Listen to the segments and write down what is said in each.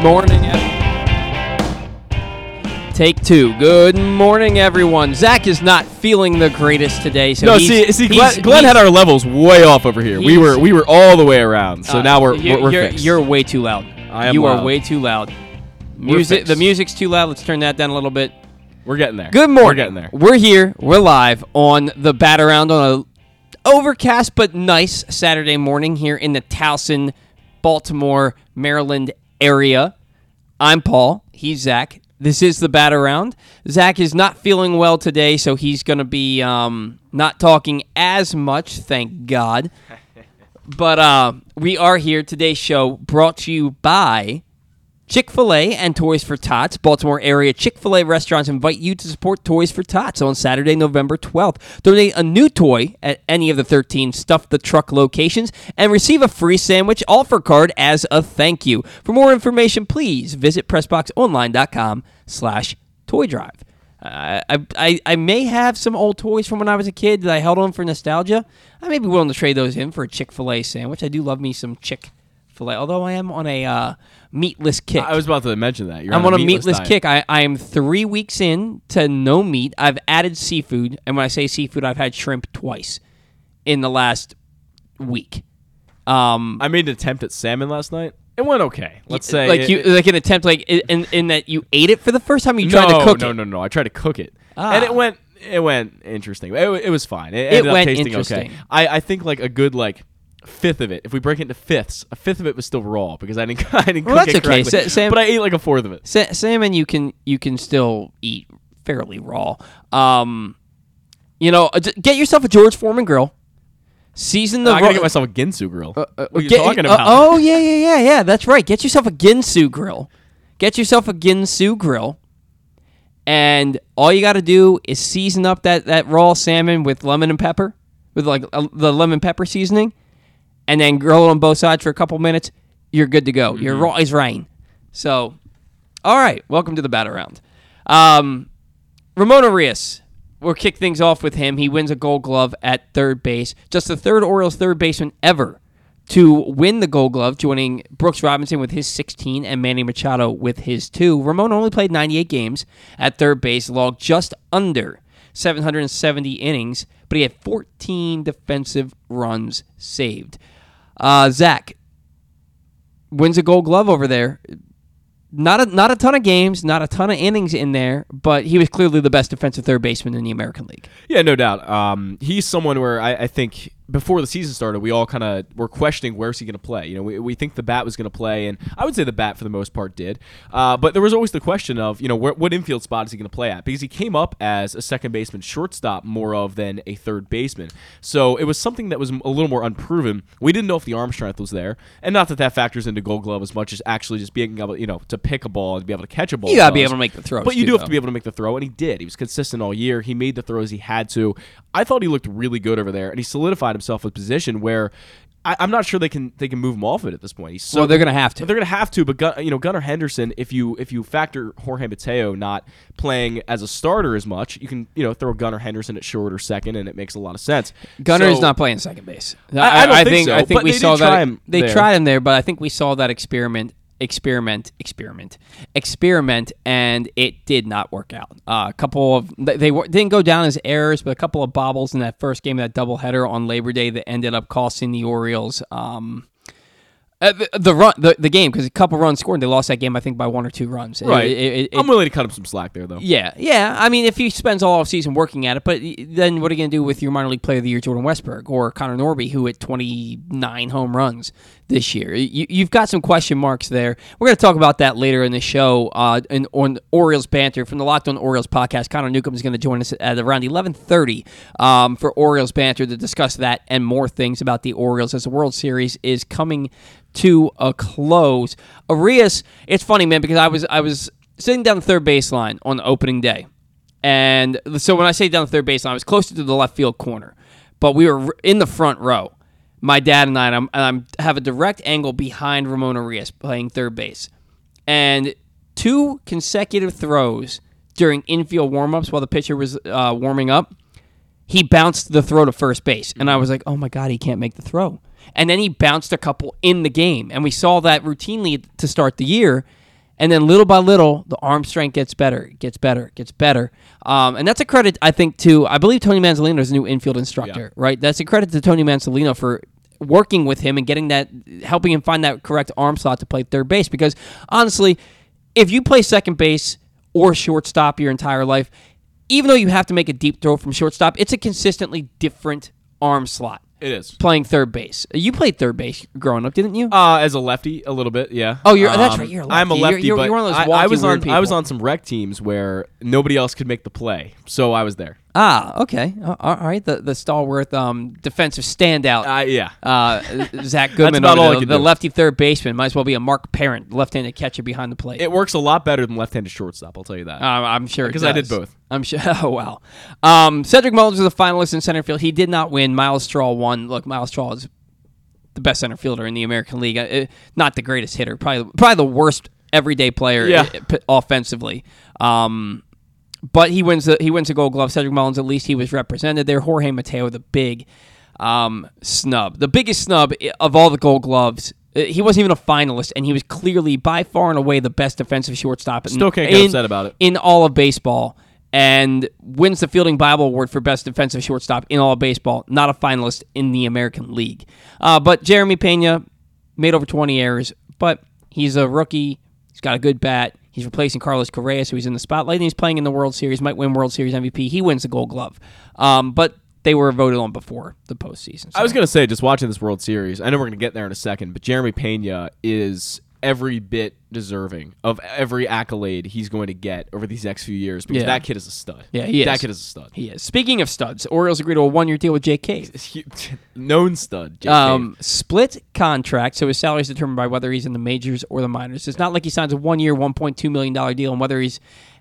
Good morning. ev- Take two. Good morning, everyone. Zach is not feeling the greatest today, so No, he's, see, see, he's- Glenn, Glenn he's- had our levels way off over here. We were we were all the way around. So uh, now we're you're, we're, we're you're, fixed. you're way too loud. I am you are way too loud. Music. The music's too loud. Let's turn that down a little bit. we're getting there. Good morning. We're getting there. We're here. We're live on the Bat Around on a overcast but nice Saturday morning here in the Towson, Baltimore, Maryland area. I'm Paul. He's Zach. This is the Bat Around. Zach is not feeling well today, so he's going to be um, not talking as much. Thank God. But uh, we are here. Today's show brought to you by Chick fil A and Toys for Tots. Baltimore area Chick fil A restaurants invite you to support Toys for Tots on Saturday, November 12th. Donate a new toy at any of the 13 Stuff the Truck locations and receive a free sandwich offer card as a thank you. For more information, please visit PressBoxOnline.com slash toy drive. Uh, I, I, I may have some old toys from when I was a kid that I held on for nostalgia. I may be willing to trade those in for a Chick fil A sandwich. I do love me some Chick although I am on a uh, meatless kick. I was about to mention that. You're I'm on a meatless diet. kick. I, I am three weeks in to no meat. I've added seafood, and when I say seafood, I've had shrimp twice in the last week. Um, I made an attempt at salmon last night. It went okay. Let's say like it- you, like an attempt, like in, in that you ate it for the first time. You tried no, to cook no, it. no, no. I tried to cook it, Ah. and it went. It went interesting. It, it was fine. It, It ended went up tasting interesting. okay. I, I think like a good like fifth of it. If we break it into fifths, a fifth of it was still raw because I didn't. I didn't Well, cook that's it okay. correctly. Sa- Sam- but I ate like a fourth of it. Sa- salmon you can you can still eat fairly raw. Um, you know, uh, get yourself a George Foreman grill. Season the I gotta get myself a Ginsu grill. Uh, what are you get- talking uh, about? oh yeah, yeah, yeah, yeah. That's right. Get yourself a Ginsu grill. Get yourself a Ginsu grill, and all you got to do is season up that that raw salmon with lemon and pepper, with like uh, the lemon pepper seasoning, and then it on both sides for a couple minutes. You're good to go. You're Mm-hmm. rain. So, all right. Welcome to the Bat Around. Um, Ramon Urías. We'll kick things off with him. He wins a gold glove at third base. Just the third Orioles third baseman ever to win the gold glove, joining Brooks Robinson with his 16 and Manny Machado with his two. Ramon only played 98 games at third base, logged just under 770 innings, but he had 14 defensive runs saved. Uh, Zach wins a gold glove over there not a not a ton of games, not a ton of innings in there, but he was clearly the best defensive third baseman in the American League. Yeah, no doubt. Um, he's someone where I, I think before the season started, we all kind of were questioning where's he going to play. You know, we, we think the bat was going to play, and I would say the bat for the most part did. Uh, but there was always the question of you know where, what infield spot is he going to play at because he came up as a second baseman, shortstop more of than a third baseman. So it was something that was a little more unproven. We didn't know if the arm strength was there, and not that that factors into Gold Glove as much as actually just being able you know to pick a ball and be able to catch a ball. You gotta be able to make the throws, But you too, do have though. to be able to make the throw, and he did. He was consistent all year. He made the throws he had to. I thought he looked really good over there, and he solidified himself a position where I, I'm not sure they can they can move him off it at this point. He's so well, they're gonna have to. they're gonna have to, but Gun, you know Gunnar Henderson. If you if you factor Jorge Mateo not playing as a starter as much, you can you know throw Gunnar Henderson at short or second, and it makes a lot of sense. Gunnar is not playing second base. I- I don't think so, I think we saw that. they there. tried him there, but I think we saw that experiment, experiment, experiment, experiment, and it did not work out. Uh, a couple of they, were, didn't go down as errors, but a couple of bobbles in that first game, of that doubleheader on Labor Day, that ended up costing the Orioles. Um, uh, the, the run, the, the game, because a couple runs scored, and they lost that game, I think, by one or two runs. Right. it- it- it- I'm willing to cut him some slack there, though. yeah, yeah. I mean, if he spends all off season working at it, but then what are you going to do with your minor league player of the year, Jordan Westburg, or Connor Norby, who hit 29 home runs this year? You, you've got some question marks there. We're going to talk about that later in the show uh, in, on Orioles banter from the Locked On Orioles podcast. Connor Newcomb is going to join us at around 11:30 um, for Orioles banter to discuss that and more things about the Orioles as the World Series is coming to a close. Urías, it's funny, man, because I was I was sitting down the third baseline on opening day. And so when I say down the third baseline, I was closer to the left field corner, but we were in the front row. My dad and I, and I'm, and I'm have a direct angle behind Ramon Urías playing third base, and two consecutive throws during infield warmups while the pitcher was uh, warming up he bounced the throw to first base, and I was like, "Oh my god, he can't make the throw." and then he bounced a couple in the game, and we saw that routinely to start the year. And then little by little, the arm strength gets better, gets better, gets better. Um, and that's a credit, I think, to I believe Tony Mansolino is a new infield instructor, right? That's a credit to Tony Mansolino for working with him and getting that, helping him find that correct arm slot to play third base. Because honestly, if you play second base or shortstop your entire life, even though you have to make a deep throw from shortstop, it's a consistently different arm slot It is. playing third base. You played third base growing up, didn't you? Uh, as a lefty, a little bit, yeah. Oh, you're- that's right, you're a I'm a lefty. You're- lefty, you're- but you're one of those I, I wonky, was on I was people. on some rec teams where nobody else could make the play, so I was there. Ah, okay. Uh, all right. The the stalwart um, defensive standout. Uh, yeah. Uh, Zach Goodman, about all the, the lefty third baseman, might as well be a Mark Parent, left-handed catcher behind the plate. It works a lot better than left-handed shortstop. I'll tell you that. Uh, I'm sure Because I did both. I'm sure. Oh wow. Um, Cedric Mullins was a finalist in center field. He did not win. Myles Straw won. Look, Myles Straw is the best center fielder in the American League. Uh, not the greatest hitter. Probably probably the worst everyday player Yeah. p- offensively. Um, but he wins the he wins the Gold Glove. Cedric Mullins, at least he was represented there. Jorge Mateo, the big um, snub, the biggest snub of all the Gold Gloves. Uh, He wasn't even a finalist, and he was clearly by far and away the best defensive shortstop. in- Still can't get in- upset about it. in all of baseball and wins the Fielding Bible Award for best defensive shortstop in all of baseball. Not a finalist in the American League. Uh, but Jeremy Pena made over 20 errors, but he's a rookie. He's got a good bat. He's replacing Carlos Correa, so he's in the spotlight. And he's playing in the World Series, might win World Series MVP. He wins the Gold Glove. Um, but they were voted on before the postseason. I was gonna say, just watching this World Series, I know we're gonna get there in a second, but Jeremy Pena is every bit deserving of every accolade he's going to get over these next few years because Yeah. that kid is a stud. Yeah, he That is. kid is a stud. He is. Speaking of studs, Orioles agreed to a one-year deal with Jake Cave. Known stud. Jake Um, split contract, so his salary is determined by whether he's in the majors or the minors. It's not like he signs a one-year, one point two million dollar deal, and whether he's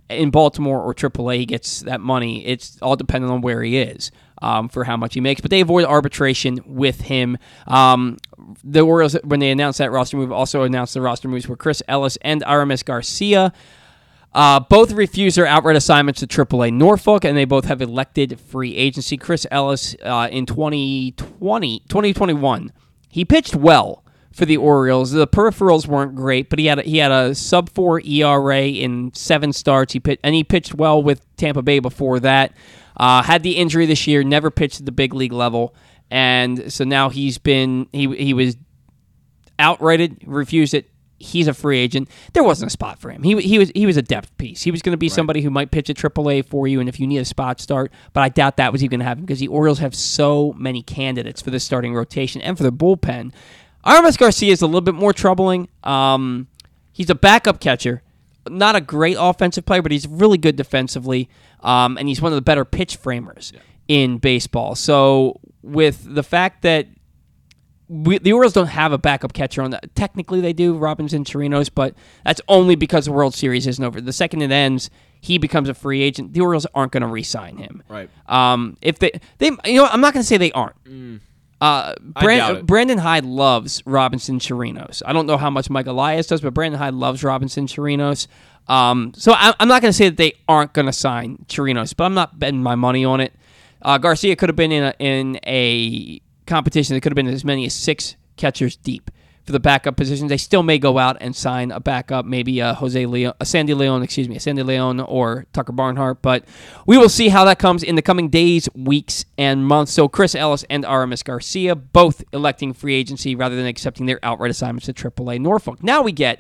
in Baltimore or AAA, he gets that money. It's all dependent on where he is um, for how much he makes. But they avoid arbitration with him. Um, the Orioles, when they announced that roster move, also announced the roster moves were Chris Ellis and Aramis Garcia. Uh, both refused their outright assignments to AAA Norfolk, and they both have elected free agency. Chris Ellis uh, in 2020, 2021, he pitched well for the Orioles. The peripherals weren't great, but he had a, he had a sub four ERA in seven starts. He pit, and he pitched well with Tampa Bay before that. Uh, had the injury this year, never pitched at the big league level, and so now he's been he he was outrighted, refused it. He's a free agent. There wasn't a spot for him. He, he was he was a depth piece. He was going to be somebody who might pitch at AAA for you, and if you need a spot start. But I doubt that was even going to happen because the Orioles have so many candidates for the starting rotation and for the bullpen. Aramis Garcia is a little bit more troubling. Um, he's a backup catcher, not a great offensive player, but he's really good defensively, um, and he's one of the better pitch framers in baseball. So with the fact that we, the Orioles don't have a backup catcher on that. Technically, they do, Robinson Chirinos, but that's only because the World Series isn't over. The second it ends, he becomes a free agent. The Orioles aren't going to re-sign him. Right. Um, if they, they, you know, what, I'm not going to say they aren't. Uh, I Bran- doubt it. Brandon Hyde loves Robinson Chirinos. I don't know how much Mike Elias does, but Brandon Hyde loves Robinson Chirinos. Um, so I, I'm not going to say that they aren't going to sign Chirinos, but I'm not betting my money on it. Uh, Garcia could have been in a, in a competition that could have been as many as six catchers deep for the backup positions. They still may go out and sign a backup, maybe a Jose Leon, a Sandy Leon, excuse me, a Sandy Leon or Tucker Barnhart. But we will see how that comes in the coming days, weeks, and months. So Chris Ellis and Aramis Garcia both electing free agency rather than accepting their outright assignments at AAA Norfolk. Now we get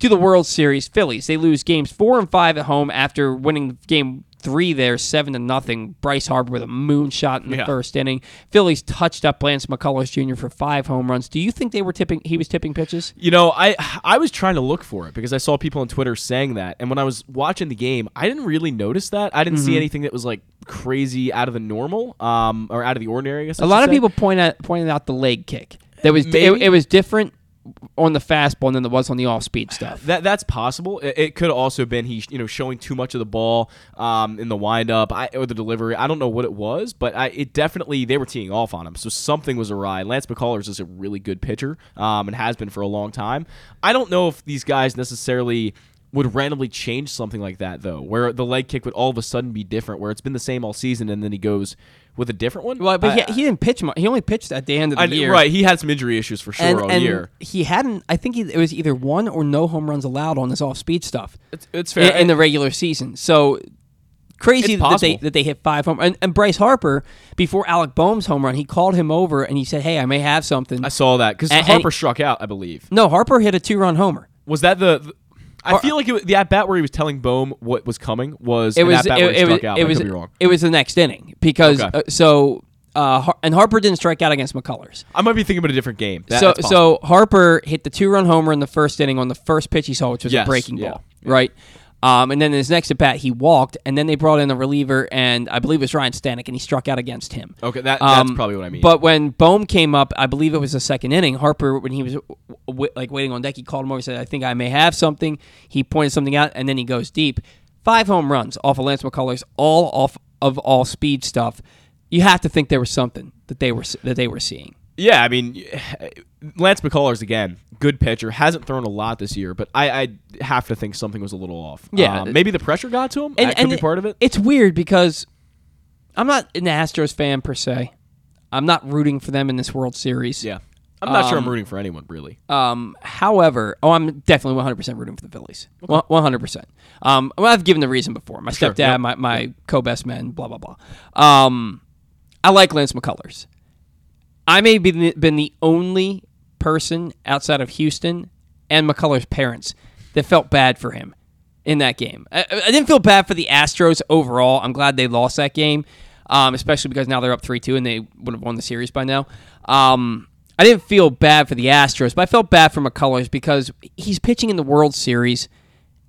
to the World Series. Phillies they lose games four and five at home after winning game three there, seven to nothing. Bryce Harper with a moonshot in the Yeah. first inning. Phillies touched up Lance McCullers Jr. for five home runs. Do you think they were tipping? He was tipping pitches. You know, I I was trying to look for it because I saw people on Twitter saying that, and when I was watching the game, I didn't really notice that. I didn't Mm-hmm. see anything that was like crazy out of the normal, um, or out of the ordinary. I guess I A lot of say. people point out pointed out the leg kick. That was it, it was different on the fastball than it was on the off speed stuff. That that's possible. It, it could have also been he, you know, showing too much of the ball um, in the windup I, or the delivery. I don't know what it was, but I, it definitely they were teeing off on him, so something was awry. Lance McCullers is a really good pitcher um, and has been for a long time. I don't know if these guys necessarily would randomly change something like that though, where the leg kick would all of a sudden be different, where it's been the same all season, and then he goes with a different one. Well, but I- he, he didn't pitch much. He only pitched at the end of the I- year. right, he had some injury issues for sure And, all and year. he hadn't. I think he, it was either one or no home runs allowed on this off-speed stuff It's, it's in, fair. in the regular season. So crazy that they that they hit five home. And, and Bryce Harper, before Alec Bohm's home run, he called him over and he said, "Hey, I may have something." I saw that because Harper struck out, I believe. no, Harper hit a two-run homer. Was that the? the- I feel like it was, the at bat where he was telling Bohm what was coming was It was it, it was out. it was could be wrong. it was the next inning because Okay. uh, so uh, Har- and Harper didn't strike out against McCullers. I might be thinking about a different game. That- so so Harper hit the two run homer in the first inning on the first pitch he saw, which was Yes, a breaking yeah, ball, right? Um, and then his next at bat he walked, and then they brought in a reliever, and I believe it was Ryan Stanek, and he struck out against him. okay, that, that's Um, probably what I mean. But when Bohm came up, I believe it was the second inning. Harper, when he was w- w- like waiting on deck, he called him over and said, "I think I may have something." He pointed something out, and then he goes deep. Five home runs off of Lance McCullers, all off of all speed stuff. You have to think there was something that they were that they were seeing. Yeah, I mean, Lance McCullers again, good pitcher, hasn't thrown a lot this year, but I, I have to think something was a little off. Yeah. Um, maybe the pressure got to him. that could be part of it. It's weird because I'm not an Astros fan per se. I'm not rooting for them in this World Series. Yeah, I'm not sure I'm Um, rooting for anyone really. Um, however, oh, I'm definitely 100% rooting for the Phillies. One- 100%. Um, well, I've given the reason before. My Sure, stepdad, yep. my, my co-best man, blah blah blah. Um, I like Lance McCullers. I may be been the only person outside of Houston and McCullers' parents that felt bad for him in that game. I, I didn't feel bad for the Astros overall. I'm glad they lost that game, um, especially because now they're up three two and they would have won the series by now. Um, I didn't feel bad for the Astros, but I felt bad for McCullers because he's pitching in the World Series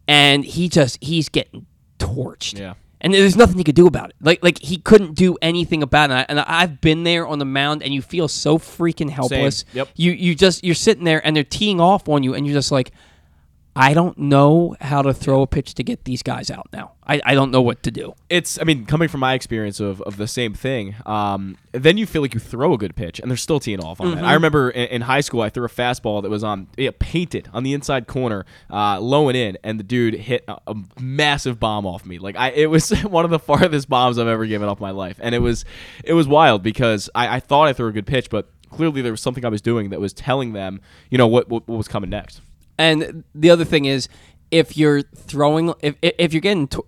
and he just he's getting torched. Yeah. And there's nothing he could do about it. Like like he couldn't do anything about it. And I- I've been there on the mound, and you feel so freaking helpless. Yep. You you just you're sitting there, and they're teeing off on you, and you're just like, I don't know how to throw a pitch to get these guys out now. I, I don't know what to do. It's, I mean, coming from my experience of, of the same thing, um, then you feel like you throw a good pitch and they're still teeing off on Mm-hmm. it. I remember in, in high school, I threw a fastball that was on yeah, painted on the inside corner, uh, low and in, and the dude hit a, a massive bomb off me. Like I, it was one of the farthest bombs I've ever given off my life, and it was it was wild because I, I thought I threw a good pitch, but clearly there was something I was doing that was telling them, you know, what what, what was coming next. And the other thing is, if you're throwing, if if you're getting t-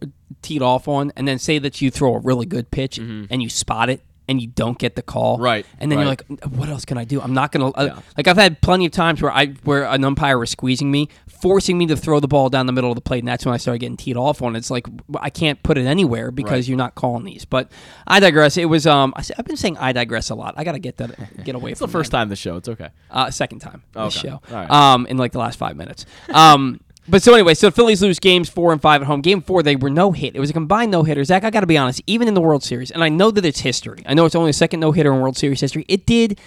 teed off on, and then say that you throw a really good pitch mm-hmm. and you spot it and you don't get the call. Right, And then you're like, what else can I do? I'm not gonna uh, Yeah. like. I've had plenty of times where I where an umpire was squeezing me, forcing me to throw the ball down the middle of the plate, and that's when I started getting teed off on. It's like I can't put it anywhere because Right. you're not calling these. But I digress. It was um. I, have been saying I digress a lot. I gotta get that get away It's the first that. time the show. It's okay. Uh, second time this Okay. show. All right. Um, in like the last five minutes. Um, but so anyway, so the Phillies lose games four and five at home. Game four, they were no hit. It was a combined no hitter. Zach, I got to be honest. Even in the World Series, and I know that it's history. I know it's only the second no hitter in World Series history. It did.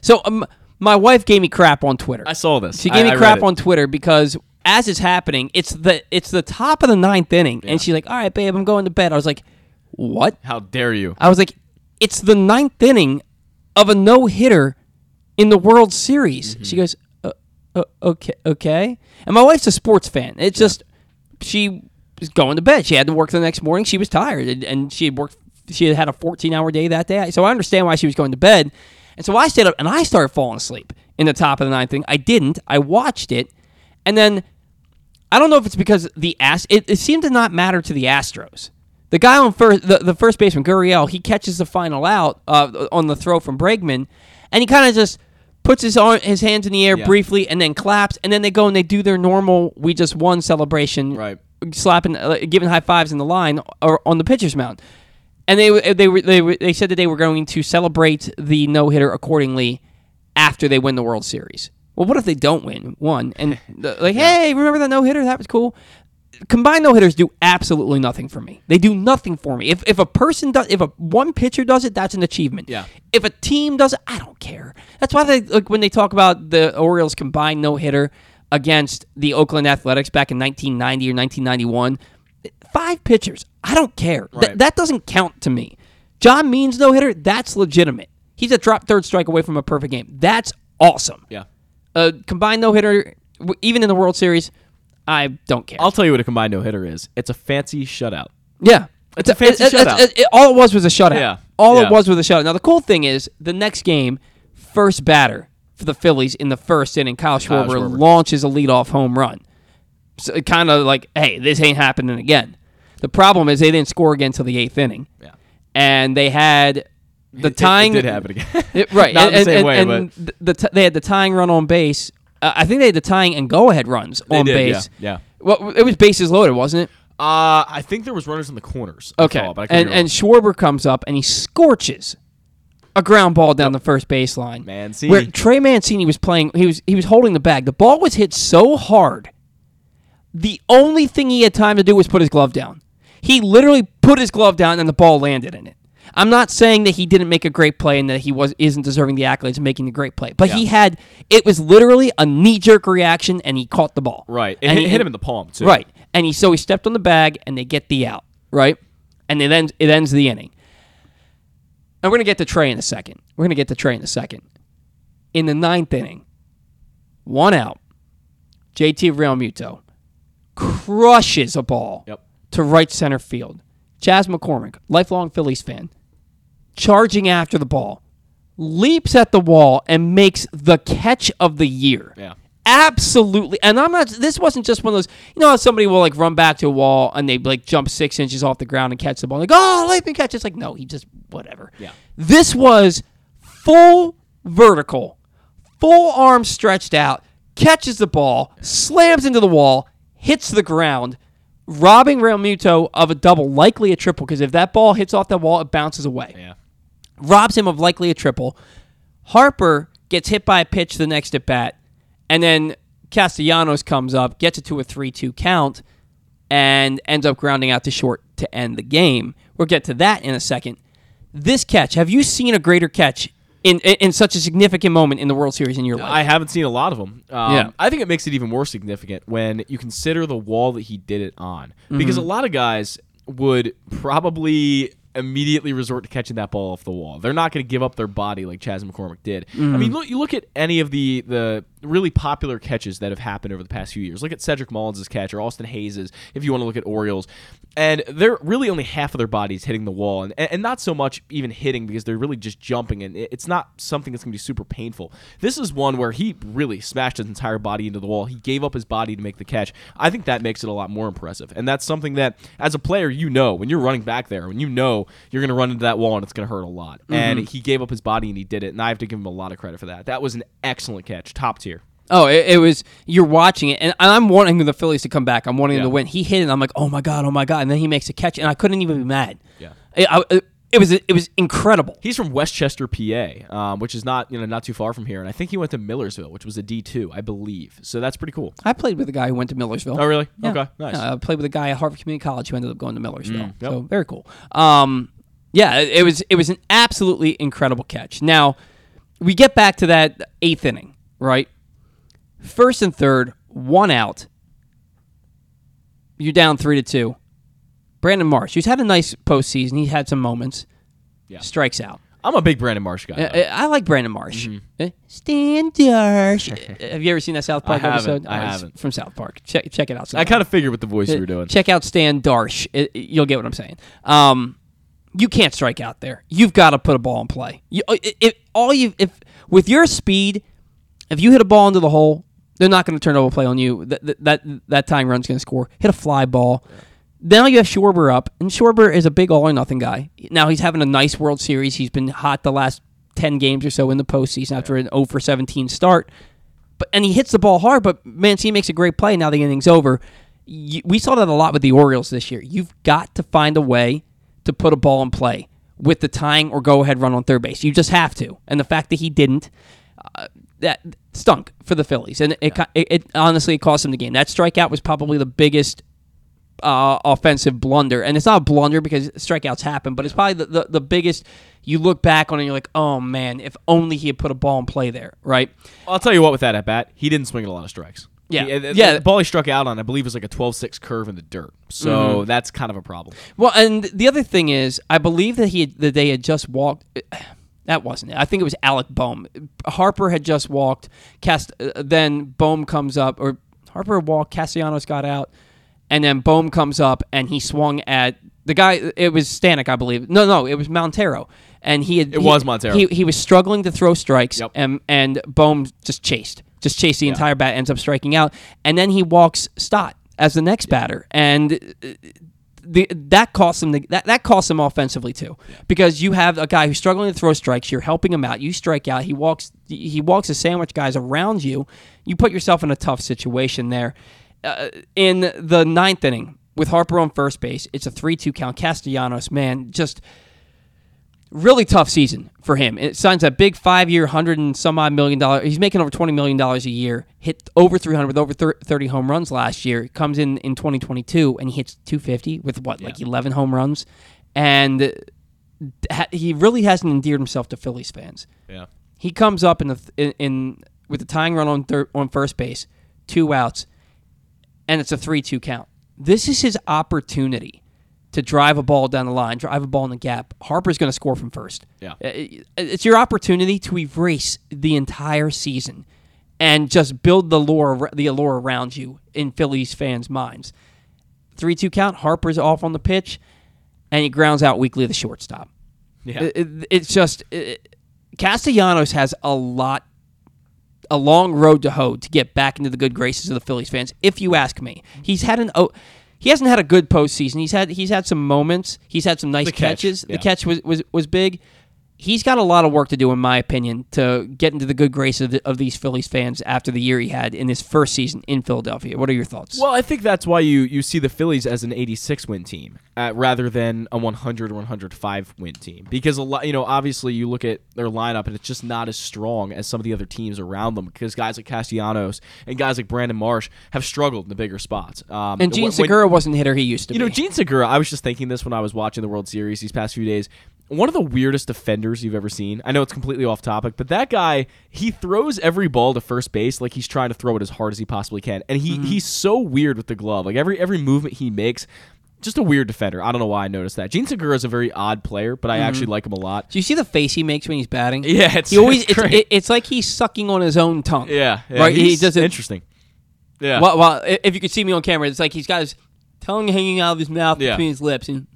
So um, my wife gave me crap on Twitter. I saw this. She I- gave me I crap on Twitter because as it's happening, it's the it's the top of the ninth inning, and she's like, "All right, babe, I'm going to bed." I was like, "What?" How dare you? I was like, it's the ninth inning of a no hitter in the World Series. She goes, okay, okay. And my wife's a sports fan. It's just she was going to bed. She had to work the next morning. She was tired, and, and she had worked. She had had a 14 hour day that day. So I understand why she was going to bed. And so I stayed up and I started falling asleep in the top of the ninth inning. I didn't. I watched it, and then I don't know if it's because the Ast- it, it seemed to not matter to the Astros. The guy on first, the, the first baseman, Gurriel, he catches the final out uh, on the throw from Bregman, and he kind of just puts his arm, his hands in the air Yeah. briefly, and then claps, and then they go and they do their normal "we just won" celebration, Right. Slapping, uh, giving high fives in the line or on the pitcher's mound, and they they were they were, they said that they were going to celebrate the no hitter accordingly after they win the World Series. Well, what if they don't win one and the- like, hey, remember that no hitter? That was cool. Combined no hitters do absolutely nothing for me. They do nothing for me. If if a person does, if a one pitcher does it, that's an achievement. Yeah. If a team does it, I don't care. That's why they like when they talk about the Orioles combined no hitter against the Oakland Athletics back in 1990 or 1991. Five pitchers. I don't care. Th- Right. that doesn't count to me. John Means no hitter. That's legitimate. He's a drop third strike away from a perfect game. That's awesome. Yeah. A combined no hitter, even in the World Series, I don't care. I'll tell you what a combined no hitter is. It's a fancy shutout. yeah. It's a fancy it- shutout. it- it- all it was was a shutout. Yeah. All Yeah. it was was a shutout. Now the cool thing is the next game, first batter for the Phillies in the first inning, Kyle Kyle Schwarber, Schwarber. launches a leadoff home run. So kind of like, hey, this ain't happening again. The problem is they didn't score again until the eighth inning, Yeah. and they had the tying. It, did happen again. Right, Not and, the same and- way, and th- the t- they had the tying run on base. Uh, I think they had the tying and go ahead runs They on did, base. Yeah. yeah. Well, it was bases loaded, wasn't it? Uh, I think there was runners in the corners. I Okay, thought, but I could and be wrong. and Schwarber comes up and he scorches a ground ball down the first baseline. Mancini. where Trey Mancini was playing, he was he was holding the bag. The ball was hit so hard. The only thing he had time to do was put his glove down. He literally put his glove down and the ball landed in it. I'm not saying that he didn't make a great play and that he was isn't deserving the accolades of making a great play, but he had it was literally a knee jerk reaction and he caught the ball. right, and, and it he- hit him in the palm too. Right. And he so he stepped on the bag and they get the out, right? And it ends it ends the inning. And we're gonna get to Trey in a second. We're gonna get to Trey in a second. In the ninth inning, one out, JT Realmuto crushes a ball Yep. to right center field. Chas McCormick, lifelong Phillies fan, charging after the ball, leaps at the wall and makes the catch of the year Yeah. absolutely and i'm not this wasn't just one of those you know how somebody will like run back to a wall and they like jump six inches off the ground and catch the ball like oh let me catch it's like no he just whatever Yeah. this was full vertical full arms stretched out catches the ball slams into the wall hits the ground robbing Realmuto of a double likely a triple because if that ball hits off that wall it bounces away Yeah. robs him of likely a triple. Harper gets hit by a pitch the next at bat, and then Castellanos comes up, gets it to a 3 2 count, and ends up grounding out to short to end the game. We'll get to that in a second. This catch, have you seen a greater catch in, in, in such a significant moment in the World Series in your life? I haven't seen a lot of them. Um, Yeah. I think it makes it even more significant when you consider the wall that he did it on. Because a Mm-hmm. lot of guys would probably immediately resort to catching that ball off the wall. They're not going to give up their body like Chas McCormick did. I Mm-hmm. mean, look, you look at any of the the really popular catches that have happened over the past few years. Look at Cedric Mullins' catch or Austin Hays' if you want to look at Orioles. And they're really only half of their bodies hitting the wall and, and not so much even hitting because they're really just jumping and it's not something that's going to be super painful. This is one where he really smashed his entire body into the wall. He gave up his body to make the catch. I think that makes it a lot more impressive. And that's something that as a player you know when you're running back there, when you know you're going to run into that wall and it's going to hurt a lot. And mm-hmm. he gave up his body and he did it and I have to give him a lot of credit for that. That was an excellent catch, top tier. Oh, it, it was. You're watching it, and I'm wanting the Phillies to come back. I'm wanting them to win. He hit it. And I'm like, oh my god, oh my god, and then he makes a catch, and I couldn't even be mad. Yeah. It, I- it, was it was incredible. He's from West Chester, PA, um, which is not you know not too far from here, and I think he went to Millersville, which was a D two, I believe. So that's pretty cool. I played with a guy who went to Millersville. Oh, really? Yeah. Okay, nice. Yeah, I played with a guy at Harford Community College who ended up going to Millersville. Mm, yep. So very cool. Um, yeah, it, it was it was an absolutely incredible catch. Now we get back to that eighth inning, right? First and third, one out. You're down three to two. Brandon Marsh, who's had a nice postseason, he had some moments. Yeah. Strikes out. I'm a big Brandon Marsh guy. Uh, though. I like Brandon Marsh. Uh, Stan Darsh. Uh, Have you ever seen that South Park Mm-hmm. I episode? I Oh, haven't. From South Park. Check check it out. I kind of figured with the voice you were doing. Check out Stan Darsh. It- you'll get what I'm saying. Um, you can't strike out there. You've got to put a ball in play. You, uh, if all you if with your speed, if you hit a ball into the hole, they're not going to turn over play on you. That that that, tying run's going to score. Hit a fly ball. Now you have Schwarber up, and Schwarber is a big all or nothing guy. Now he's having a nice World Series. He's been hot the last ten games or so in the postseason after an 0 for 17 start. But and he hits the ball hard, but Mancini makes a great play. Now the inning's over. You, we saw that a lot with the Orioles this year. You've got to find a way to put a ball in play with the tying or go ahead run on third base. You just have to. And the fact that he didn't, uh, that stunk for the Phillies. And it, it, it honestly it cost them the game. That strikeout was probably the biggest uh, offensive blunder. And it's not a blunder because strikeouts happen, but it's probably the, the, the biggest. You look back on it and you're like, oh man, if only he had put a ball in play there, right? I'll tell you what. With that at bat, he didn't swing at a lot of strikes. Yeah. He- the, Yeah. The ball he struck out on, I believe, was like a 12-6 curve in the dirt. So Mm-hmm. that's kind of a problem. Well, and the other thing is, I believe that he had, that they had just walked. That wasn't it. I think it was Alec Bohm. Harper had just walked. Cast. Uh, then Bohm comes up, or Harper walked. Castellanos got out, and then Bohm comes up and he swung at the guy. It was Stanek, I believe. No, no, it was Montero, and he had. It he- was Montero. He, he was struggling to throw strikes, Yep. and and Bohm just chased, just chased the entire bat. Ends up striking out, and then he walks Stott as the next batter, and. The, that costs him the, that, that costs him offensively too. Because you have a guy who's struggling to throw strikes. You're helping him out. You strike out. He walks he walks the sandwich guys around you. You put yourself in a tough situation there. Uh, in the ninth inning with Harper on first base it's a 3-2 count. Castellanos man just really tough season for him. It signs a big five year, hundred and some odd million dollar. He's making over twenty million dollars a year. Hit over three hundred with over thirty home runs last year. Comes in in twenty twenty two and he hits two fifty with what like eleven home runs, and uh, he really hasn't endeared himself to Phillies fans. Yeah. He comes up in the in, in with the tying run on third on first base, two outs, and it's a three-two count. This is his opportunity to drive a ball down the line, drive a ball in the gap. Harper's going to score from first. Yeah. It's your opportunity to erase the entire season and just build the lore, the allure around you in Phillies fans' minds. Three-two count. Harper's off on the pitch, and he grounds out weakly the shortstop. Yeah. It- it- it's just it, Castellanos has a lot, a long road to hoe to get back into the good graces of the Phillies fans. If you ask me, he's had an oh, he hasn't had a good postseason. He's had he's had some moments. He's had some nice The catch, catches. yeah. The catch was, was was big. He's got a lot of work to do, in my opinion, to get into the good graces of, the, of these Phillies fans after the year he had in his first season in Philadelphia. What are your thoughts? Well, I think that's why you, you see the Phillies as an 86 win team uh, rather than a 100 or 105 win team because a lot you know obviously you look at their lineup and it's just not as strong as some of the other teams around them because guys like Castellanos and guys like Brandon Marsh have struggled in the bigger spots. Um, and Gene when- Segura wasn't the hitter he used to you know. Jean Segura, I was just thinking this when I was watching the World Series these past few days. One of the weirdest defenders you've ever seen. I know it's completely off topic, but that guy, he throws every ball to first base like he's trying to throw it as hard as he possibly can. And he mm-hmm. he's so weird with the glove. Like every every movement he makes, just a weird defender. I don't know why I noticed that. Jean Segura is a very odd player, but I mm-hmm. actually like him a lot. Do you see the face he makes when he's batting? Yeah, it's- he always it's it, it's like he's sucking on his own tongue. Yeah, yeah right. He does it. interesting. Yeah. Well, well, if you could see me on camera, it's like he's got his tongue hanging out of his mouth Yeah. between his lips, and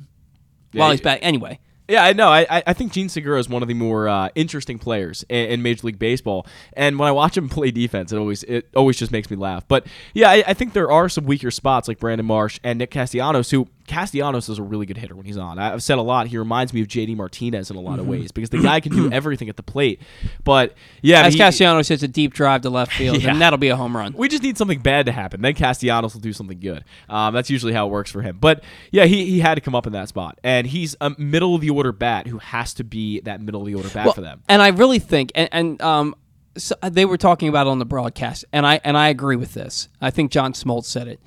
Yeah, while he- he's back. Anyway, Yeah, I know. I, I- think Jean Segura is one of the more uh, interesting players in, in Major League Baseball. And when I watch him play defense, it always it always just makes me laugh. But yeah, I, I think there are some weaker spots like Brandon Marsh and Nick Castellanos, who Castellanos is a really good hitter when he's on. I've said a lot. He reminds me of JD Martinez in a lot of ways because the guy can do everything at the plate. But yeah, as he- Castellanos hits a deep drive to left field, Yeah. and that'll be a home run. we just need something bad to happen. Then Castellanos will do something good. Um, that's usually how it works for him. But yeah, he, he had to come up in that spot. And he's a middle of the order bat who has to be that middle of the order bat Well, for them. And I really think, and, and um, so they were talking about it on the broadcast, and I and I agree with this. I think John Smoltz said it.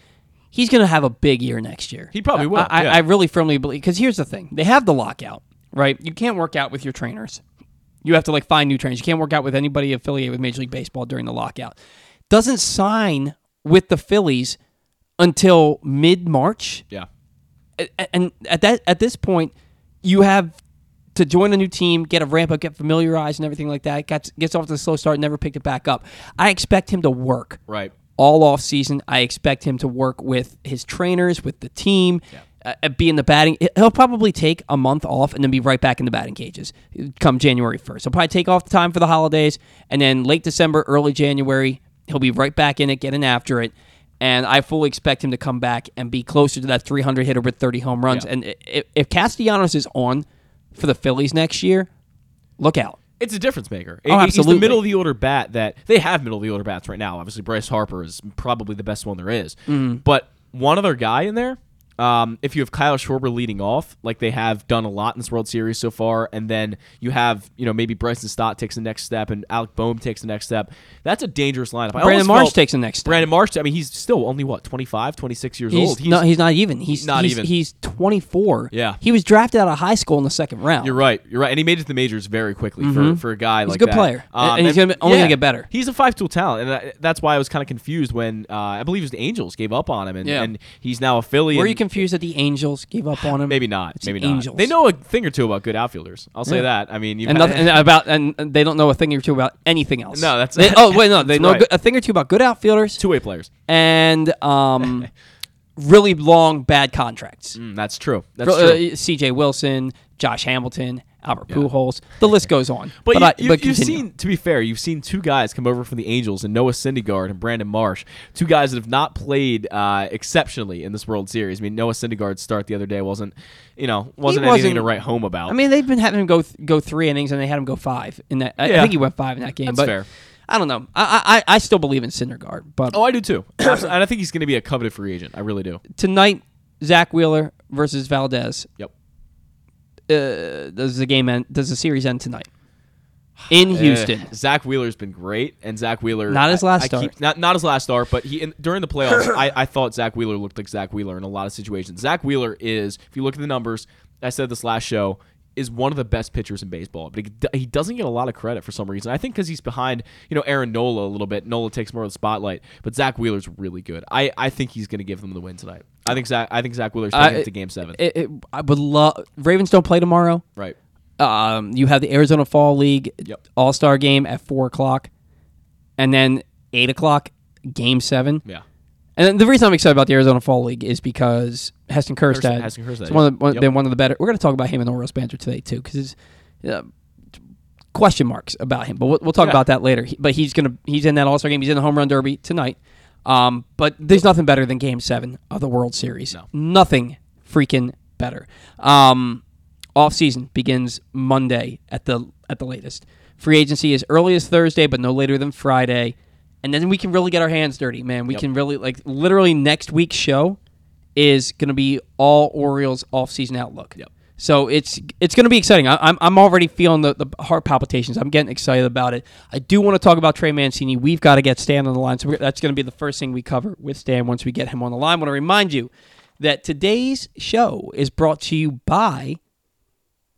He's going to have a big year next year. He probably will, I, I, yeah. I really firmly believe because here's the thing: they have the lockout, right? You can't work out with your trainers. You have to like find new trainers. You can't work out with anybody affiliated with Major League Baseball during the lockout. Doesn't sign with the Phillies until mid March Yeah. and at that at this point, you have to join a new team, get a ramp up, get familiarized, and everything like that. Gets gets off to a slow start, never picked it back up. I expect him to work Right. All off season. I expect him to work with his trainers, with the team, uh, be in the batting. He'll probably take a month off and then be right back in the batting cages come January first. He'll probably take off the time for the holidays, and then late December, early January, he'll be right back in it, getting after it. And I fully expect him to come back and be closer to that 300 hitter with 30 home runs. Yeah. And if, if Castellanos is on for the Phillies next year, look out. It's a difference maker. Oh, He's absolutely. the middle of the order bat that they have middle of the order bats right now. Obviously, Bryce Harper is probably the best one there is. Mm-hmm. But one other guy in there, um, if you have Kyle Schwarber leading off, like they have done a lot in this World Series so far, and then you have, you know, maybe Bryson Stott takes the next step and Alec Bohm takes the next step, that's a dangerous lineup. I Brandon Marsh takes the next step. Brandon Marsh, I mean, he's still only, what, 25, 26 years He's, old. no, he's not even. He's Not he's, even. He's 24. Yeah. He was drafted out of high school in the second round. You're right. You're right. And he made it to the majors very quickly for, for a guy Mm-hmm. He's a good that. Um, player. And- and he's gonna- only gonna get better. He's a five tool talent, and I, that's why I was kind of confused when uh, I believe it was the Angels gave up on him, and, Yeah. and he's now a Philly. Where are and you confused that the Angels gave up on him? Maybe not. It's maybe the not. Angels. They know a thing or two about good outfielders. I'll say Yeah. that. I mean, you've and had- nothing and about and and they don't know a thing or two about anything else. No, that's- They- oh wait, no, they that's know right. good- a thing or two about good outfielders two-way players. and um, really long bad contracts. Mm, that's true. That's Uh, true. C.J. Wilson, Josh Hamilton, Albert Pujols. The list goes on. But, I- you, but have continue. seen, to be fair, you've seen two guys come over from the Angels, and Noah Syndergaard and Brandon Marsh, two guys that have not played uh, exceptionally in this World Series. I mean, Noah Syndergaard's start the other day wasn't, you know, wasn't anything wasn't- to write home about. I mean, they've been having him go th- go three innings, and they had him go five in that. I, I think he went five in that game. That's but fair. I don't know. I, I I still believe in Syndergaard, but oh, I do too. And I think he's going to be a coveted free agent. I really do. tonight, Zack Wheeler versus Valdez. Yep. Uh, does the game end? Does the series end tonight in Houston? Uh, Zack Wheeler's been great, and Zack Wheeler Not his I- last I start. keep- not not his last start, but he in, during the playoffs, I, I thought Zack Wheeler looked like Zack Wheeler in a lot of situations. Zack Wheeler is, if you look at the numbers, I said this last show, is one of the best pitchers in baseball, but he, he doesn't get a lot of credit for some reason. I think because he's behind, you know, Aaron Nola a little bit. Nola takes more of the spotlight, but Zack Wheeler's really good. I, I think he's going to give them the win tonight. I think Zach I think Zack Wheeler's taking I- it to Game Seven. It, it, I would love. Ravens don't play tomorrow. right. Um, you have the Arizona Fall League Yep. All Star game at four o'clock, and then eight o'clock Game Seven. Yeah. And the reason I'm excited about the Arizona Fall League is because Heston Kjerstad, Heston Kjerstad, is one of the, one, yep. been one of the better. We're going to talk about him in the Orioles banter today too, because uh, question marks about him, but we'll, we'll talk Yeah. about that later. He- but he's gonna he's in that All Star game. He's in the home run derby tonight. Um, but there's nothing better than Game Seven of the World Series. No. Nothing freaking better. Um, off season begins Monday at the at the latest. Free agency is early as Thursday, but no later than Friday. And then we can really get our hands dirty, man. We Yep. can really like literally next week's show is going to be all Orioles off-season outlook. Yep. So it's it's going to be exciting. I, I'm I'm already feeling the, the heart palpitations. I'm getting excited about it. I do want to talk about Trey Mancini. We've got to get Stan on the line, so that's going to be the first thing we cover with Stan once we get him on the line. I want to remind you that today's show is brought to you by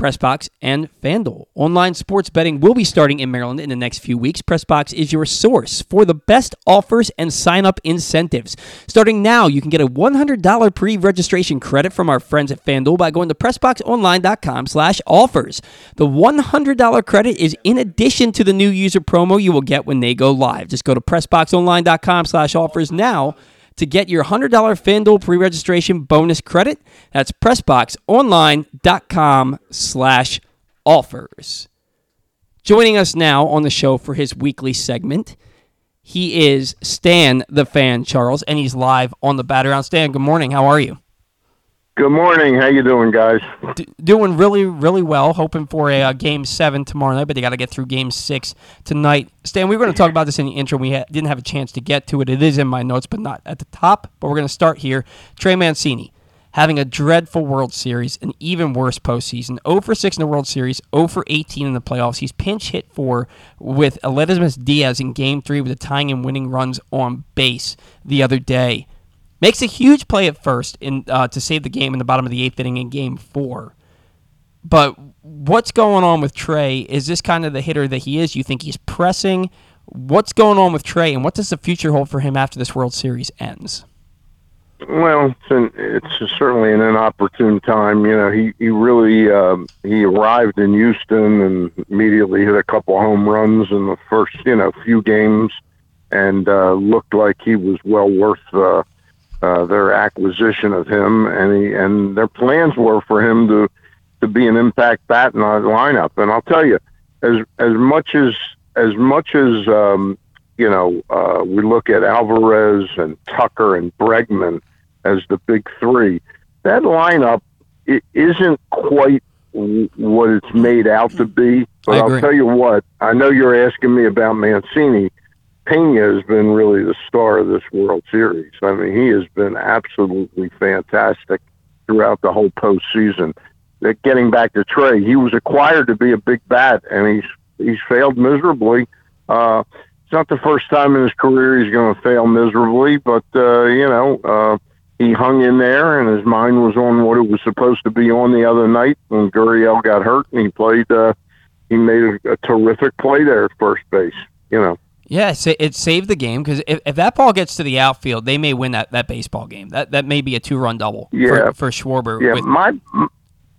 Pressbox and FanDuel. Online sports betting will be starting in Maryland in the next few weeks. Pressbox is your source for the best offers and sign up incentives. Starting now, you can get a $100 pre-registration credit from our friends at FanDuel by going to pressboxonline.com/offers. The $100 credit is in addition to the new user promo you will get when they go live. Just go to pressboxonline.com/offers now to get your $100 FanDuel pre-registration bonus credit. That's pressboxonline.com slash offers. Joining us now on the show for his weekly segment, he is Stan the Fan Charles, and he's live on the Bat Around. Stan, good morning. How are you? Good morning. How you doing, guys? D- doing really, really well. Hoping for a uh, game seven tomorrow night, but they got to get through game six tonight. Stan, we were going to talk about this in the intro. We ha- didn't have a chance to get to it. It is in my notes, but not at the top. But we're going to start here. Trey Mancini having a dreadful World Series, an even worse postseason. 0 for 6 in the World Series, 0 for 18 in the playoffs. He's pinch hit for with Aledmys Diaz in Game Three with the tying and winning runs on base the other day. Makes a huge play at first in uh, to save the game in the bottom of the eighth inning in Game Four. But what's going on with Trey? Is this kind of the hitter that he is? You think he's pressing? What's going on with Trey, and what does the future hold for him after this World Series ends? Well, it's, an, it's certainly an inopportune time. You know, he he really um, he arrived in Houston and immediately hit a couple home runs in the first you know few games, and uh, looked like he was well worth uh, uh, their acquisition of him. And he and their plans were for him to to be an impact bat in our lineup. And I'll tell you, as as much as as much as um, you know, uh, we look at Alvarez and Tucker and Bregman as the big three. That lineup it isn't quite what it's made out to be. But I'll tell you what, I know you're asking me about Mancini. Pena has been really the star of this World Series. I mean, he has been absolutely fantastic throughout the whole postseason. That getting back to Trey, he was acquired to be a big bat, and he's he's failed miserably. Uh, it's not the first time in his career he's going to fail miserably, but uh, you know uh, he hung in there, and his mind was on what it was supposed to be on the other night when Gurriel got hurt, and he played. Uh, he made a, a terrific play there at first base. You know. Yeah, it, sa- it saved the game because if, if that ball gets to the outfield, they may win that, that baseball game. That that may be a two run double Yeah. for, for Schwarber. Yeah, with- my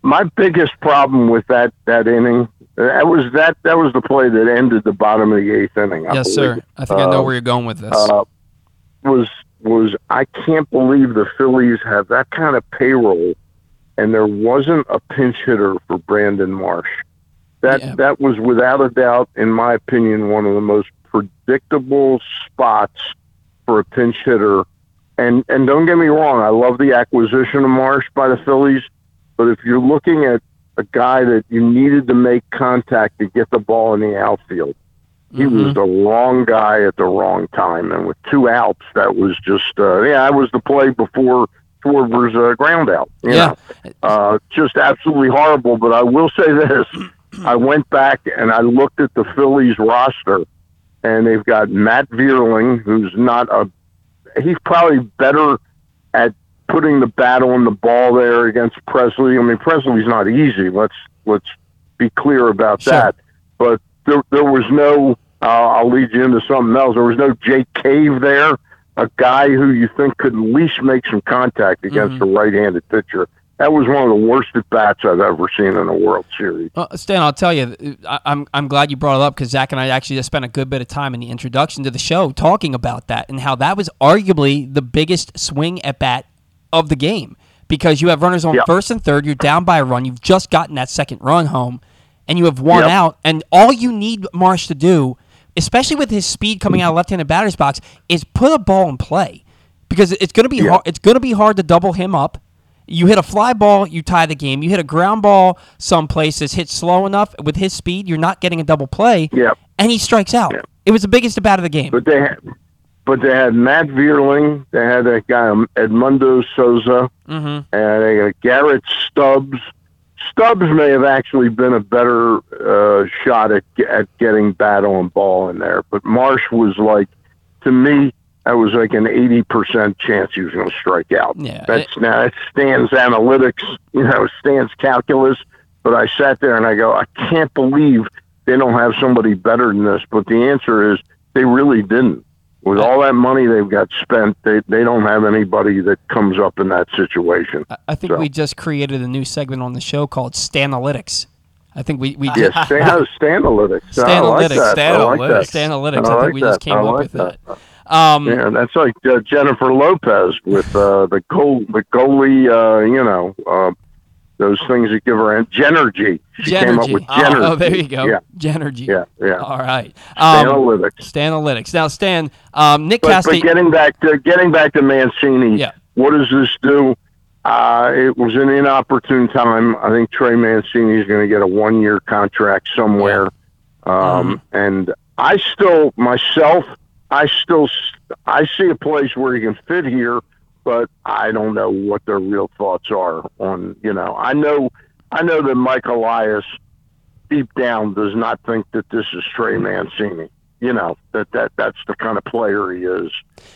my biggest problem with that that inning that was that that was the play that ended the bottom of the eighth inning. I yes, believe. sir. I think I know Uh, where you're going with this. uh, was was I can't believe the Phillies have that kind of payroll, and there wasn't a pinch hitter for Brandon Marsh. That Yeah. that was without a doubt, in my opinion, one of the most predictable spots for a pinch hitter. And and don't get me wrong, I love the acquisition of Marsh by the Phillies, but if you're looking at a guy that you needed to make contact to get the ball in the outfield, he was the wrong guy at the wrong time, and with two outs, that was just uh, yeah, that was the play before Schwarber's uh, ground out. You Yeah. know? uh, just absolutely horrible. But I will say this: I went back and I looked at the Phillies roster, and they've got Matt Vierling, who's not a he's probably better at putting the bat on the ball there against Pressly. I mean, Pressly's not easy. Let's let's be clear about Sure. that. But there there was no. Uh, I'll lead you into something else. There was no Jake Cave there, a guy who you think could at least make some contact against a right-handed pitcher. That was one of the worst at bats I've ever seen in a World Series. Uh, Stan, I'll tell you, I, I'm I'm glad you brought it up because Zach and I actually just spent a good bit of time in the introduction to the show talking about that and how that was arguably the biggest swing at bat of the game because you have runners on Yep. first and third, you're down by a run, you've just gotten that second run home, and you have one Yep. out, and all you need Marsh to do, especially with his speed coming out of left-handed batter's box, is put a ball in play because it's going to be Yeah. hard. It's going to be hard to double him up. You hit a fly ball, you tie the game. You hit a ground ball some places, hit slow enough with his speed, you're not getting a double play. Yep. And he strikes out. Yeah. It was the biggest at bat of the game. But they had, but they had Matt Vierling, they had that guy um, Edmundo Sosa, mm-hmm. and they got Garrett Stubbs. Stubbs may have actually been a better uh, shot at at getting bat on ball in there, but Marsh was like, to me, that was like an eighty percent chance he was going to strike out. Yeah. That's now that stands analytics, you know, stands calculus. But I sat there and I go, I can't believe they don't have somebody better than this. But the answer is they really didn't. With all that money they've got spent, they they don't have anybody that comes up in that situation. I- think So- we just created a new segment on the show called Stanalytics. I think we, we Yes, just, Stan, oh, Stanalytics. I like Stanalytics. I like. Stanalytics. I I, think we just came up with that. that. Um, Yeah, that's like uh, Jennifer Lopez with uh, the goal, the goalie. Uh, you know, uh, those things that give her en- Genergy. Came up with Oh, Genergy. oh, there you go. Yeah, Genergy. yeah, yeah. All right. Um, Analytics. Stanalytics. Now, Stan, um, Nick But, Casti. but getting back to getting back to Mancini, Yeah. what does this do? Uh, it was an inopportune time. I think Trey Mancini is going to get a one year contract somewhere, um, Mm-hmm. and I still myself, I still I see a place where he can fit here, but I don't know what their real thoughts are on. You know, I know I know that Mike Elias deep down does not think that this is Trey Mancini. You know that that that's the kind of player he is,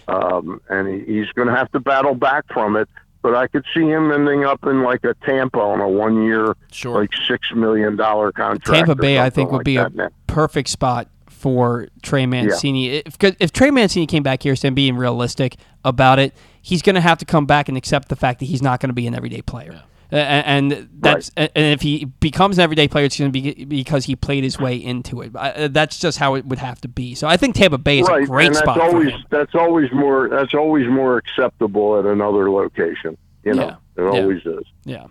um, and he, he's going to have to battle back from it. But I could see him ending up in like a Tampa on a one-year, Sure. like six million dollar contract. Tampa Bay, I think, would like be a now. perfect spot for Trey Mancini. If, 'cause if Trey Mancini came back here, and being realistic about it, he's going to have to come back and accept the fact that he's not going to be an everyday player. A- And, and that's and if he becomes an everyday player, it's going to be because he played his way into it. Uh, That's just how it would have to be. So I think Tampa Bay is right, a great and that's spot always for him. that's always more that's always more acceptable at another location. You know, Yeah, it yeah. always is. Yeah.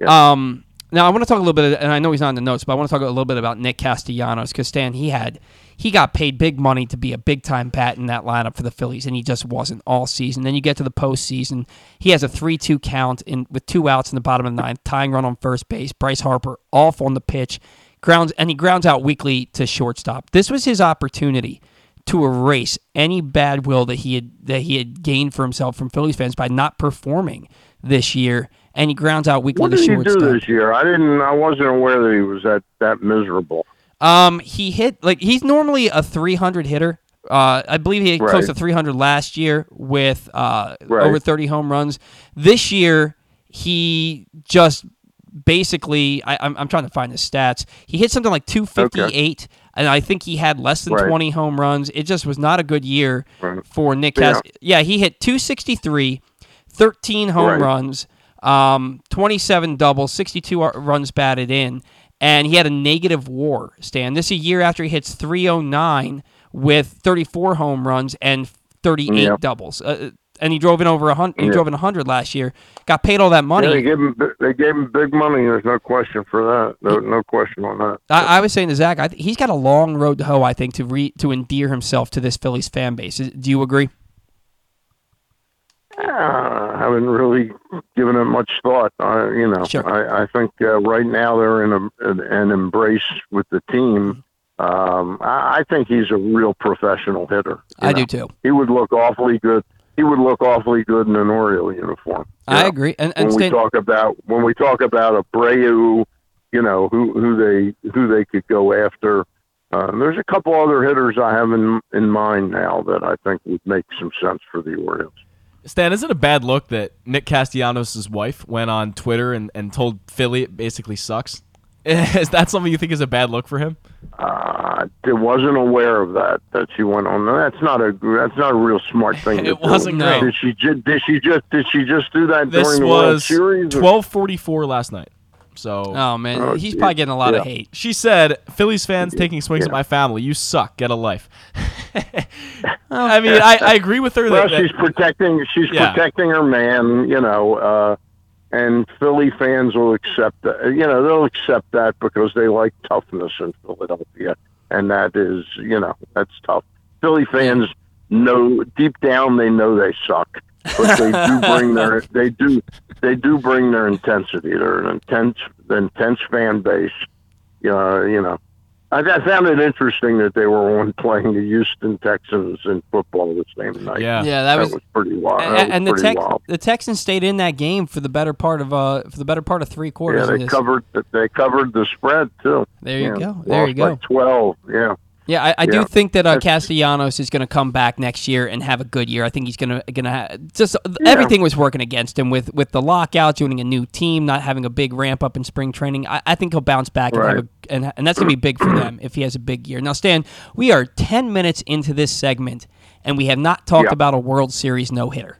Yeah. Um, now I want to talk a little bit, and I know he's not in the notes, but I want to talk a little bit about Nick Castellanos because Stan he had he got paid big money to be a big time bat in that lineup for the Phillies, and he just wasn't all season. Then you get to the postseason, he has a three two count in with two outs in the bottom of the ninth, tying run on first base. Bryce Harper off on the pitch, grounds and he grounds out weakly to shortstop. This was his opportunity to erase any bad will that he had that he had gained for himself from Phillies fans by not performing this year, and he grounds out weakly What did he do this year? I didn't. I wasn't aware that he was that that miserable. Um, he hit like he's normally a 300 hitter. Uh, I believe he hit close to 300 last year with uh, Right. over 30 home runs. This year, he just basically I, I'm, I'm trying to find the stats. He hit something like 258 and I think he had less than Right. 20 home runs. It just was not a good year Right. for Nick Yeah. Yeah, he hit 263, 13 home Right. runs, um, 27 doubles, 62 runs batted in, and he had a negative WAR. Stan, this is a year after he hits 309 with 34 home runs and 38 Yeah. doubles. Uh, and he drove in over a hundred. He Yeah. drove in 100 last year. Got paid all that money. Yeah, they gave him they gave him big money. There's no question for that. No, no question on that. I, I was saying to Zach, I th- he's got a long road to hoe. I think to re- to endear himself to this Phillies fan base. Do you agree? Uh, I haven't really given it much thought. I, you know, Sure. I, I think uh, right now they're in a, an, an embrace with the team. Um, I, I think he's a real professional hitter. I know. do too. He would look awfully good. He would look awfully good in an Oriole uniform. I know. agree. And, and when we talk about when we talk about Abreu, you know who who they who they could go after. Uh, there's a couple other hitters I have in in mind now that I think would make some sense for the Orioles. Stan, is it a bad look that Nick Castellanos' wife went on Twitter and, and told Philly it basically sucks? Is that something you think is a bad look for him? Uh, I wasn't aware of that that she went on. That's not a that's not a real smart thing. It do. wasn't No. great. Did she just did she just did she just do that This during the World Series? twelve forty four last night. So oh man, Oh, he's geez. probably getting a lot of hate. she said, "Phillies fans taking swings at my family. You suck. Get a life." I mean, I, I agree with her Well, that, that- she's protecting. She's Yeah. protecting her man. You know, uh, and Philly fans will accept that. You know, they'll accept that because they like toughness in Philadelphia, and that is, you know, that's tough. Philly fans know deep down they know they suck, but they do bring their they do they do bring their intensity. They're an intense intense fan base. Uh, you know. I, I found it interesting that they were on playing the Houston Texans in football the same night. yeah. Yeah, that That was. was pretty wild. and, and the pretty Tex- wild. the Texans stayed in that game for the better part of uh for the better part of three quarters. Yeah, they this. covered. They covered the spread too. There you Yeah, go. There you go. by Twelve. Yeah. Yeah, I, I do think that uh, Castellanos is going to come back next year and have a good year. I think he's going to going to ha- just everything was working against him with with the lockout, joining a new team, not having a big ramp up in spring training. I, I think he'll bounce back and, have a, and and that's going to be big for them if he has a big year. Now, Stan, we are ten minutes into this segment and we have not talked Yeah. about a World Series no hitter.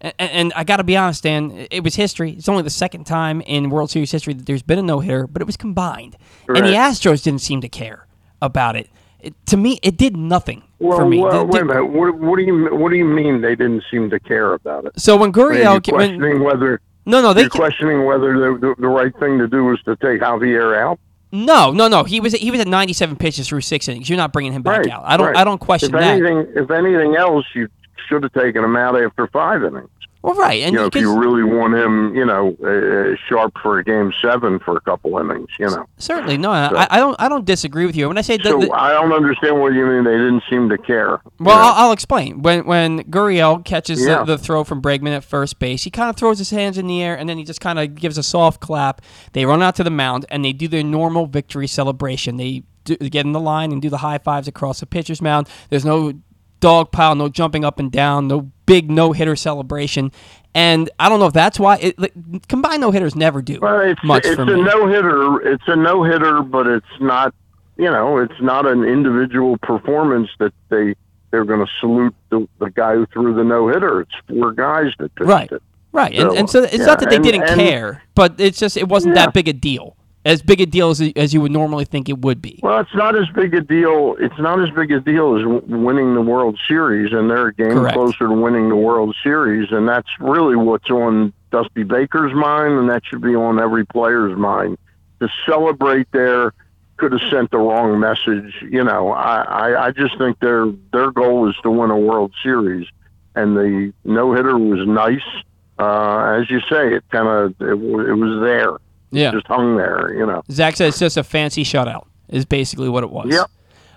And, and I got to be honest, Dan, it was history. It's only the second time in World Series history that there's been a no hitter, but it was combined. And the Astros didn't seem to care about it. It to me, it did nothing Well, for me. well, Did- wait a minute. What, what do you What do you mean they didn't seem to care about it? So when Gurriel, ca- when, questioning whether no, no, they questioning whether the, the the right thing to do was to take Javier out? no, no, no. He was he was at 97 pitches through six innings. You're not bringing him back Right, out. I don't right. I don't question if that. anything, if anything else, you should have taken him out after five innings. Well, right, and You know, if you really want him, you know, uh, sharp for a game seven for a couple innings. You know. certainly no, I- So- I, I don't I don't disagree with you. When I say So the- I don't understand what you mean. They didn't seem to care. Well, I'll, I'll explain. When when Gurriel catches Yeah. the, the throw from Bregman at first base, he kind of throws his hands in the air and then he just kind of gives a soft clap. They run out to the mound and they do their normal victory celebration. They do, get in the line and do the high fives across the pitcher's mound. There's no dog pile, no jumping up and down, no big no hitter celebration. And I don't know if that's why it, like, combined no hitters never do Well, it's much it's for a me. no hitter. It's a no hitter, but it's not. You know, it's not an individual performance that they they're going to salute the, the guy who threw the no hitter. It's four guys that pitched Right. it. Right, and, So, and so it's yeah, not that they and- didn't and- care, but it's just it wasn't Yeah. that big a deal, as big a deal as, as you would normally think it would be. Well, it's not as big a deal. It's not as big a deal as w- winning the World Series, and they're a game Correct. closer to winning the World Series, and that's really what's on Dusty Baker's mind, and that should be on every player's mind. To celebrate there could have sent the wrong message. You know, I, I, I just think their their goal is to win a World Series, and the no hitter was nice. Uh, as you say, it kind of it, it was there, Yeah, just hung there. You know. Zach said it's just a fancy shutout. Is basically what it was. Yep.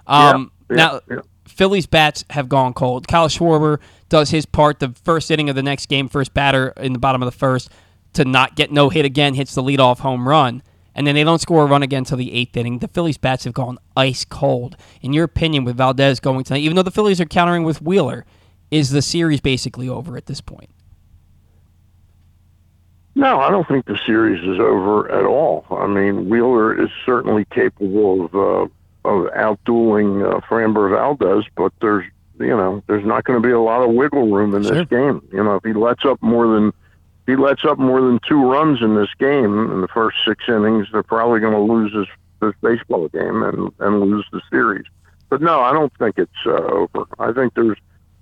Um, Yep, now yep, yep. Phillies bats have gone cold. Kyle Schwarber does his part. The first inning of the next game, first batter in the bottom of the first, to not get no hit again, hits the leadoff home run. And then they don't score a run again until the eighth inning. The Phillies bats have gone ice cold. In your opinion, with Valdez going tonight, even though the Phillies are countering with Wheeler, is the series basically over at this point? No, I don't think the series is over at all. I mean, Wheeler is certainly capable of uh, of outdueling uh, Framber Valdez, but there's you know there's not going to be a lot of wiggle room in Sure. this game. You know, if he lets up more than he lets up more than two runs in this game in the first six innings, they're probably going to lose this this baseball game and and lose the series. But no, I don't think it's uh, over. I think there's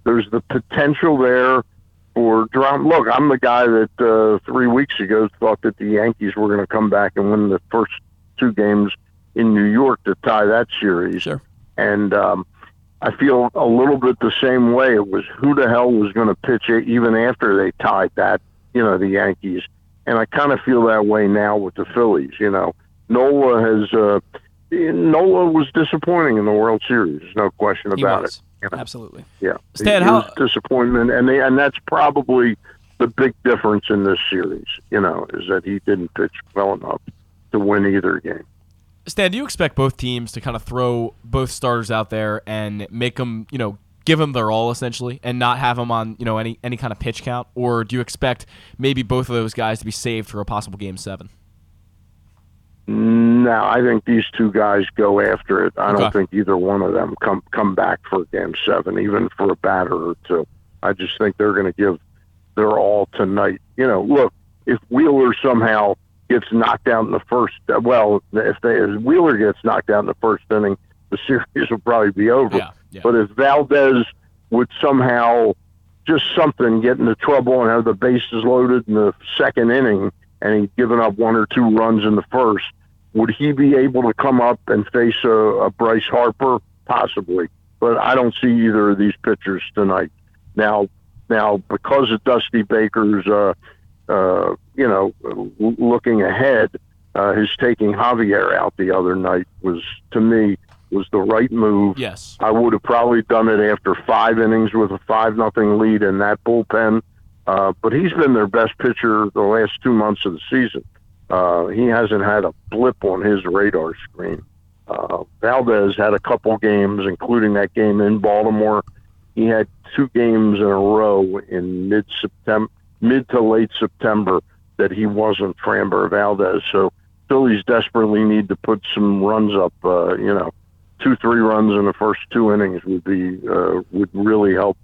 there's the potential there for. Look, I'm the guy that uh, three weeks ago thought that the Yankees were going to come back and win the first two games in New York to tie that series. Sure. And um, I feel a little bit the same way. It was who the hell was going to pitch it even after they tied that, you know, the Yankees. And I kind of feel that way now with the Phillies. You know, Nola has. Uh, Nola was disappointing in the World Series. There's no question about it. You know. Absolutely. Yeah, Stan, how- disappointment, and they, and that's probably the big difference in this series. You know, is that he didn't pitch well enough to win either game. Stan, do you expect both teams to kind of throw both starters out there and make them, you know, give them their all essentially, and not have them on, you know, any any kind of pitch count, or do you expect maybe both of those guys to be saved for a possible game seven? Mm, No, I think these two guys go after it. I Okay. don't think either one of them come come back for game seven, even for a batter or two. I just think they're going to give their all tonight. You know, look, if Wheeler somehow gets knocked out in the first, well, if they if Wheeler gets knocked out in the first inning, the series will probably be over. Yeah, yeah. But if Valdez would somehow just something get into trouble and have the bases loaded in the second inning, and he'd given up one or two runs in the first, would he be able to come up and face a, a Bryce Harper? Possibly, but I don't see either of these pitchers tonight. Now, now because of Dusty Baker's, uh, uh, you know, looking ahead, uh, his taking Javier out the other night was, to me, was the right move. Yes. I would have probably done it after five innings with a five nothing lead in that bullpen. Uh, but he's been their best pitcher the last two months of the season. Uh, he hasn't had a blip on his radar screen. Uh, Valdez had a couple games, including that game in Baltimore. He had two games in a row in mid September, mid to late September, that he wasn't Framber Valdez. So Phillies desperately need to put some runs up. Uh, you know, two three runs in the first two innings would be uh, would really help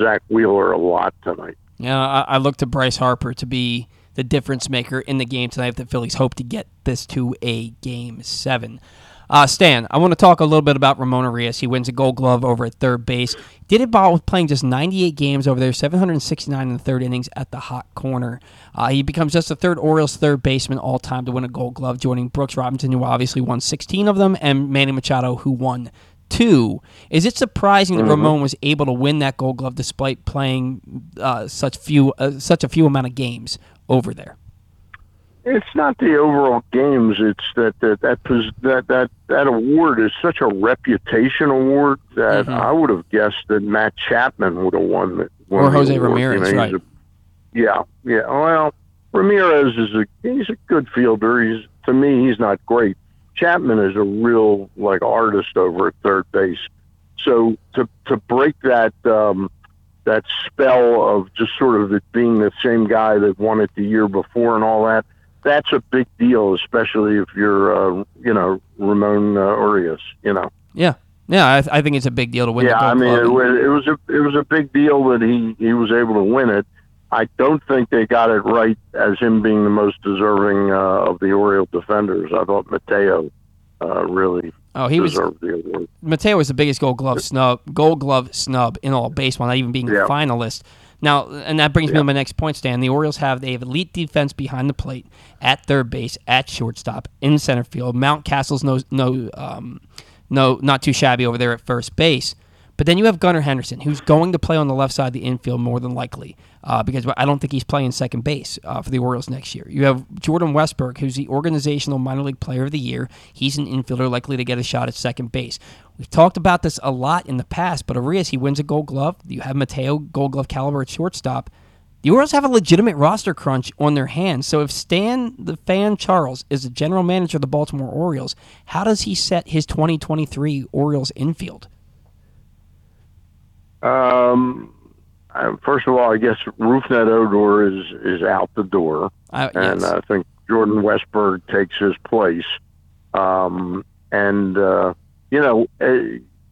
Zack Wheeler a lot tonight. Yeah, I, I look to Bryce Harper to be the difference maker in the game tonight. If the Phillies hope to get this to a game seven. Uh, Stan, I want to talk a little bit about Ramon Urias. He wins a Gold Glove over at third base. Did it while playing just 98 games over there, 769 in the third innings at the hot corner. Uh, he becomes just the third Orioles third baseman all time to win a Gold Glove, joining Brooks Robinson, who obviously won 16 of them, and Manny Machado, who won two. Is it surprising that Ramon was able to win that Gold Glove despite playing uh, such few, uh, such a few amount of games over there? It's not the overall games. It's that that that that that, that award is such a reputation award that Mhm. I would have guessed that Matt Chapman would have won it. Or Jose award. Ramirez, he's right. a- yeah, yeah. Well, Ramirez is a he's a good fielder. He's to me he's not great. Chapman is a real like artist over at third base. So to to break that um, that spell of just sort of it being the same guy that won it the year before and all that, that's a big deal, especially if you're uh, you know Ramon uh, Urias. You know. Yeah, yeah, I, th- I think it's a big deal to win. Yeah, the I mean, it, it was a it was a big deal that he he was able to win it. I don't think they got it right as him being the most deserving uh, of the Oriole defenders. I thought Mateo uh, really oh, he was. Mateo was the biggest Gold Glove snub, Gold Glove snub in all baseball, not even being Yeah. a finalist. Now, and that brings me to my next point, Stan. The Orioles have they have elite defense behind the plate, at third base, at shortstop, in center field. Mountcastle's no no um, no not too shabby over there at first base. But then you have Gunnar Henderson, who's going to play on the left side of the infield more than likely, uh, because I don't think he's playing second base uh, for the Orioles next year. You have Jordan Westburg, who's the organizational minor league player of the year. He's an infielder likely to get a shot at second base. We've talked about this a lot in the past, but Urias, he wins a gold glove. You have Mateo, gold glove caliber at shortstop. The Orioles have a legitimate roster crunch on their hands. So if Stan the fan Charles is the general manager of the Baltimore Orioles, how does he set his 2023 Orioles infield? Um, uh, first of all, I guess Rougned Odor is is out the door. I, and yes. I think Jordan Westburg takes his place. Um, and uh, you know, uh,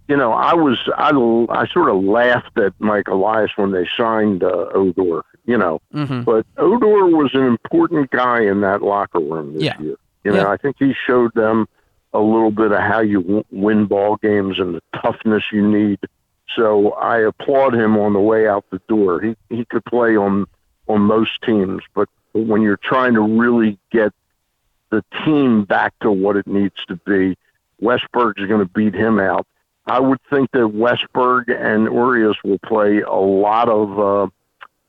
you know, I was I, I sort of laughed at Mike Elias when they signed uh, Odor. You know, Mm-hmm. but Odor was an important guy in that locker room this Yeah. year. You know, Yeah. I think he showed them a little bit of how you w- win ball games and the toughness you need. So I applaud him on the way out the door. He he could play on on most teams, but when you're trying to really get the team back to what it needs to be, Westburg's going to beat him out. I would think that Westberg and Urias will play a lot of uh,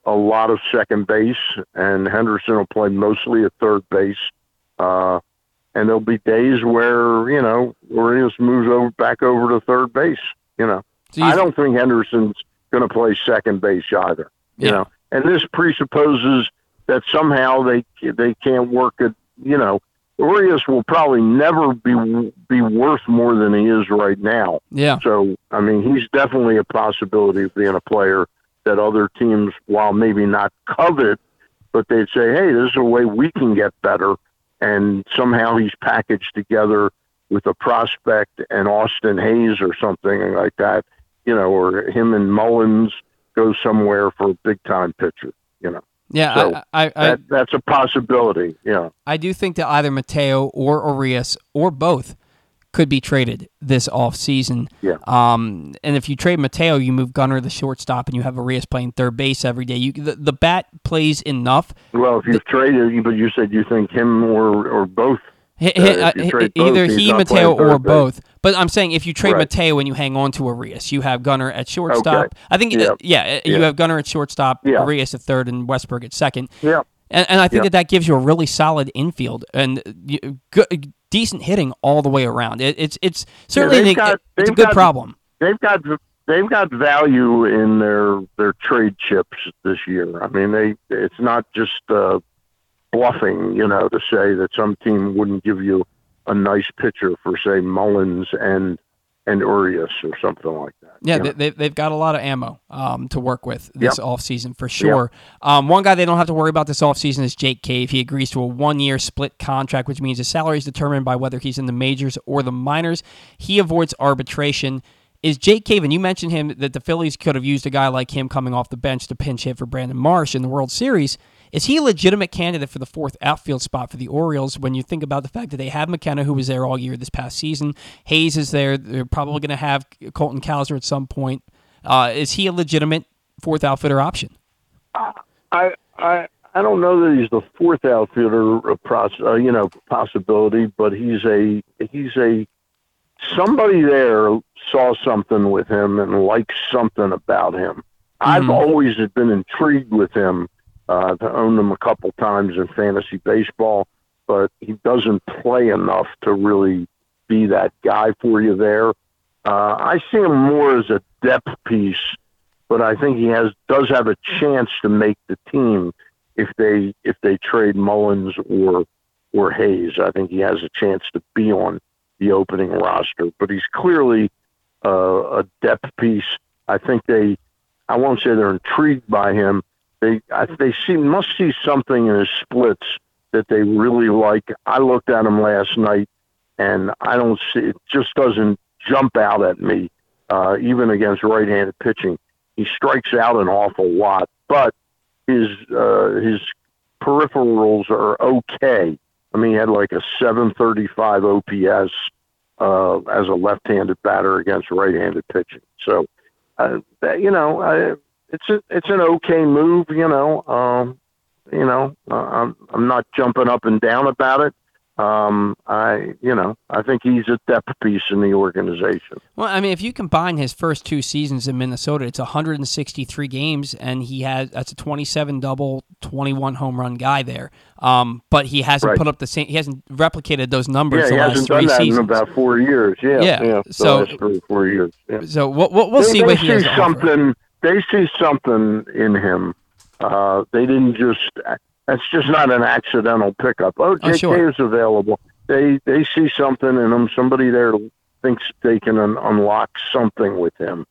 a lot of second base, and Henderson will play mostly at third base. Uh, and there'll be days where you know Urias moves over back over to third base. You know, You I don't think Henderson's going to play second base either. You Yeah. know, and this presupposes that somehow they they can't work it. You know, Urias will probably never be be worth more than he is right now. yeah. So I mean, he's definitely a possibility of being a player that other teams, while maybe not covet, but they'd say, hey, this is a way we can get better. And somehow he's packaged together with a prospect and Austin Hays or something like that, you know, or him and Mullins go somewhere for a big time pitcher. You know, Yeah, So, I, I, I, that, that's a possibility. Yeah, I do think that either Mateo or Urias or both could be traded this offseason. Yeah. Um, and if you trade Mateo, you move Gunnar the shortstop, and you have Urias playing third base every day. You the, the bat plays enough. well, if you've traded, but you said you think him or or both. Hi- Uh, if uh, trade both, either he, Mateo, or both. But I'm saying if you trade Right. Mateo and you hang on to Urias, you have Gunnar at shortstop. Okay. I think, uh, Yeah. yeah, uh, you have Gunnar at shortstop, Yeah. Urias at third, and Westburg at second. Yeah. And, and I think Yeah. that that gives you a really solid infield and good, decent hitting all the way around. It, it's it's certainly an- got- it's a good got- problem. they've got they've got value in their their trade chips this year. I mean, they it's not just uh, bluffing, you know, to say that some team wouldn't give you a nice pitcher for say Mullins and and Urias or something like that. Yeah, you know? they, they've, got a lot of ammo um, to work with this offseason for Yep. sure. Um, one guy they don't have to worry about this offseason is Jake Cave. He agrees to a one year split contract, which means his salary is determined by whether he's in the majors or the minors. He avoids arbitration. Is Jake Cave, and you mentioned him that the Phillies could have used a guy like him coming off the bench to pinch hit for Brandon Marsh in the World Series. Is he a legitimate candidate for the fourth outfield spot for the Orioles when you think about the fact that they have McKenna, who was there all year this past season? Hays is there. They're probably going to have Colton Cowser at some point. Uh, is he a legitimate fourth outfielder option? I I I don't know that he's the fourth outfielder uh, uh, you know possibility, but he's a he's a somebody there saw something with him and likes something about him. I've Mhm. always been intrigued with him. Uh, to own him a couple times in fantasy baseball, but he doesn't play enough to really be that guy for you there. Uh, I see him more as a depth piece but I think he has does have a chance to make the team if they if they trade Mullins or or Hays. I think he has a chance to be on the opening roster, but he's clearly uh, a depth piece. I think they I won't say they're intrigued by him. They they see must see something in his splits that they really like. I looked at him last night, and I don't see it. Just doesn't jump out at me, uh, even against right-handed pitching he strikes out an awful lot, but his uh, his peripherals are okay. I mean, he had like a 735 OPS uh, as a left-handed batter against right-handed pitching. So, uh, you know, it's a, it's an okay move. You know, um, you know, uh, I'm I'm not jumping up and down about it. Um, I you know, I think he's a depth piece in the organization. Well, I mean, if you combine his first two seasons in Minnesota, it's 163 games, and he has that's a 27 double, 21 home run guy there. Um, but he hasn't Right. put up the same. He hasn't replicated those numbers Yeah, the he last hasn't three done that seasons. in about four years. Yeah, Yeah, yeah, so- three, four years. Yeah. so we'll, we'll, we'll they, see they what he has offer. They see something in him. Uh, they didn't just. That's just not an accidental pickup. Oh, Oh, JK sure. is available. They they see something in him. Somebody there thinks they can un- unlock something with him,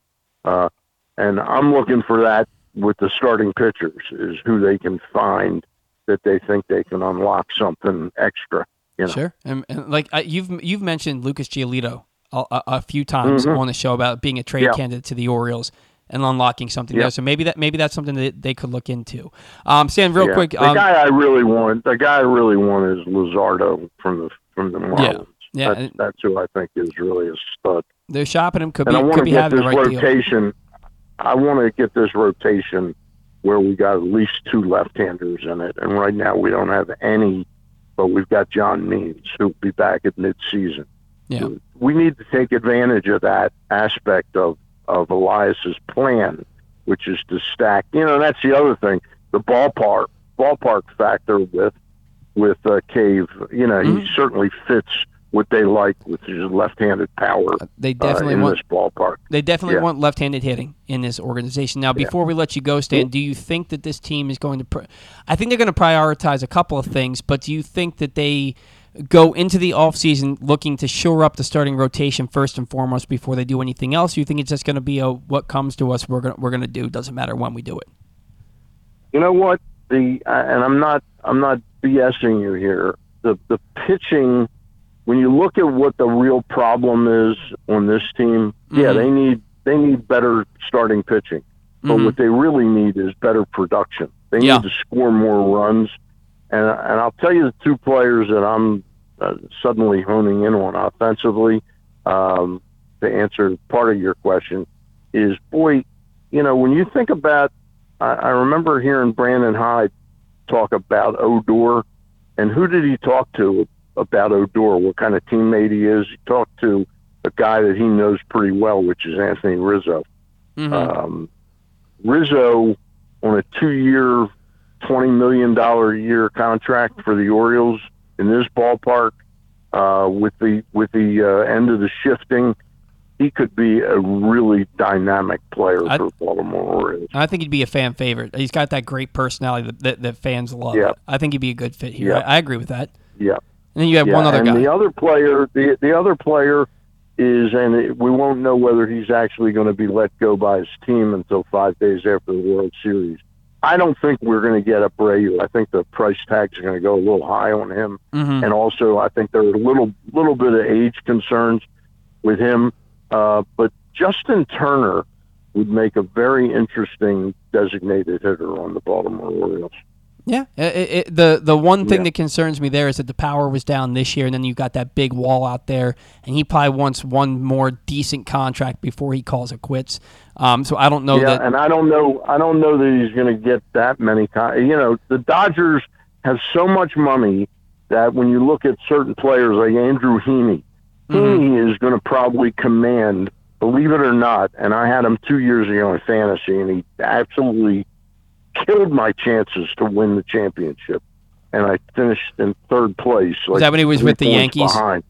uh, and I'm looking for that with the starting pitchers. Is who they can find that they think they can unlock something extra. You know. Sure, and, and like you've you've mentioned Lucas Giolito a, a, a few times Mhm. on the show about being a trade Yeah. candidate to the Orioles and unlocking something Yeah. there. So maybe that maybe that's something that they could look into. Um, Stan, real Yeah. quick, the um, guy I really want, the guy I really want is Luzardo from the from the Marlins. yeah, that's, that's who I think is really a stud. they're shopping him. Could And be I want could to be get having this the right deal. rotation. I want to get this rotation where we got at least two left-handers in it, and right now we don't have any. But we've got John Means who'll be back at mid-season. Yeah. we need to take advantage of that aspect of of Elias's plan, which is to stack. You know, that's the other thing. The ballpark ballpark factor with with uh, Cave. You know, Mhm. he certainly fits what they like with his left-handed power They uh, definitely in want this ballpark. They definitely Yeah. want left-handed hitting in this organization. Now, Yeah. before we let you go, Stan, do you think that this team is going to? Pr- I think they're going to prioritize a couple of things, but do you think that they go into the offseason looking to shore up the starting rotation first and foremost before they do anything else? You think it's just going to be a what comes to us we're going we're to do doesn't matter when we do it? You know what? The uh, and I'm not I'm not BSing you here. The the pitching when you look at what the real problem is on this team, yeah, Mhm. they need they need better starting pitching. But Mhm. what they really need is better production. They Yeah. need to score more runs. And and I'll tell you the two players that I'm uh, suddenly honing in on offensively um, to answer part of your question is boy, you know, when you think about I, I remember hearing Brandon Hyde talk about Odor, and who did he talk to about Odor? What kind of teammate he is? He talked to a guy that he knows pretty well, which is Anthony Rizzo. Mhm. Um, Rizzo on a two-year, twenty million dollar a year contract for the Orioles in this ballpark, uh, with the with the uh, end of the shifting, he could be a really dynamic player I- for Baltimore Orioles. I think he'd be a fan favorite. He's got that great personality that, that, that fans love. Yeah. I think he'd be a good fit here. Yeah. I, I agree with that. Yeah. And then you have one other and guy. the other player, the the other player is, and it, we won't know whether he's actually going to be let go by his team until five days after the World Series. I don't think we're going to get Abreu. I think the price tags are going to go a little high on him, Mhm. and also I think there are a little little bit of age concerns with him. Uh, but Justin Turner would make a very interesting designated hitter on the Baltimore Orioles. Yeah, it, it, the the one thing Yeah. that concerns me there is that the power was down this year, and then you got that big wall out there, and he probably wants one more decent contract before he calls it quits. Um, so I don't know yeah, that. and I don't know. I don't know that he's going to get that many. Con- you know, the Dodgers have so much money that when you look at certain players like Andrew Heaney, Mhm. Heaney is going to probably command. Believe it or not, and I had him two years ago in fantasy, and he absolutely killed my chances to win the championship. And I finished in third place. Like that when he was with the Yankees? Behind.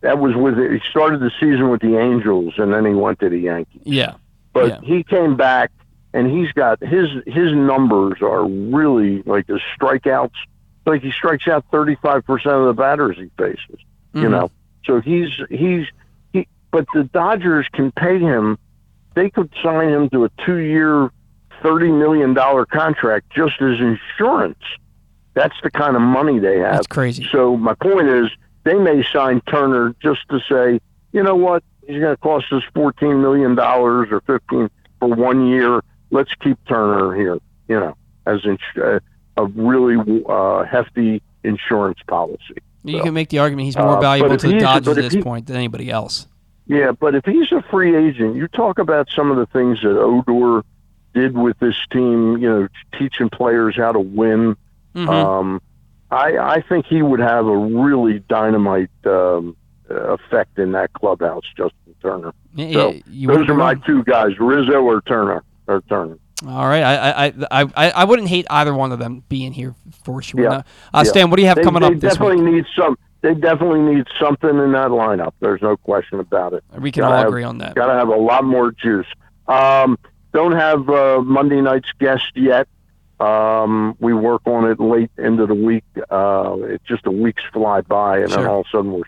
That was with. He started the season with the Angels, and then he went to the Yankees yeah, but Yeah. he came back and he's got his his numbers are really like the strikeouts like he strikes out 35% of the batters he faces you Mhm. know so he's he's he but the Dodgers can pay him they could sign him to a 2-year 30 million dollar contract just as insurance that's the kind of money they have that's crazy. so my point is, they may sign Turner just to say, you know what, he's going to cost us fourteen million dollars or fifteen for one year. Let's keep Turner here, you know, as ins- uh, a really uh, hefty insurance policy. You so, can make the argument he's more uh, valuable if to the Dodgers at this he- point than anybody else. Yeah, but if he's a free agent, you talk about some of the things that Odor did with this team. You know, teaching players how to win. Mhm. Um, I, I think he would have a really dynamite um, effect in that clubhouse, Justin Turner. Yeah, So yeah, those are my wrong. two guys, Rizzo or Turner. Or Turner. All right, I, I, I, I, wouldn't hate either one of them being here for sure. Yeah. Uh, Yeah. Stan, what do you have They, coming they up this definitely week? need some. They definitely need something in that lineup. There's no question about it. We can gotta all have- agree on that. Got to have a lot more juice. Um, don't have uh, Monday night's guest yet. Um, we work on it late into the week. Uh, it's just a week's fly by, and then all of a sudden we're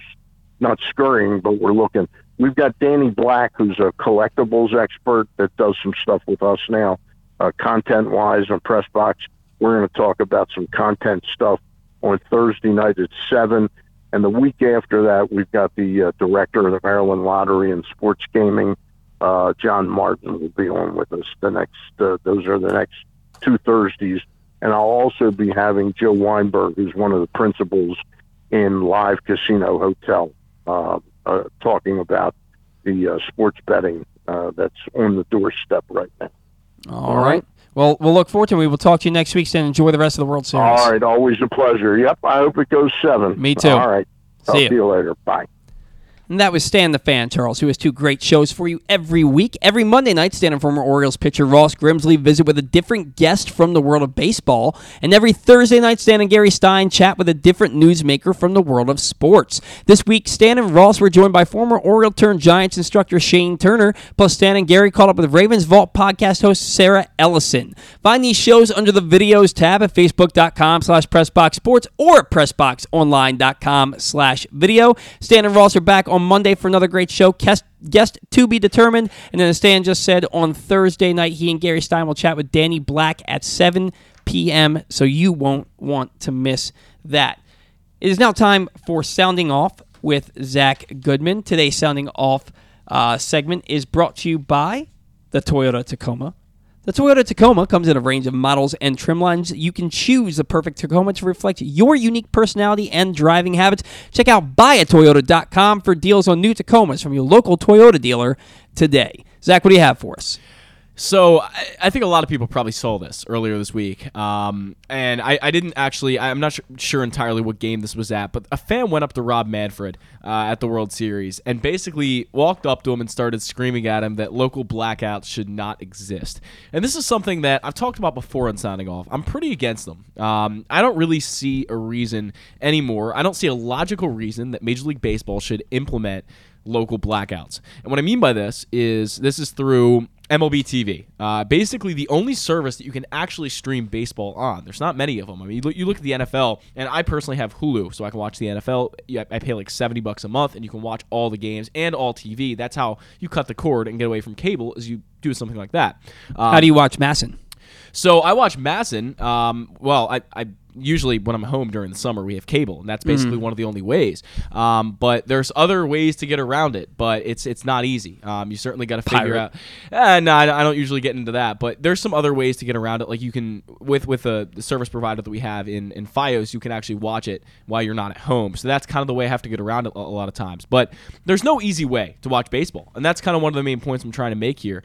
not scurrying, but we're looking. We've got Danny Black, who's a collectibles expert that does some stuff with us now, uh, content wise on Press Box. We're going to talk about some content stuff on Thursday night at seven. And the week after that, we've got the uh, director of the Maryland Lottery and Sports Gaming, uh, John Martin, will be on with us. The next, uh, those are the next two Thursdays, and I'll also be having Joe Weinberg, who's one of the principals in Live Casino Hotel, uh, uh, talking about the uh, sports betting uh, that's on the doorstep right now. All right. Well, we'll look forward to it. We will talk to you next week and enjoy the rest of the World Series. All right, always a pleasure. Yep, I hope it goes seven. Me too. All right. See ya. to you later. Bye. And that was Stan the Fan, Charles, who has two great shows for you every week. Every Monday night, Stan and former Orioles pitcher Ross Grimsley visit with a different guest from the world of baseball. And every Thursday night, Stan and Gary Stein chat with a different newsmaker from the world of sports. This week, Stan and Ross were joined by former Oriole turned Giants instructor Shane Turner, plus Stan and Gary caught up with Ravens Vault podcast host Sarah Ellison. Find these shows under the videos tab at facebook.com slash pressboxsports or at pressboxonline.com slash video. Stan and Ross are back on Monday for another great show. Guest, guest to be determined. And then as Stan just said, on Thursday night, he and Gary Stein will chat with Danny Black at 7 p.m., so you won't want to miss that. It is now time for Sounding Off with Zach Goodman. Today's Sounding Off uh, segment is brought to you by the Toyota Tacoma. The Toyota Tacoma comes in a range of models and trim lines. You can choose the perfect Tacoma to reflect your unique personality and driving habits. Check out buyatoyota.com for deals on new Tacomas from your local Toyota dealer today. Zach, what do you have for us? So I, I think a lot of people probably saw this earlier this week, um, and I, I didn't actually. I'm not su- sure entirely what game this was at, but a fan went up to Rob Manfred uh, at the World Series and basically walked up to him and started screaming at him that local blackouts should not exist. And this is something that I've talked about before on Sounding Off. I'm pretty against them. Um, I don't really see a reason anymore. I don't see a logical reason that Major League Baseball should implement local blackouts. And what I mean by this is this is through MLB TV. Uh, basically, the only service that you can actually stream baseball on. There's not many of them. I mean, you look, you look at the NFL, and I personally have Hulu, so I can watch the NFL. I pay like 70 bucks a month, and you can watch all the games and all TV. That's how you cut the cord and get away from cable, is you do something like that. Um, How do you watch MASN? so I watch MASN. Um, well, I, I usually when I'm home during the summer we have cable, and that's basically one of the only ways. Um, but there's other ways to get around it, but it's it's not easy. Um, you certainly got to figure out. Uh, no, I don't- I don't usually get into that, but there's some other ways to get around it. Like you can with with the, the service provider that we have in in FiOS, you can actually watch it while you're not at home. So that's kind of the way I have to get around it a a lot of times. But there's no easy way to watch baseball, and that's kind of one of the main points I'm trying to make here.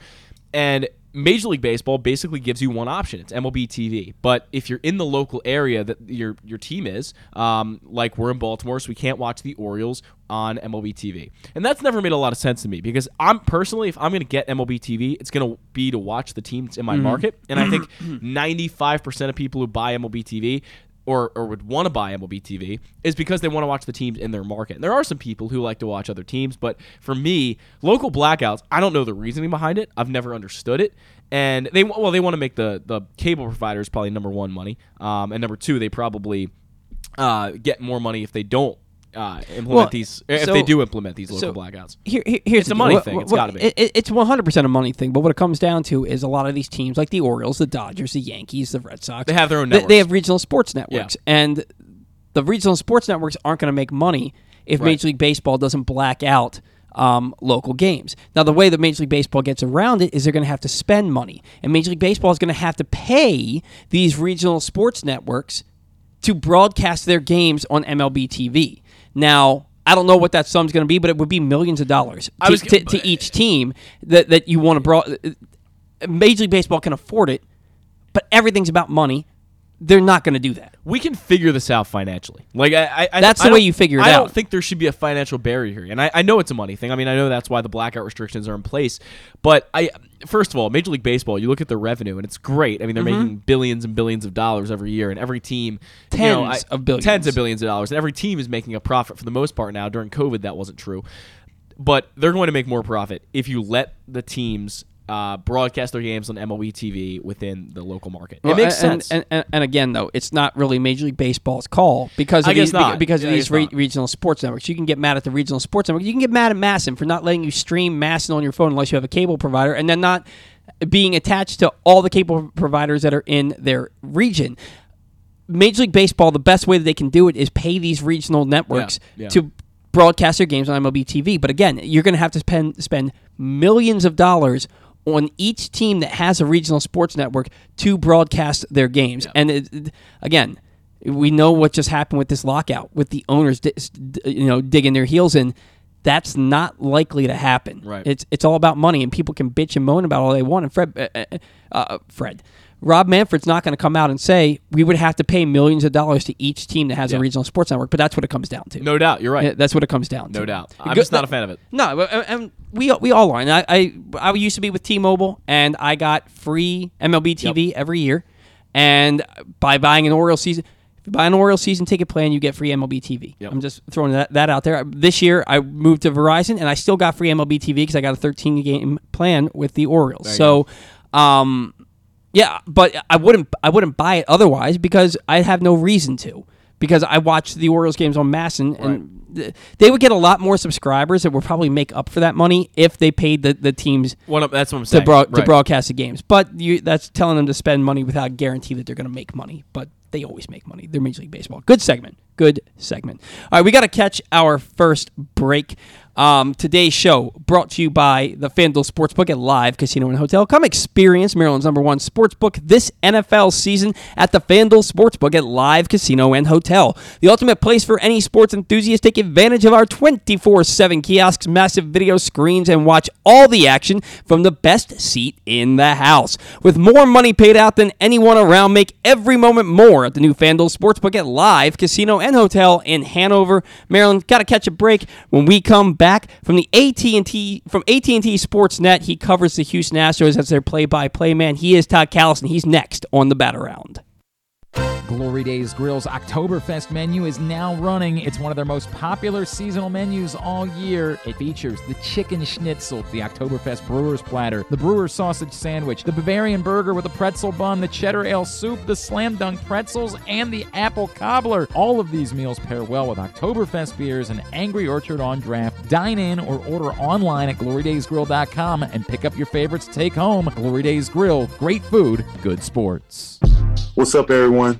And Major League Baseball basically gives you one option. It's MLB TV. But if you're in the local area that your your team is, um, like we're in Baltimore, so we can't watch the Orioles on MLB TV. And that's never made a lot of sense to me because I'm personally, if I'm going to get MLB TV, it's going to be to watch the teams in my market. And I think 95% of people who buy MLB TV or, or would want to buy MLB TV is because they want to watch the teams in their market. And there are some people who like to watch other teams, but for me, local blackouts, I don't know the reasoning behind it. I've never understood it. And they well, they want to make the the cable providers probably number one money, um, and number two, they probably uh, get more money if they don't uh, implement Well, these. If so- they do implement these local so- blackouts. Here, here- here's It's the a money thing. It's what- gotta be. It, it- it's 100% a money thing. But what it comes down to is a lot of these teams, like the Orioles, the Dodgers, the Yankees, the Red Sox, They have their own they- They, have regional sports networks, and the regional sports networks aren't going to make money if Right. Major League Baseball doesn't black out. Um, local games. Now, the way that Major League Baseball gets around it is they're going to have to spend money, and Major League Baseball is going to have to pay these regional sports networks to broadcast their games on MLB TV. Now, I don't know what that sum's going to be, but it would be millions of dollars to, was- to, to each team that, that you want to broad. Uh, uh, Major League Baseball can afford it, but everything's about money. They're not going to do that. we can figure this out financially. Like I, I I- That's I the way you figure it out. I don't think there should be a financial barrier here, and I, I know it's a money thing. I mean, I know that's why the blackout restrictions are in place. But I, first of all, Major League Baseball, you look at their revenue, and it's great. I mean, they're Mm-hmm. making billions and billions of dollars every year, and every team, you know, Tens I- of billions. tens of billions of dollars, and every team is making a profit for the most part now. During COVID, that wasn't true, but they're going to make more profit if you let the teams. Uh, broadcast their games on MLB TV within the local market. Well, it makes and, sense. And, and, and again, though, it's not really Major League Baseball's call because of I these, not. because of Yeah, I these re- regional sports networks. You can get mad at the regional sports network. You can get mad at MASN for not letting you stream MASN on your phone unless you have a cable provider, and then not being attached to all the cable providers that are in their region. Major League Baseball, the best way that they can do it is pay these regional networks yeah. to broadcast their games on MLB TV. But again, you're going to have to spend spend millions of dollars on each team that has a regional sports network to broadcast their games. And it, again, we know what just happened with this lockout, with the owners, you know, digging their heels in. That's not likely to happen. Right. It's it's all about money, and people can bitch and moan about all they want. And Fred, uh, uh, uh, Fred, Rob Manfred's not going to come out and say we would have to pay millions of dollars to each team that has a regional sports network. But that's what it comes down to. No doubt, you're right. That's what it comes down to. No doubt. I'm just not a fan of it. No, and we we all are. And I, I I used to be with T-Mobile, and I got free MLB TV every year. And by buying an Orioles season, if you buy an Orioles season ticket plan, you get free MLB TV. Yep. I'm just throwing that, that out there. This year, I moved to Verizon, and I still got free MLB TV because I got a 13 game plan with the Orioles. So, um, yeah, but I wouldn't I wouldn't buy it otherwise because I have no reason to because I watch the Orioles games on MASN, and th- they would get a lot more subscribers that would probably make up for that money if they paid the, the teams One that's what I'm to, saying. broad, to broadcast the games. But you, that's telling them to spend money without guarantee that they're going to make money. But they always make money. They're Major League Baseball. Good segment. Good segment. All right, we got to catch our first break. Um, today's show brought to you by the FanDuel Sportsbook at Live Casino and Hotel. Come experience Maryland's number one sportsbook this NFL season at the FanDuel Sportsbook at Live Casino and Hotel. The ultimate place for any sports enthusiast. Take advantage of our 24 7 kiosks, massive video screens, and watch all the action from the best seat in the house. With more money paid out than anyone around, make every moment more at the new FanDuel Sportsbook at Live Casino and Hotel in Hanover, Maryland. Got to catch a break when we come back from the AT&T from AT&T Sportsnet. He covers the Houston Astros as their play-by-play man. He is Todd Kalas. He's next on the Bat Around. Glory Days Grill's Oktoberfest menu is now running. It's one of their most popular seasonal menus all year. It features the chicken schnitzel, the Oktoberfest brewer's platter, the brewer's sausage sandwich, the Bavarian burger with a pretzel bun, the cheddar ale soup, the slam dunk pretzels, and the apple cobbler. All of these meals pair well with Oktoberfest beers and Angry Orchard on draft. Dine in or order online at glorydaysgrill.com and pick up your favorites to take home. Glory Days Grill, great food, good sports. What's up, everyone?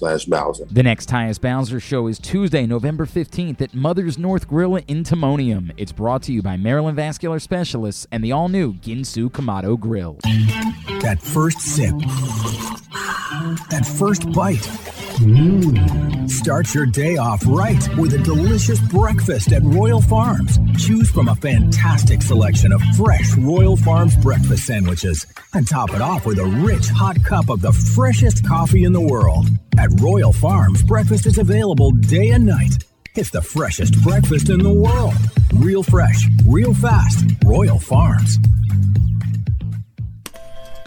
slash Bowser. The next Tyus Bowser show is Tuesday, November 15th at Mother's North Grill in Timonium. It's brought to you by Maryland Vascular Specialists and the all new Ginsu Kamado Grill. That first sip. That first bite. Mmm. Start your day off right with a delicious breakfast at Royal Farms. Choose from a fantastic selection of fresh Royal Farms breakfast sandwiches and top it off with a rich hot cup of the freshest coffee in the world. At Royal Farms, breakfast is available day and night. It's the freshest breakfast in the world. Real fresh, real fast. Royal Farms.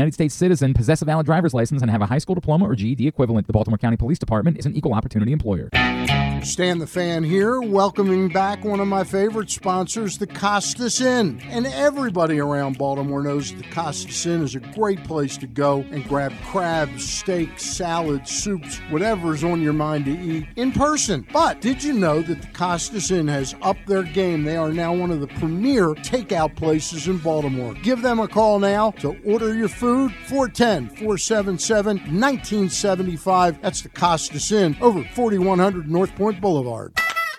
United States citizen, possess a valid driver's license, and have a high school diploma or GED equivalent. The Baltimore County Police Department is an equal opportunity employer. Stan the Fan here, welcoming back one of my favorite sponsors, the Costas Inn. And everybody around Baltimore knows the Costas Inn is a great place to go and grab crabs, steaks, salads, soups, whatever's on your mind to eat in person. But did you know that the Costas Inn has upped their game? They are now one of the premier takeout places in Baltimore. Give them a call now to order your food 410 477 1975. That's the Costas Inn over 4100 North Point Boulevard.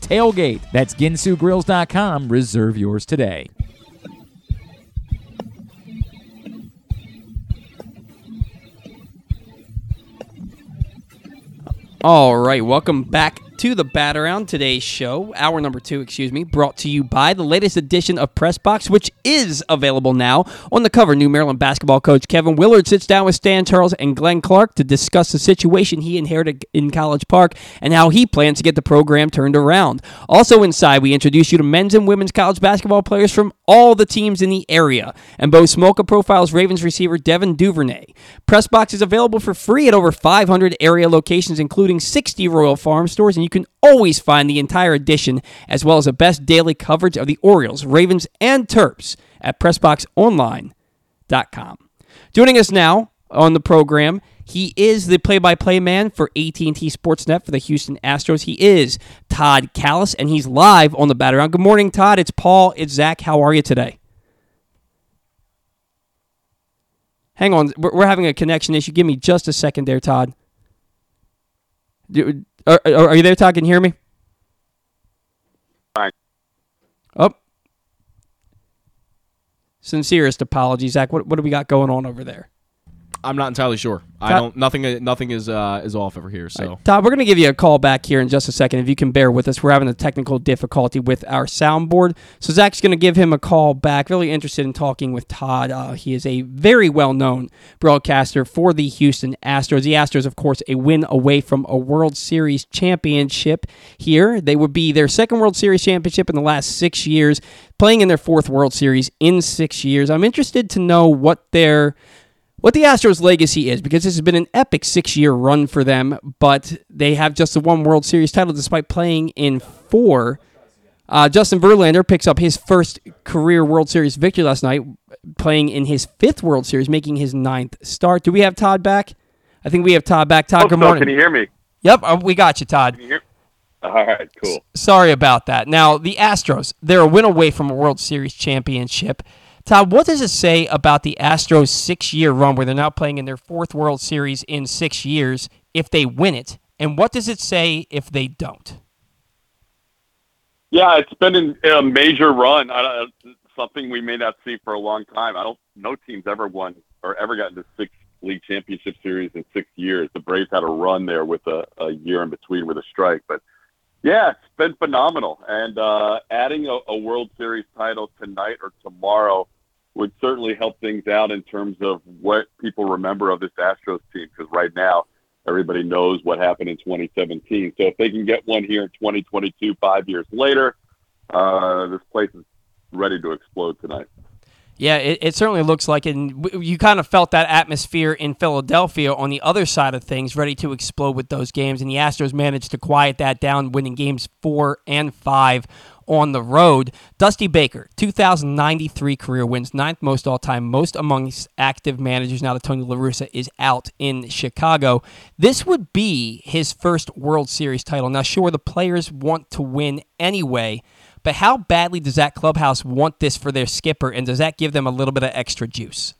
TAILGATE. That's ginsugrills.com. Reserve yours today. All right, welcome back to the Bat Around today's show, hour number two, excuse me, brought to you by the latest edition of Press Box, which is available now on the cover. New Maryland basketball coach Kevin Willard sits down with Stan Charles and Glenn Clark to discuss the situation he inherited in College Park and how he plans to get the program turned around. Also inside, we introduce you to men's and women's college basketball players from all the teams in the area, and Bo Smolka profiles Ravens receiver Devin Duvernay. Press Box is available for free at over 500 area locations, including 60 Royal Farm stores, and you can always find the entire edition as well as the best daily coverage of the Orioles, Ravens, and Terps at PressBoxOnline.com. Joining us now on the program, he is the play-by-play man for AT&T Sportsnet for the Houston Astros. He is Todd Kalas, and he's live on the Bat Around. Good morning, Todd. It's Paul. It's Zach. How are you today? Hang on, we're having a connection issue. Give me just a second there, Todd. Are are you there, Todd? Can you hear me? Fine. Oh. Sincerest apologies, Zach. What, what do we got going on over there? I'm not entirely sure. I Todd- don't. Nothing. Nothing is uh, is off over here. So Todd, we're going to give you a call back here in just a second if you can bear with us. We're having a technical difficulty with our soundboard. So Zach's going to give him a call back. Really interested in talking with Todd. Uh, he is a very well known broadcaster for the Houston Astros. The Astros, of course, a win away from a World Series championship here. They would be their second World Series championship in the last six years, playing in their fourth World Series in six years. I'm interested to know what their what the Astros' legacy is because this has been an epic six year run for them, but they have just the one World Series title despite playing in four. Uh, Justin Verlander picks up his first career World Series victory last night, playing in his fifth World Series, making his ninth start. Do we have Todd back? I think we have Todd back. Todd, Hope good so. morning. Can you hear me? Yep, uh, we got you, Todd. Can you hear? All right, cool. Sorry about that. Now, the Astros, they're a win away from a World Series championship. Todd, what does it say about the Astros' six year run where they're now playing in their fourth World Series in six years if they win it? And what does it say if they don't? Yeah, it's been a major run. Something we may not see for a long time. I don't. No team's ever won or ever gotten to six league championship series in six years. The Braves had a run there with a, a year in between with a strike, but yeah, it's been phenomenal. And uh, adding a, a World Series title tonight or tomorrow would certainly help things out in terms of what people remember of this Astros team. Because right now, everybody knows what happened in 2017. So if they can get one here in 2022, five years later, uh, this place is ready to explode tonight. Yeah, it, it certainly looks like it. And you kind of felt that atmosphere in Philadelphia on the other side of things, ready to explode with those games. And the Astros managed to quiet that down, winning games four and five on the road. Dusty Baker, 2,093 career wins, ninth most all time, most amongst active managers now that Tony La Russa is out in Chicago. This would be his first World Series title. Now, sure, the players want to win anyway. But how badly does that clubhouse want this for their skipper, and does that give them a little bit of extra juice?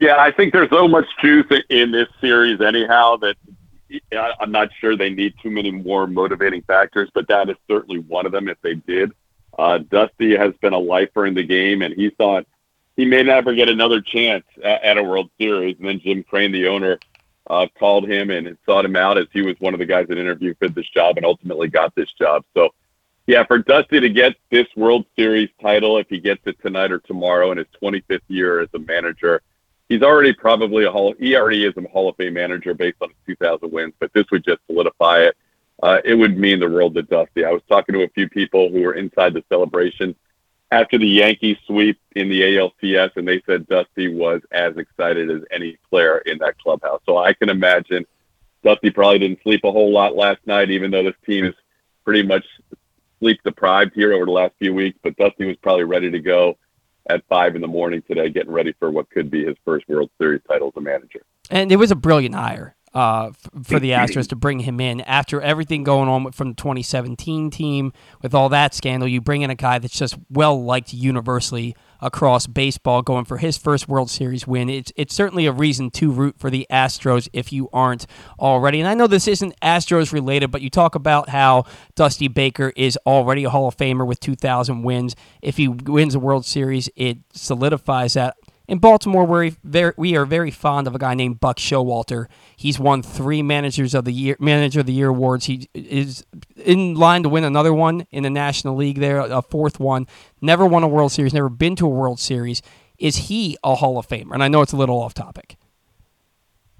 Yeah, I think there's so much juice in this series anyhow that I'm not sure they need too many more motivating factors, but that is certainly one of them if they did. Uh, Dusty has been a lifer in the game, and he thought he may never get another chance at, at a World Series. And then Jim Crane, the owner, uh, called him and sought him out as he was one of the guys that interviewed for this job and ultimately got this job. So, yeah, for Dusty to get this World Series title, if he gets it tonight or tomorrow in his 25th year as a manager, he's already probably a Hall. He already is a Hall of Fame manager based on his 2,000 wins, but this would just solidify it. Uh, it would mean the world to Dusty. I was talking to a few people who were inside the celebration after the Yankees sweep in the ALCS, and they said Dusty was as excited as any player in that clubhouse. So I can imagine Dusty probably didn't sleep a whole lot last night, even though this team is pretty much sleep deprived here over the last few weeks. But Dusty was probably ready to go at five in the morning today, getting ready for what could be his first World Series title as a manager. And it was a brilliant hire uh, f- for the Astros to bring him in after everything going on from the 2017 team with all that scandal. You bring in a guy that's just well liked universally across baseball, going for his first World Series win. It's it's certainly a reason to root for the Astros if you aren't already. And I know this isn't Astros related, but you talk about how Dusty Baker is already a Hall of Famer with 2,000 wins. If he wins a World Series, it solidifies that in Baltimore, we're very, we are very fond of a guy named Buck Showalter. He's won three managers of the year manager of the year awards. He is in line to win another one in the National League. There, a fourth one. Never won a World Series. Never been to a World Series. Is he a Hall of Famer? And I know it's a little off topic.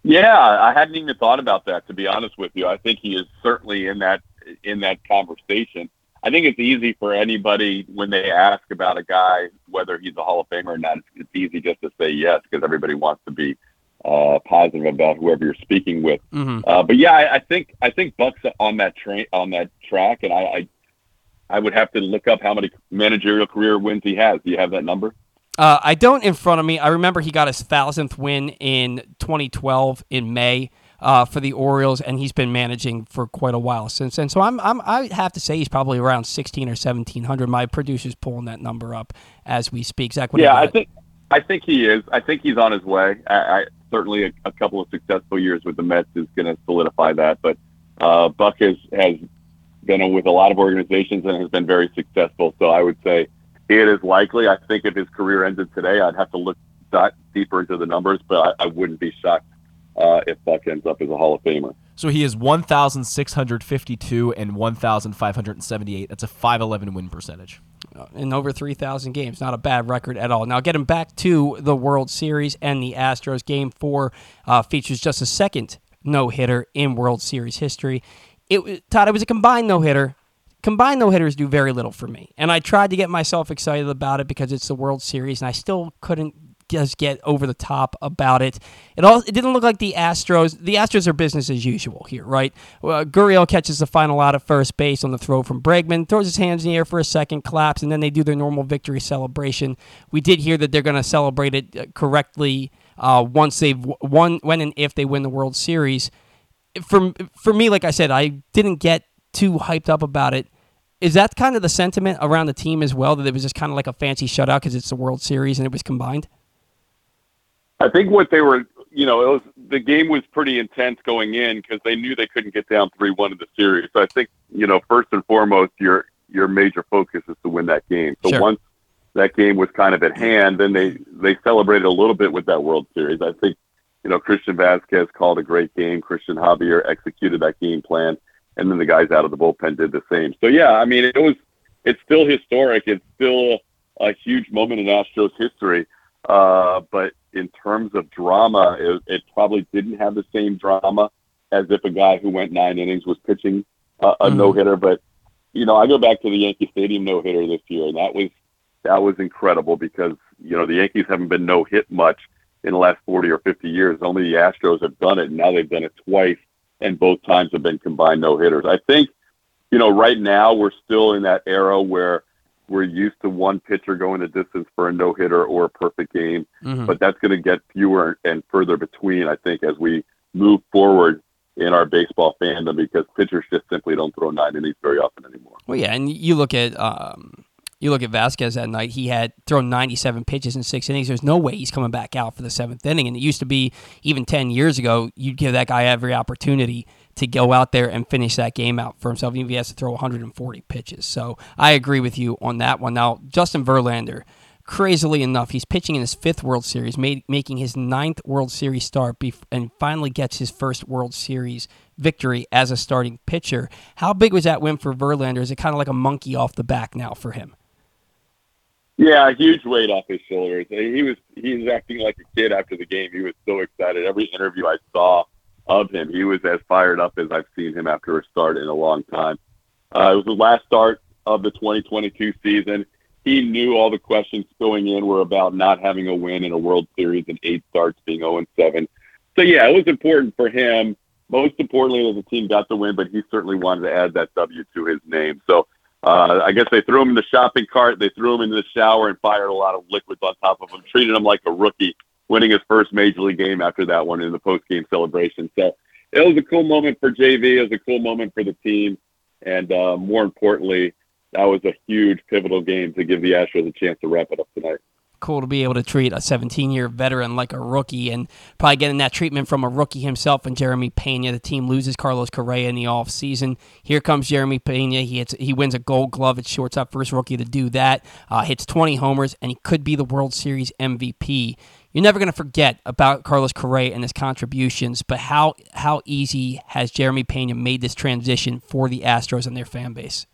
Yeah, I hadn't even thought about that. To be honest with you, I think he is certainly in that in that conversation. I think it's easy for anybody when they ask about a guy whether he's a Hall of Famer or not. It's easy just to say yes because everybody wants to be uh, positive about whoever you're speaking with. Mm-hmm. Uh, but yeah, I, I think I think Buck's on that train on that track, and I, I I would have to look up how many managerial career wins he has. Do you have that number? Uh, I don't in front of me. I remember he got his thousandth win in 2012 in May uh, for the Orioles, and he's been managing for quite a while since then. So I'm, I'm I have to say he's probably around 16 or 1700. My producer's pulling that number up as we speak. Zach, what do you yeah, I think I think he is. I think he's on his way. I, I certainly a, a couple of successful years with the Mets is going to solidify that. But uh, Buck has has been with a lot of organizations and has been very successful. So I would say it is likely. I think if his career ended today, I'd have to look deeper into the numbers, but I, I wouldn't be shocked uh, if Buck ends up as a Hall of Famer. So he is 1,652 and 1,578. That's a 511 win percentage. in over 3,000 games. Not a bad record at all. Now, getting back to the World Series and the Astros, game four uh, features just a second no hitter in World Series history. It was- Todd, it was a combined no hitter. Combined no hitters do very little for me. And I tried to get myself excited about it because it's the World Series, and I still couldn't just get over the top about it. It all it didn't look like the Astros. The Astros are business as usual here, right? Uh, Gurriel catches the final out at first base on the throw from Bregman, throws his hands in the air for a second, claps, and then they do their normal victory celebration. We did hear that they're going to celebrate it uh, correctly uh, once they've won, when and if they win the World Series. For for me, like I said, I didn't get too hyped up about it. Is that kind of the sentiment around the team as well? That it was just kind of like a fancy shutout because it's the World Series and it was combined. I think what they were, you know, it was the game was pretty intense going in because they knew they couldn't get down three one in the series. So I think, you know, first and foremost, your your major focus is to win that game. So Sure. once that game was kind of at hand, then they they celebrated a little bit with that World Series. I think, you know, Christian Vázquez called a great game. Christian Javier executed that game plan, and then the guys out of the bullpen did the same. So yeah, I mean, it was it's still historic. It's still a huge moment in Astros history. Uh, but in terms of drama, it, it probably didn't have the same drama as if a guy who went nine innings was pitching uh, a Mhm. no hitter. But you know, I go back to the Yankee Stadium no hitter this year, and that was that was incredible because you know the Yankees haven't been no hit much in the last forty or fifty years. Only the Astros have done it, and now they've done it twice, and both times have been combined no hitters. I think you know right now we're still in that era where we're used to one pitcher going the distance for a no hitter or a perfect game Mhm. but that's going to get fewer and further between, I think, as we move forward in our baseball fandom because pitchers just simply don't throw nine innings very often anymore. Well, yeah, and you look at um, you look at Vázquez that night. He had thrown 97 pitches in six innings. There's no way he's coming back out for the seventh inning. And it used to be even 10 years ago, you'd give that guy every opportunity to go out there and finish that game out for himself, even if he has to throw 140 pitches. So I agree with you on that one. Now, Justin Verlander. crazily enough, he's pitching in his fifth World Series, made, making his ninth World Series start, bef- and finally gets his first World Series victory as a starting pitcher. How big was that win for Verlander? Is it kind of like a monkey off the back now for him? Yeah, a huge weight off his shoulders. He was he was acting like a kid after the game. He was so excited. Every interview I saw of him, he was as fired up as I've seen him after a start in a long time. Uh, it was the last start of the 2022 season. He knew all the questions going in were about not having a win in a World Series and eight starts being 0 and 7. So yeah, it was important for him. Most importantly, that the team got the win, but he certainly wanted to add that W to his name. So uh, I guess they threw him in the shopping cart, they threw him into the shower, and fired a lot of liquids on top of him. Treated him like a rookie, winning his first major league game after that one in the post game celebration. So it was a cool moment for JV. It was a cool moment for the team, and uh, more importantly, that was a huge pivotal game to give the Astros a chance to wrap it up tonight cool to be able to treat a 17 year veteran like a rookie and probably getting that treatment from a rookie himself and Jeremy Pena. The team loses Carlos Correa in the offseason. Here comes Jeremy Pena. He hits, he wins a gold glove at shortstop, first rookie to do that. Uh, hits 20 homers, and he could be the World Series MVP. You're never going to forget about Carlos Correa and his contributions, but how, how easy has Jeremy Pena made this transition for the Astros and their fan base?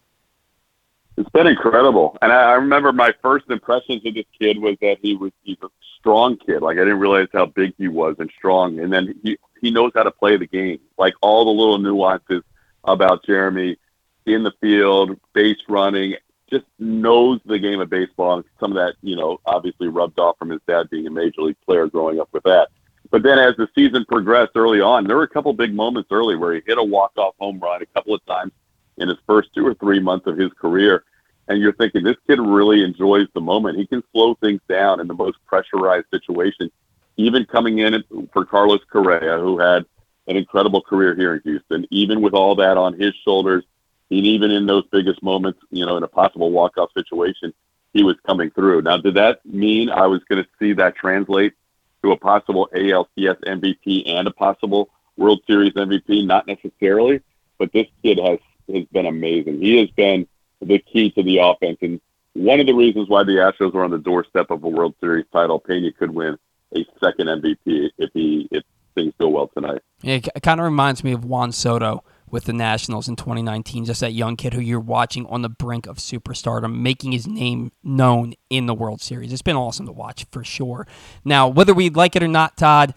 It's been incredible, and I, I remember my first impressions of this kid was that he was he's a strong kid. Like I didn't realize how big he was and strong, and then he he knows how to play the game. Like all the little nuances about Jeremy in the field, base running, just knows the game of baseball. And some of that, you know, obviously rubbed off from his dad being a major league player growing up with that. But then as the season progressed early on, there were a couple big moments early where he hit a walk-off home run a couple of times in his first two or three months of his career and you're thinking this kid really enjoys the moment. He can slow things down in the most pressurized situation, even coming in for Carlos Correa, who had an incredible career here in Houston. Even with all that on his shoulders, and even in those biggest moments, you know, in a possible walk-off situation, he was coming through. Now, did that mean I was going to see that translate to a possible ALCS MVP and a possible World Series MVP? Not necessarily, but this kid has has been amazing. He has been the key to the offense. And one of the reasons why the Astros were on the doorstep of a World Series title, Pena could win a second MVP if he if things go well tonight. Yeah, it kind of reminds me of Juan Soto with the Nationals in 2019. Just that young kid who you're watching on the brink of superstardom, making his name known in the World Series. It's been awesome to watch for sure. Now, whether we like it or not, Todd,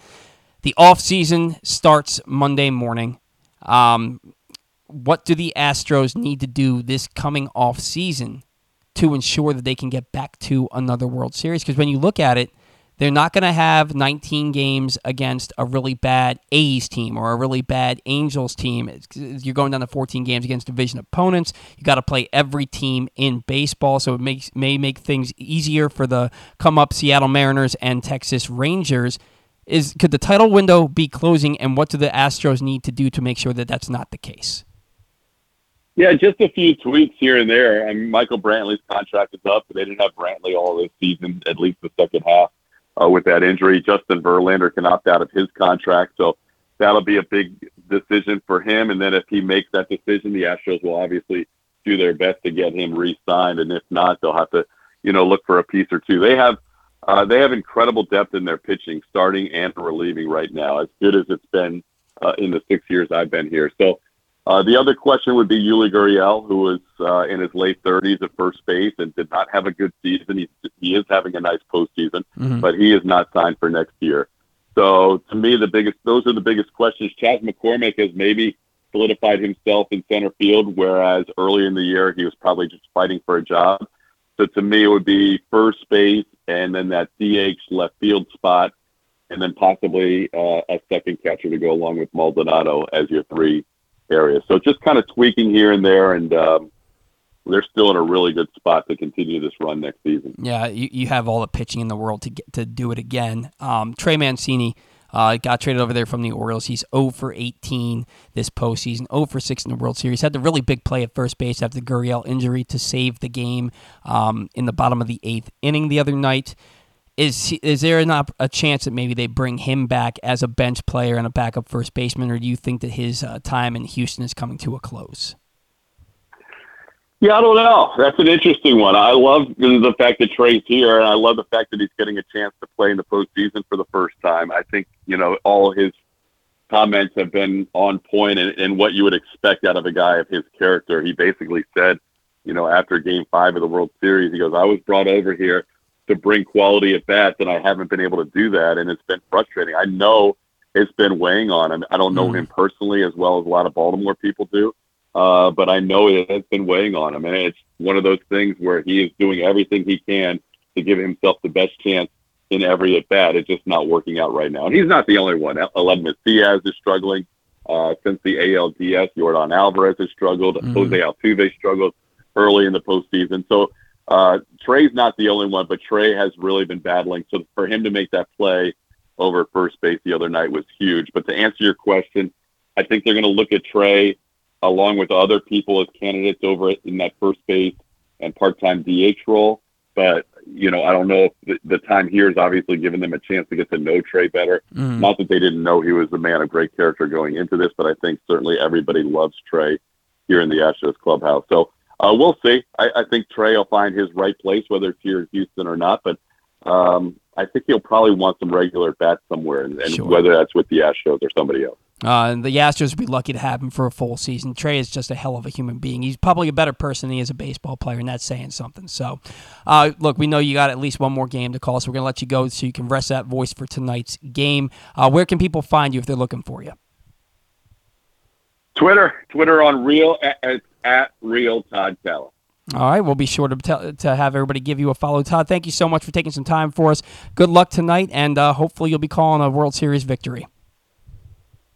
the off season starts Monday morning. Um, what do the Astros need to do this coming off season to ensure that they can get back to another World Series? Because when you look at it, they're not going to have 19 games against a really bad A's team or a really bad Angels team. You're going down to 14 games against division opponents. You got to play every team in baseball, so it makes may make things easier for the come up Seattle Mariners and Texas Rangers. Is could the title window be closing, and what do the Astros need to do to make sure that that's not the case? Yeah, just a few tweaks here and there. Mean, Michael Brantley's contract is up, but they didn't have Brantley all this season, at least the second half, with that injury. Justin Verlander can opt out of his contract, so that'll be a big decision for him. And then if he makes that decision, the Astros will obviously do their best to get him re-signed, and if not, they'll have to, you know, look for a piece or two. They have uh, they have incredible depth in their pitching, starting and relieving right now, as good as it's been uh, in the six years I've been here. So uh, the other question would be Yuli Gurriel, who is uh, in his late 30s at first base and did not have a good season. He, he is having a nice postseason, mm-hmm. but he is not signed for next year. So to me, the biggest those are the biggest questions. Chas McCormick has maybe solidified himself in center field, whereas early in the year he was probably just fighting for a job. So to me, it would be first base and then that DH left field spot, and then possibly uh, a second catcher to go along with Maldonado as your three area. So just kind of tweaking here and there, and um, they're still in a really good spot to continue this run next season. Yeah, you, you have all the pitching in the world to get to do it again. Um, Trey Mancini. Uh, got traded over there from the Orioles. He's 0 for 18 this postseason, 0 for 6 in the World Series. Had the really big play at first base after the Gurriel injury to save the game um, in the bottom of the eighth inning the other night. Is is there not a chance that maybe they bring him back as a bench player and a backup first baseman, or do you think that his uh, time in Houston is coming to a close? Yeah, I don't know. That's an interesting one. I love the fact that Trey's here, and I love the fact that he's getting a chance to play in the postseason for the first time. I think you know all his comments have been on point and, and what you would expect out of a guy of his character. He basically said, you know, after Game Five of the World Series, he goes, "I was brought over here to bring quality at bats, and I haven't been able to do that, and it's been frustrating. I know it's been weighing on him. I don't know mm. him personally as well as a lot of Baltimore people do." Uh, but I know it has been weighing on him, and it's one of those things where he is doing everything he can to give himself the best chance in every at bat. It's just not working out right now, and he's not the only one. Aledmys Diaz is struggling uh, since the ALDS. Yordan Alvarez has struggled. Mm-hmm. Jose Altuve struggled early in the postseason. So uh, Trey's not the only one, but Trey has really been battling. So for him to make that play over first base the other night was huge. But to answer your question, I think they're going to look at Trey along with other people as candidates over in that first base and part-time DH role. But you know, I don't know if the, the time here is obviously giving them a chance to get to know Trey better. Mm. Not that they didn't know he was a man of great character going into this, but I think certainly everybody loves Trey here in the Astros clubhouse. So uh, we'll see. I, I think Trey will find his right place, whether it's here in Houston or not. But um, I think he'll probably want some regular bats somewhere, and, and sure. whether that's with the Astros or somebody else. Uh, the Astros would be lucky to have him for a full season. Trey is just a hell of a human being. He's probably a better person than he is a baseball player, and that's saying something. So, uh, look, we know you got at least one more game to call, so we're going to let you go so you can rest that voice for tonight's game. Uh, where can people find you if they're looking for you? Twitter, Twitter on real at, at real Todd Kalas. All right, we'll be sure to tell, to have everybody give you a follow. Todd, thank you so much for taking some time for us. Good luck tonight, and uh, hopefully you'll be calling a World Series victory.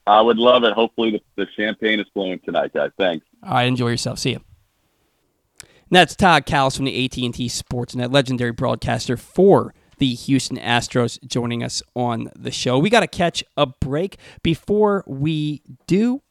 I would love it. Hopefully the, the champagne is flowing tonight, guys. Thanks. All right, enjoy yourself. See you. that's Todd Kalas from the AT&T Sportsnet, legendary broadcaster for the Houston Astros, joining us on the show. We got to catch a break. Before we do,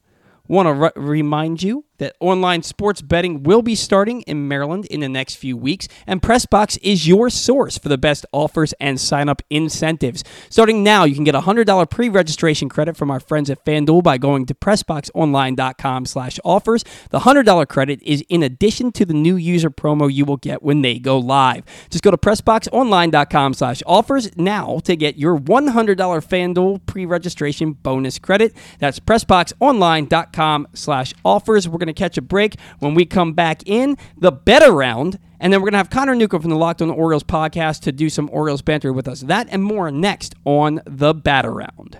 want to re- remind you that online sports betting will be starting in Maryland in the next few weeks, and Pressbox is your source for the best offers and sign up incentives. Starting now, you can get a $100 pre registration credit from our friends at FanDuel by going to PressBoxOnline.com slash offers. The $100 credit is in addition to the new user promo you will get when they go live. Just go to PressBoxOnline.com slash offers now to get your $100 FanDuel pre registration bonus credit. That's PressBoxOnline.com slash offers. We're going going to catch a break. When we come back in, the bet round. and then we're going to have Connor Newcomb from the Locked on Orioles podcast to do some Orioles banter with us. That and more next on the bat around.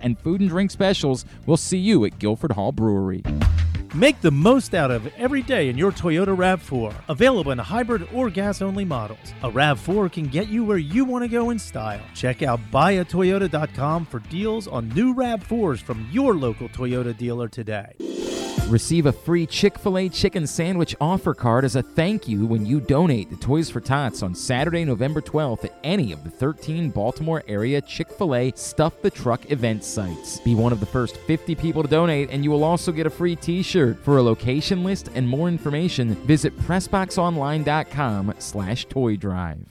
and food and drink specials. We'll see you at Guilford Hall Brewery. Make the most out of every day in your Toyota RAV4. Available in hybrid or gas only models. A RAV4 can get you where you want to go in style. Check out buyatoyota.com for deals on new RAV4s from your local Toyota dealer today. Receive a free Chick fil A chicken sandwich offer card as a thank you when you donate to Toys for Tots on Saturday, November 12th at any of the 13 Baltimore area Chick fil A Stuff the Truck event sites. Be one of the first 50 people to donate, and you will also get a free t shirt. For a location list and more information, visit PressBoxOnline.com slash toy drive.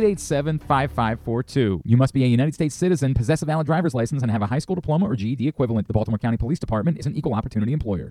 410-887-5542. You must be a United States citizen, possess a valid driver's license, and have a high school diploma or GED equivalent. The Baltimore County Police Department is an equal opportunity employer.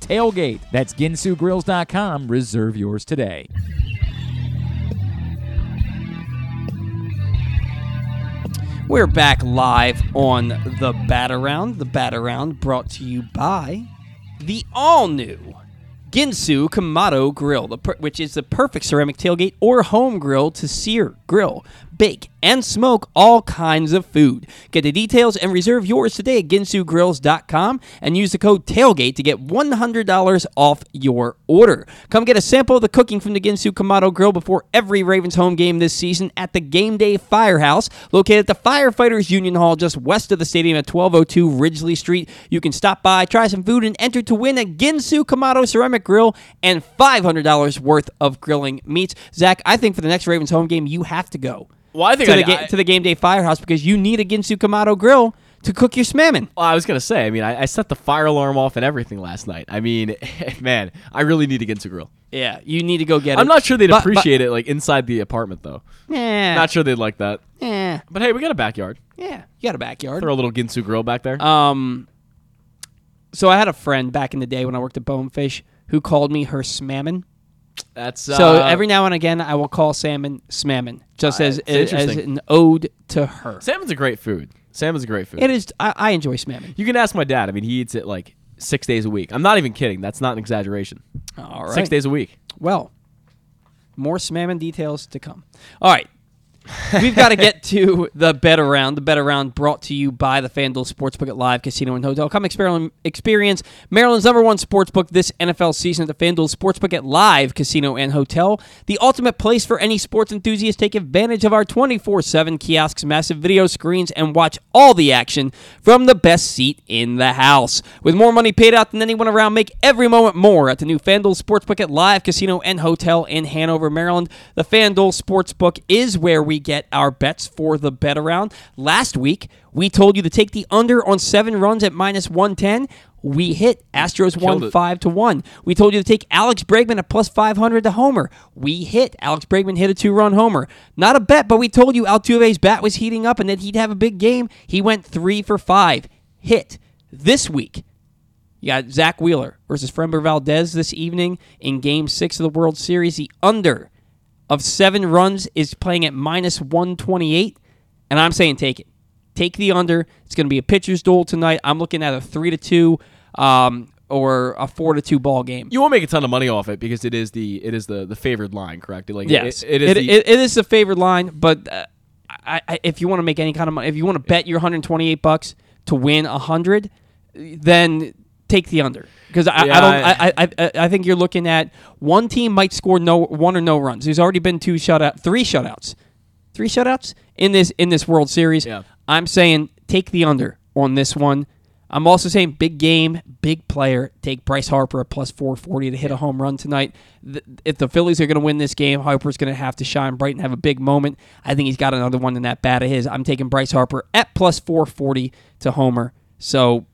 TAILGATE. That's ginsugrills.com. Reserve yours today. We're back live on the Bat Around. The Bat Around brought to you by the all new Ginsu Kamado Grill, which is the perfect ceramic tailgate or home grill to sear, grill, bake, and smoke all kinds of food. Get the details and reserve yours today at ginsugrills.com and use the code TAILGATE to get $100 off your order. Come get a sample of the cooking from the Ginsu Kamado Grill before every Ravens home game this season at the Game Day Firehouse, located at the Firefighters Union Hall just west of the stadium at 1202 Ridgely Street. You can stop by, try some food, and enter to win a Ginsu Kamado ceramic grill and $500 worth of grilling meats. Zach, I think for the next Ravens home game, you have to go Well, I think to I, the, ga- I- to the game day firehouse because you need a Ginsu Kamado grill to cook your smamming. Well, I was gonna say. I mean, I, I set the fire alarm off and everything last night. I mean, man, I really need to get into grill. Yeah, you need to go get it. I'm not sure they'd But- but- appreciate it like inside the apartment though. Yeah, Not sure they'd like that. yeah, But hey, we got a backyard. yeah. You got a backyard. Throw a little Ginsu grill back there. Um, so I had a friend back in the day when I worked at Bonefish who called me her smammon. That's So uh, every now and again, I will call salmon smammon, just Uh, as it's as interesting. an ode to her. salmon's a great food. Salmon's a great food. It is. I, I enjoy smammon. You can ask my dad. I mean, he eats it like six days a week. I'm not even kidding. That's not an exaggeration. All right. Six days a week. Well, more smammon details to come. All right. We've got to get to the bet around. The bet around brought to you by the FanDuel Sportsbook at Live Casino and Hotel. Come experience Maryland's number one sportsbook this NFL season at the FanDuel Sportsbook at Live Casino and Hotel. The ultimate place for any sports enthusiast. Take advantage of our 24 7 kiosks, massive video screens, and watch all the action from the best seat in the house. With more money paid out than anyone around, make every moment more at the new FanDuel Sportsbook at Live Casino and Hotel in Hanover, Maryland. The FanDuel Sportsbook is where we get our bets for the bet around. Last week, we told you to take the under on seven runs at minus 110. We hit Astros Killed it. five to one. We told you to take Alex Bregman at plus 500 to homer. We hit. Alex Bregman hit a two run homer. Not a bet, but we told you Altuve's bat was heating up and that he'd have a big game. He went three for five. Hit. This week, you got Zack Wheeler versus Framber Valdez this evening in Game Six of the World Series. The under of seven runs is playing at minus one twenty eight, and I'm saying take it. Take the under. It's going to be a pitcher's duel tonight. I'm looking at a three to two, um, or a four to two ball game. You won't make a ton of money off it because it is the it is the the favored line, correct? Like Yes, it, it is it, the, it- it is the favored line, but uh, I, I, if you want to make any kind of money, if you want to bet your 128 bucks to win 100, then take the under because I, Yeah, I don't. I, I, I I think you're looking at one team might score no one or no runs. There's already been two shutout, three shutouts, three shutouts in this in this World Series. Yeah. I'm saying take the under on this one. I'm also saying big game, big player. Take Bryce Harper at plus 440 to hit a home run tonight. If the Phillies are going to win this game, Harper's going to have to shine bright and have a big moment. I think he's got another one in that bat of his. I'm taking Bryce Harper at plus 440 to homer. So,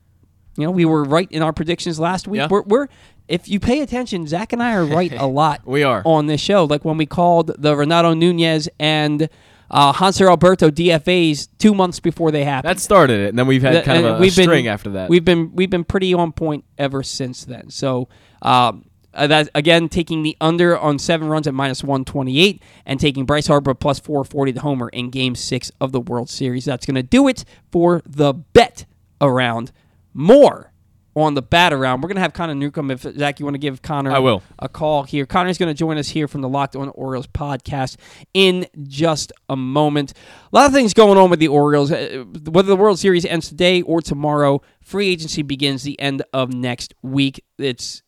you know, we were right in our predictions last week. Yeah. We're, we're if you pay attention, Zach and I are right a lot. We are. on this show, like when we called the Renato Nunez and uh, Hanser Alberto DFAs two months before they happened. That started it, and then we've had kind of a, we've been- string after that. We've been we've been pretty on point ever since then. So um, uh, that again, taking the under on seven runs at minus one twenty eight, and taking Bryce Harper plus four forty to homer in Game Six of the World Series. That's going to do it for the bet around. More on the bat around. We're going to have Connor Newcomb. If Zach, you want to give Connor I will. a call here. Connor's going to join us here from the Locked On Orioles podcast in just a moment. A lot of things going on with the Orioles. Uh, Whether the World Series ends today or tomorrow, free agency begins the end of next week. It's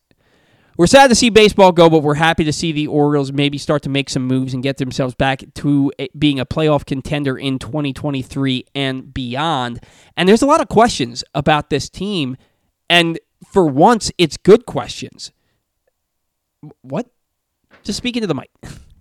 we're sad to see baseball go, but we're happy to see the Orioles maybe start to make some moves and get themselves back to being a playoff contender in 2023 and beyond. And there's a lot of questions about this team, and for once, it's good questions. What? Just speak into the mic.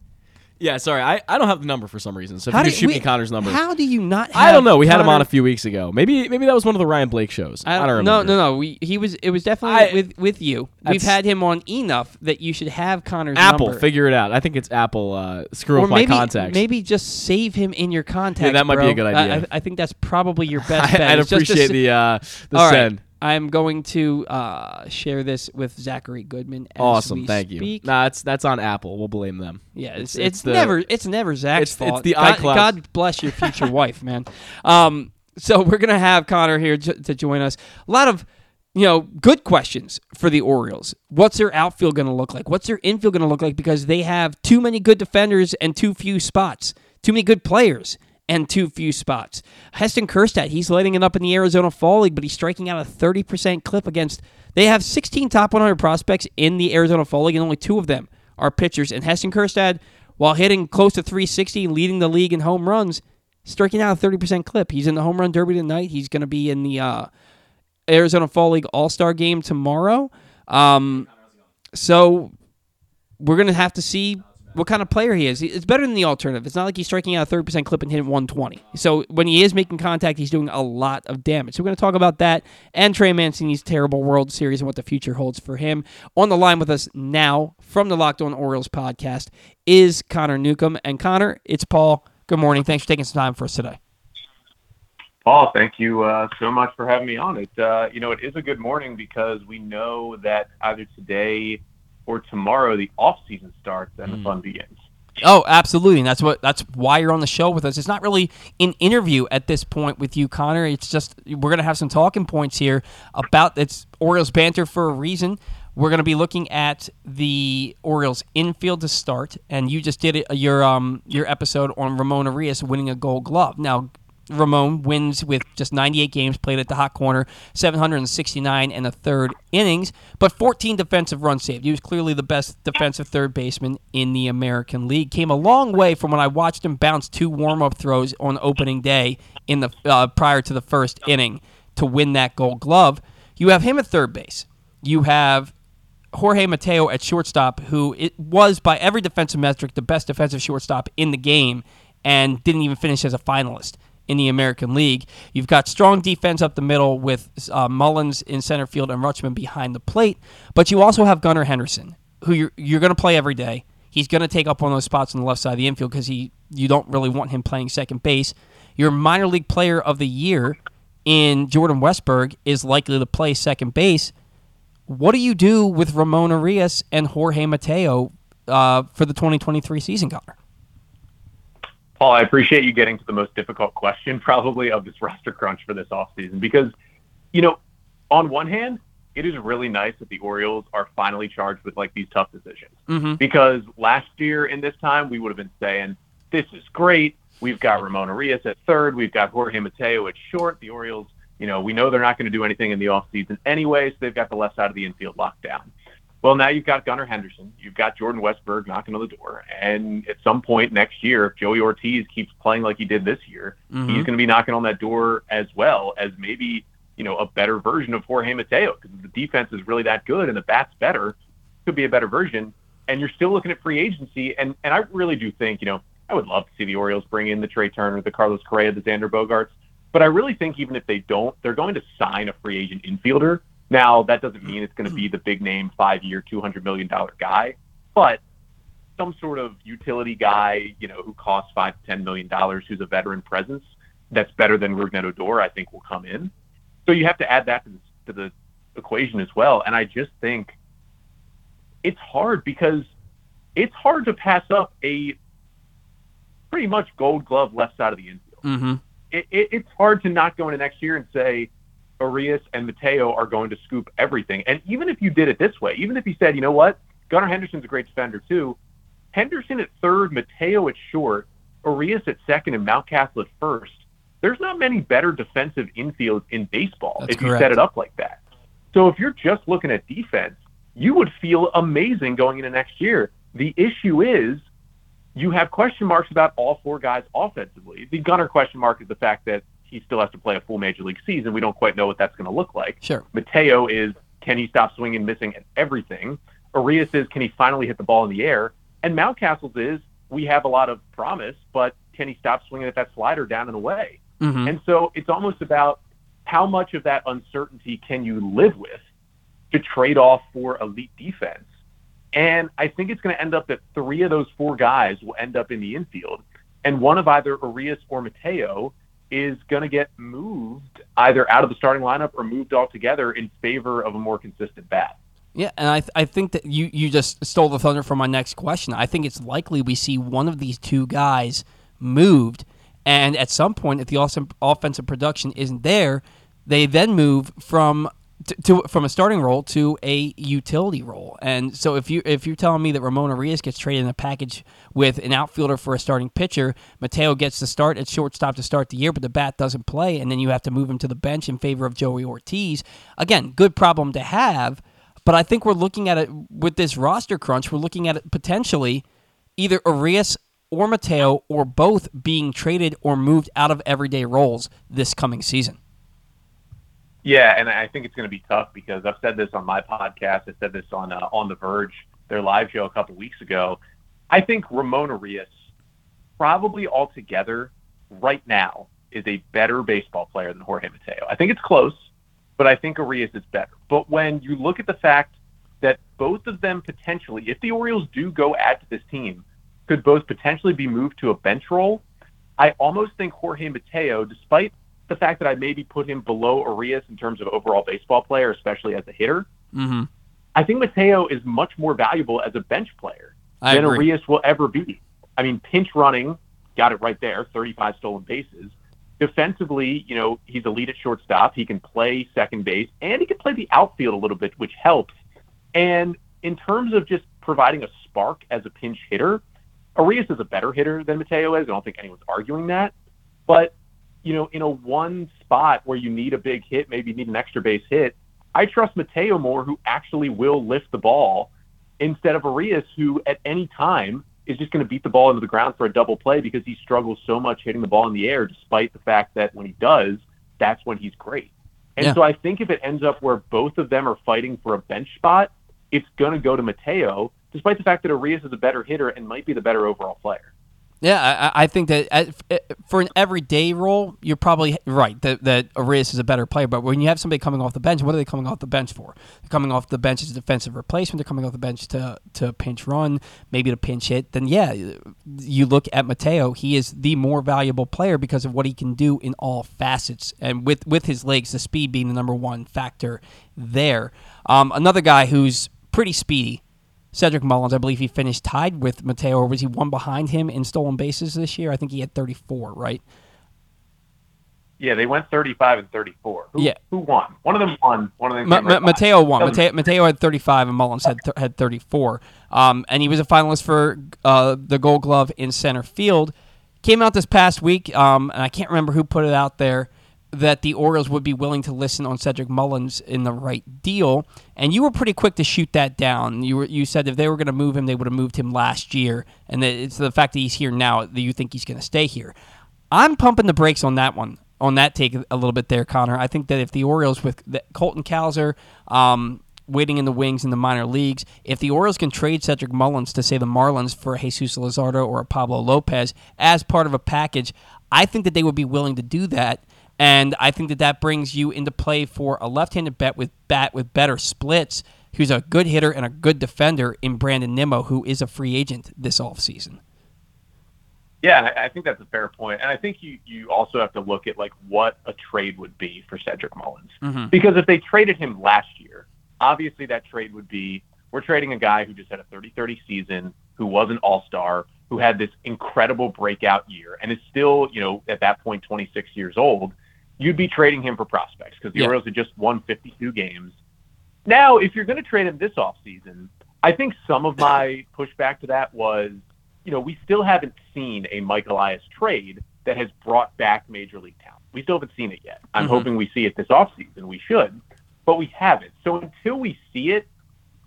yeah, sorry, I, I don't have the number for some reason. So if How you do could shoot we- me Connor's number. How do you not? I don't know. We had him on a few weeks ago. Maybe maybe that was one of the Ryan Blake shows. I, don't remember. No, no, no. We, he was. It was definitely I- with with you. We've had him on enough that you should have Connor's number. Apple, number. figure it out. I think it's Apple. Uh, screw or up maybe my contacts. maybe just save him in your contacts. that might be a good idea. I, I think that's probably your best I, bet. I'd It's just to appreciate sa- the uh, the All right. Send. I'm going to uh, share this with Zachary Goodman. As Awesome, we thank you. speak. Nah, it's that's on Apple. We'll blame them. Yeah, it's, It's- it's, it's the- never it's never Zach's it's- it's fault. the God, iCloud. God bless your future wife, man. Um, so we're gonna have Connor here j- to join us. A lot of you know good questions for the Orioles. What's their outfield gonna look like? What's their infield gonna look like? Because they have too many good defenders and too few spots. Too many good players and too few spots. Heston Kjerstad, he's lighting it up in the Arizona Fall League, but he's striking out a 30% clip against. They have 16 top 100 prospects in the Arizona Fall League, and only two of them are pitchers. And Heston Kjerstad, while hitting close to 360, leading the league in home runs, striking out a 30% clip. He's in the home run derby tonight. He's going to be in the uh, Arizona Fall League All Star game tomorrow. Um, so we're going to have to see what kind of player he is. It's better than the alternative. It's not like he's striking out a 30% clip and hitting 120. So when he is making contact, he's doing a lot of damage. So we're going to talk about that and Trey Mancini's terrible World Series and what the future holds for him. On the line with us now from the Locked On Orioles podcast is Connor Newcomb. And Connor, it's Paul. Good morning. Thanks for taking some time for us today. Paul, thank you uh, so much for having me on. It uh, you know it is a good morning because we know that either today or tomorrow the off season starts and the fun begins. Oh, absolutely. And that's what that's why you're on the show with us. It's not really an interview at this point with you, Connor. It's just we're gonna have some talking points here about it's Orioles banter for a reason. We're gonna be looking at the Orioles infield to start, and you just did it, your um your episode on Ramon Urias winning a Gold Glove. Now Ramon wins with just 98 games played at the hot corner, 769 and a third innings, but 14 defensive runs saved. He was clearly the best defensive third baseman in the American League. Came a long way from when I watched him bounce two warm-up throws on opening day in the uh, prior to the first inning to win that Gold Glove. You have him at third base. You have Jorge Mateo at shortstop, who it was by every defensive metric the best defensive shortstop in the game, and didn't even finish as a finalist in the American League. You've got strong defense up the middle with uh, Mullins in center field and Rutschman behind the plate, but you also have Gunnar Henderson, who you're you're going to play every day. He's going to take up one of those spots on the left side of the infield because he you don't really want him playing second base. Your minor league player of the year in Jordan Westburg is likely to play second base. What do you do with Ramon Urias and Jorge Mateo uh, for the 2023 season, Connor? Paul, I appreciate you getting to the most difficult question probably of this roster crunch for this offseason because, you know, on one hand, it is really nice that the Orioles are finally charged with like these tough decisions. Mm-hmm. Because last year in this time, we would have been saying, this is great. We've got Ramon Urias at third. We've got Jorge Mateo at short. The Orioles, you know, we know they're not going to do anything in the offseason anyway, so they've got the left side of the infield locked down. Well, now you've got Gunnar Henderson. You've got Jordan Westburg knocking on the door. And at some point next year, if Joey Ortiz keeps playing like he did this year, Mhm. he's going to be knocking on that door as well as maybe, you you know, a better version of Jorge Mateo because the defense is really that good and the bat's better, could be a better version. And you're still looking at free agency. And, and I really do think, you know, I would love to see the Orioles bring in the Trea Turner, the Carlos Correa, the Xander Bogaerts. But I really think even if they don't, they're going to sign a free agent infielder. Now, that doesn't mean it's going to be the big name, five year, $200 million guy, but some sort of utility guy, you know, who costs five to $10 million, who's a veteran presence that's better than Rougned Odor, I think will come in. So you have to add that to the, to the equation as well. And I just think it's hard because it's hard to pass up a pretty much gold glove left side of the infield. Mm-hmm. It, it, it's hard to not go into next year and say Urias and Mateo are going to scoop everything. And even if you did it this way, even if you said, you know what, Gunnar Henderson's a great defender too. Henderson at third, Mateo at short, Urias at second, and Mountcastle at first. There's not many better defensive infields in baseball That's if you set it up like that. So if you're just looking at defense, you would feel amazing going into next year. The issue is you have question marks about all four guys offensively. The Gunnar question mark is the fact that he still has to play a full major league season. We don't quite know what that's going to look like. Sure. Mateo is can he stop swinging, and missing at everything? Urias is can he finally hit the ball in the air? And Mountcastle's is we have a lot of promise, but can he stop swinging at that slider down and away? Mm-hmm. And so it's almost about how much of that uncertainty can you live with to trade off for elite defense. And I think it's going to end up that three of those four guys will end up in the infield, and one of either Urias or Mateo is going to get moved either out of the starting lineup or moved altogether in favor of a more consistent bat. Yeah, and I, th- I think that you, you just stole the thunder from my next question. I think it's likely we see one of these two guys moved, and at some point, if the awesome offensive production isn't there, they then move from to, to from a starting role to a utility role. And so if you if you're telling me that Ramon Urias gets traded in a package with an outfielder for a starting pitcher, Mateo gets the start at shortstop to start the year, but the bat doesn't play, and then you have to move him to the bench in favor of Joey Ortiz. Again, good problem to have. But I think we're looking at it with this roster crunch. We're looking at it potentially either Urias or Mateo or both being traded or moved out of everyday roles this coming season. Yeah, and I think it's going to be tough because I've said this on my podcast. I said this on uh, on the Verge, their live show a couple weeks ago. I think Ramon Urias, probably altogether, right now, is a better baseball player than Jorge Mateo. I think it's close, but I think Urias is better. But when you look at the fact that both of them potentially, if the Orioles do go add to this team, could both potentially be moved to a bench role, I almost think Jorge Mateo, despite the fact that I maybe put him below Urias in terms of overall baseball player, especially as a hitter, Mm-hmm. I think Mateo is much more valuable as a bench player I than agree. Urias will ever be. I mean, pinch running, got it right there, 35 stolen bases. Defensively, you know, he's elite at shortstop. He can play second base and he can play the outfield a little bit, which helps. And in terms of just providing a spark as a pinch hitter, Urias is a better hitter than Mateo is. I don't think anyone's arguing that. But, you know, in a one spot where you need a big hit, maybe you need an extra base hit, I trust Mateo more, who actually will lift the ball instead of Urias, who at any time is just going to beat the ball into the ground for a double play because he struggles so much hitting the ball in the air, despite the fact that when he does, that's when he's great. And Yeah. so I think if it ends up where both of them are fighting for a bench spot, it's going to go to Mateo, despite the fact that Urias is a better hitter and might be the better overall player. Yeah, I, I- think that at- for an everyday role, you're probably right that, that Urias is a better player. But when you have somebody coming off the bench, what are they coming off the bench for? They're coming off the bench as a defensive replacement. They're coming off the bench to, to pinch run, maybe to pinch hit. Then, yeah, you look at Mateo. He is the more valuable player because of what he can do in all facets. And with, with his legs, the speed being the number one factor there. Um, another guy who's pretty speedy Cedric Mullins, I believe he finished tied with Mateo, or was he one behind him in stolen bases this year? I think he had 34, right? Yeah, they went 35 and 34. Who, Yeah. who won? One of them won. One of them. Ma- right. Mateo won. Mateo, Mateo had 35, and Mullins had th- had 34. Um, and he was a finalist for uh, the Gold Glove in center field. Came out this past week, um, and I can't remember who put it out there that the Orioles would be willing to listen on Cedric Mullins in the right deal. And you were pretty quick to shoot that down. You were you said if they were going to move him, they would have moved him last year, and it's the fact that he's here now that you think he's going to stay here. I'm pumping the brakes on that one on that take a little bit there, Connor. I think that if the Orioles with Colton Cowser um, waiting in the wings in the minor leagues, if the Orioles can trade Cedric Mullins to say the Marlins for Jesus Luzardo or a Pablo Lopez as part of a package, I think that they would be willing to do that. And I think that that brings you into play for a left-handed bat with bat with better splits, who's a good hitter and a good defender in Brandon Nimmo, who is a free agent this offseason. Yeah, I think that's a fair point. and I think you you also have to look at like what a trade would be for Cedric Mullins, Mhm. because if they traded him last year, obviously that trade would be we're trading a guy who just had a 30-30 season, who was an All-Star, who had this incredible breakout year, and is still you know at that point 26 years old. You'd be trading him for prospects because the Yeah. Orioles had just won 52 games. Now, if you're going to trade him this offseason, I think some of my pushback to that was you know, we still haven't seen a Mike Elias trade that has brought back major league talent. We still haven't seen it yet. I'm Mhm. hoping we see it this offseason. We should, but we haven't. So until we see it,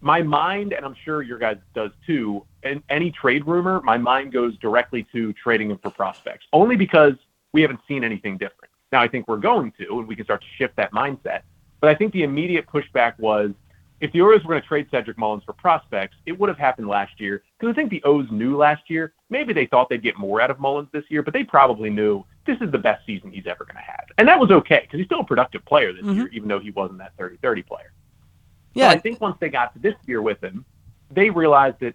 my mind, and I'm sure your guys does too, and any trade rumor, my mind goes directly to trading him for prospects, only because we haven't seen anything different. Now I think we're going to, and we can start to shift that mindset. But I think the immediate pushback was if the Orioles were going to trade Cedric Mullins for prospects, it would have happened last year because I think the O's knew last year. Maybe they thought they'd get more out of Mullins this year, but they probably knew this is the best season he's ever going to have. And that was okay because he's still a productive player this mm-hmm. year, even though he wasn't that 30 30 player. Yeah. So I think once they got to this year with him, they realized that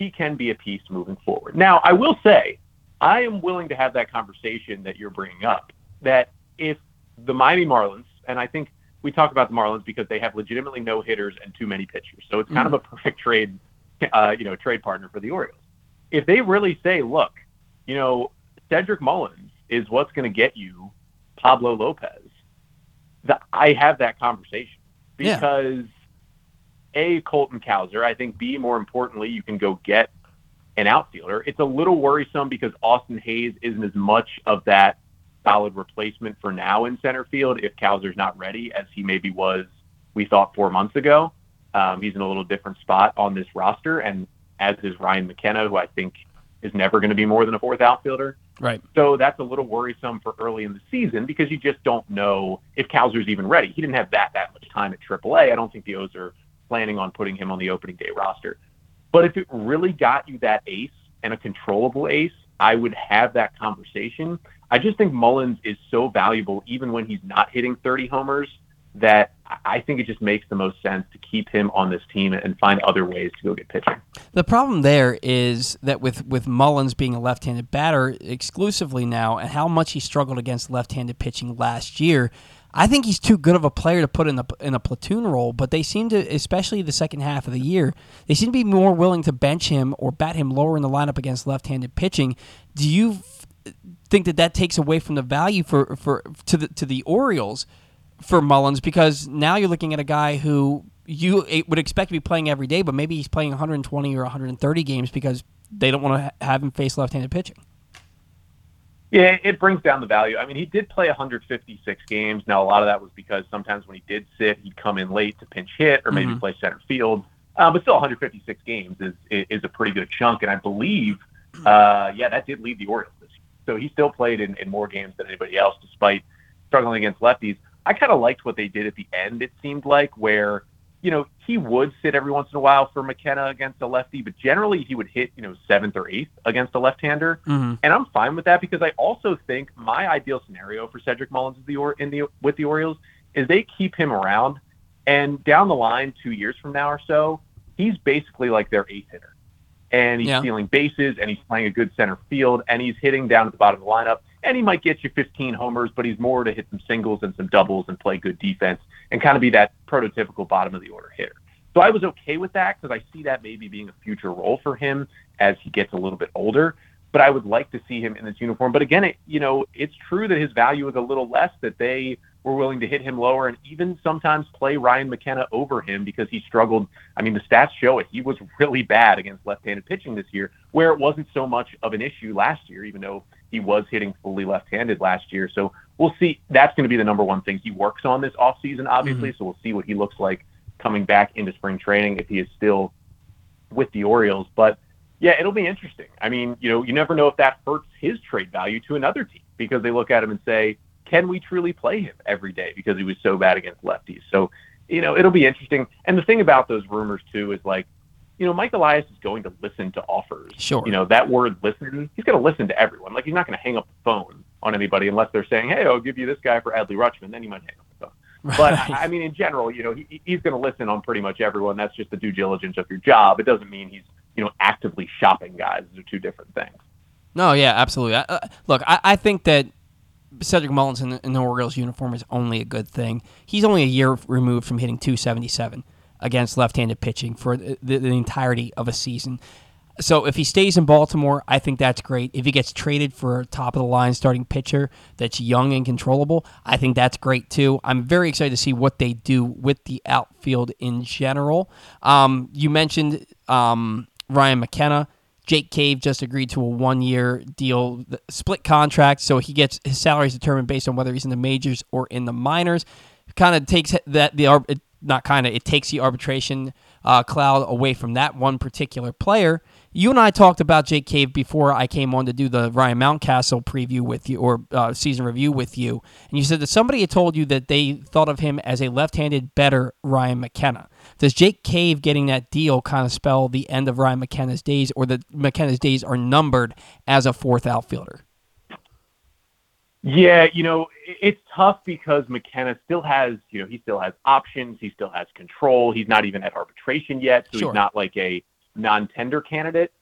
he can be a piece moving forward. Now, I will say, I am willing to have that conversation that you're bringing up. That if the Miami Marlins, and I think we talk about the Marlins because they have legitimately no hitters and too many pitchers, so it's kind of a perfect trade, uh, you know, trade partner for the Orioles. If they really say, look, you know, Cedric Mullins is what's going to get you Pablo Lopez, the, I have that conversation Yeah. because a Colton Cowser, I think B more importantly, you can go get an outfielder. It's a little worrisome because Austin Hays isn't as much of that solid replacement for now in center field if Cowser's not ready as he maybe was we thought four months ago. Um, he's in a little different spot on this roster, and as is Ryan McKenna, who I think is never going to be more than a fourth outfielder. Right. So that's a little worrisome for early in the season because you just don't know if Cowser's even ready. He didn't have that that much time at AAA. I don't think the O's are planning on putting him on the opening day roster. But if it really got you that ace and a controllable ace, I would have that conversation. I just think Mullins is so valuable even when he's not hitting 30 homers that I- think it just makes the most sense to keep him on this team and find other ways to go get pitching. The problem there is that with, with Mullins being a left-handed batter exclusively now, and how much he struggled against left-handed pitching last year, I think he's too good of a player to put in a in a platoon role. But they seem to, especially the second half of the year, they seem to be more willing to bench him or bat him lower in the lineup against left-handed pitching. Do you think that that takes away from the value for for to the to the Orioles? for Mullins because now you're looking at a guy who you would expect to be playing every day, but maybe he's playing 120 or 130 games because they don't want to have him face left-handed pitching. Yeah, it brings down the value. I mean, he did play 156 games. Now, a lot of that was because sometimes when he did sit, he'd come in late to pinch hit or maybe Mhm. play center field. Uh, but still, 156 games is is a pretty good chunk. And I believe, uh, yeah, that did lead the Orioles. So he still played in, in more games than anybody else, despite struggling against lefties. I kind of liked what they did at the end. It seemed like where you know he would sit every once in a while for McKenna against a lefty, but generally he would hit you know seventh or eighth against a left-hander. Mm-hmm. And I'm fine with that because I also think my ideal scenario for Cedric Mullins is the or- in the with the Orioles is they keep him around, and down the line, two years from now or so, he's basically like their eighth hitter, and he's Yeah. stealing bases, and he's playing a good center field, and he's hitting down at the bottom of the lineup, and he might get you 15 homers, but he's more to hit some singles and some doubles and play good defense and kind of be that prototypical bottom of the order hitter. So I was okay with that because I see that maybe being a future role for him as he gets a little bit older. But I would like to see him in this uniform. But again, it, you know, it's true that his value is a little less. That they were willing to hit him lower and even sometimes play Ryan McKenna over him because he struggled. I mean, the stats show it. He was really bad against left-handed pitching this year, where it wasn't so much of an issue last year, even though he was hitting fully left-handed last year. So we'll see. That's going to be the number one thing he works on this offseason, obviously. Mm-hmm. So we'll see what he looks like coming back into spring training if he is still with the Orioles. But yeah, it'll be interesting. I mean, you know, you never know if that hurts his trade value to another team because they look at him and say, can we truly play him every day because he was so bad against lefties? So, you know, it'll be interesting. And the thing about those rumors too is like, you know, Mike Elias is going to listen to offers. Sure. You know, that word listen, he's going to listen to everyone. Like he's not going to hang up the phone on anybody unless they're saying, "Hey, I'll give you this guy for Adley Rutschman." Then he might hang up the phone. But I I mean, in general, you know, he, he's going to listen on pretty much everyone. That's just the due diligence of your job. It doesn't mean he's, you know, actively shopping guys. Those are two different things. No, yeah, absolutely. I, uh, look, I, I think that Cedric Mullins in, the Orioles uniform is only a good thing. He's only a year removed from hitting 277 against left-handed pitching for the, the, the entirety of a season. So if he stays in Baltimore, I think that's great. If he gets traded for a top of the line starting pitcher that's young and controllable, I think that's great too. I'm very excited to see what they do with the outfield in general. Um, you mentioned um, Ryan McKenna. Jake Cave just agreed to a one-year deal, split contract, so he gets his salary is determined based on whether he's in the majors or in the minors. Kind of takes that the not kind of it takes the arbitration uh, cloud away from that one particular player. You and I talked about Jake Cave before I came on to do the Ryan Mountcastle preview with you or uh, season review with you, and you said that somebody had told you that they thought of him as a left-handed better Ryan McKenna. Does Jake Cave getting that deal kind of spell the end of Ryan McKenna's days, or that McKenna's days are numbered as a fourth outfielder? Yeah, you know, it's tough because McKenna still has, you know, he still has options. He still has control. He's not even at arbitration yet, so Sure. he's not like a non-tender candidate.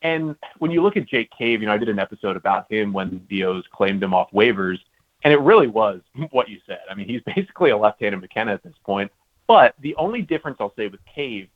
And when you look at Jake Cave, you know, I did an episode about him when the O's claimed him off waivers, and it really was what you said. I mean, he's basically a left-handed McKenna at this point. But the only difference I'll say with Cave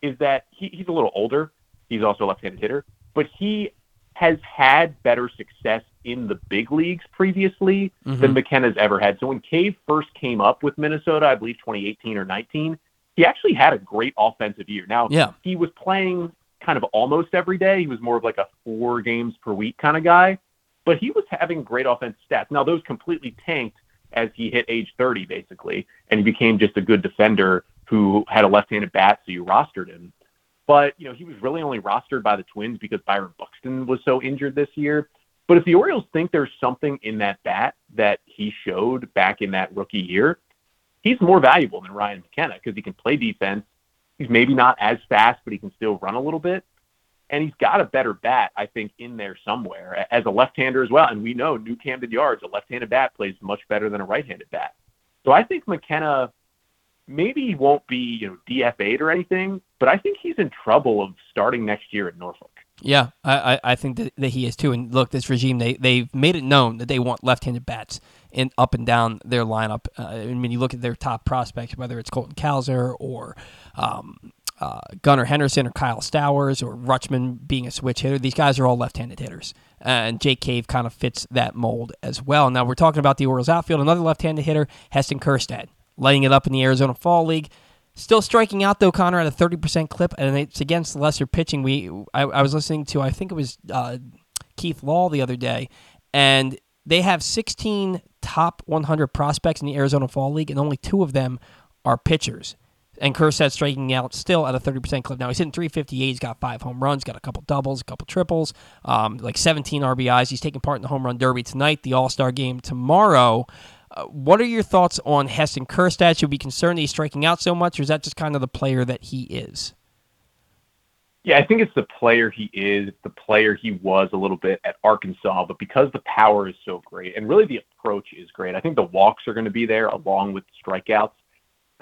is that he, he's a little older. He's also a left-handed hitter, but he has had better success in the big leagues previously mm-hmm. than McKenna's ever had. So when Cave first came up with Minnesota, I believe 2018 or 19, he actually had a great offensive year. Now, Yeah. he was playing kind of almost every day. He was more of like a four games per week kind of guy, but he was having great offensive stats. Now, those completely tanked as he hit age 30, basically, and he became just a good defender who had a left-handed bat, so you rostered him. But you know, he was really only rostered by the Twins because Byron Buxton was so injured this year. But if the Orioles think there's something in that bat that he showed back in that rookie year, he's more valuable than Ryan McKenna because he can play defense. He's maybe not as fast, but he can still run a little bit. And he's got a better bat, I think, in there somewhere as a left-hander as well. And we know New Camden Yards, a left-handed bat plays much better than a right-handed bat. So I think McKenna maybe he won't be you know DFA'd or anything, but I think he's in trouble of starting next year at Norfolk. Yeah, I, I, think that, that he is too. And look, this regime they they've made it known that they want left-handed bats in up and down their lineup. Uh, I mean, you look at their top prospects, whether it's Colton Cowser or um, uh, Gunnar Henderson or Kyle Stowers or Rutschman being a switch hitter. These guys are all left-handed hitters, and Jake Cave kind of fits that mold as well. Now we're talking about the Orioles outfield. Another left-handed hitter, Heston Kjerstad, lighting it up in the Arizona Fall League. Still striking out though, Connor, at a thirty percent clip, and it's against lesser pitching. We I, I was listening to I think it was uh, Keith Law the other day, and they have sixteen top one hundred prospects in the Arizona Fall League, and only two of them are pitchers. And Kjerstad striking out still at a thirty percent clip. Now he's hitting three fifty eight. He's got five home runs, got a couple doubles, a couple triples, um, like seventeen RBIs. He's taking part in the home run derby tonight, the All Star game tomorrow. Uh, what are your thoughts on Heston Kjerstad? Should we be concerned that he's striking out so much, or is that just kind of the player that he is? Yeah, I think it's the player he is, the player he was a little bit at Arkansas, but because the power is so great and really the approach is great, I think the walks are going to be there along with strikeouts.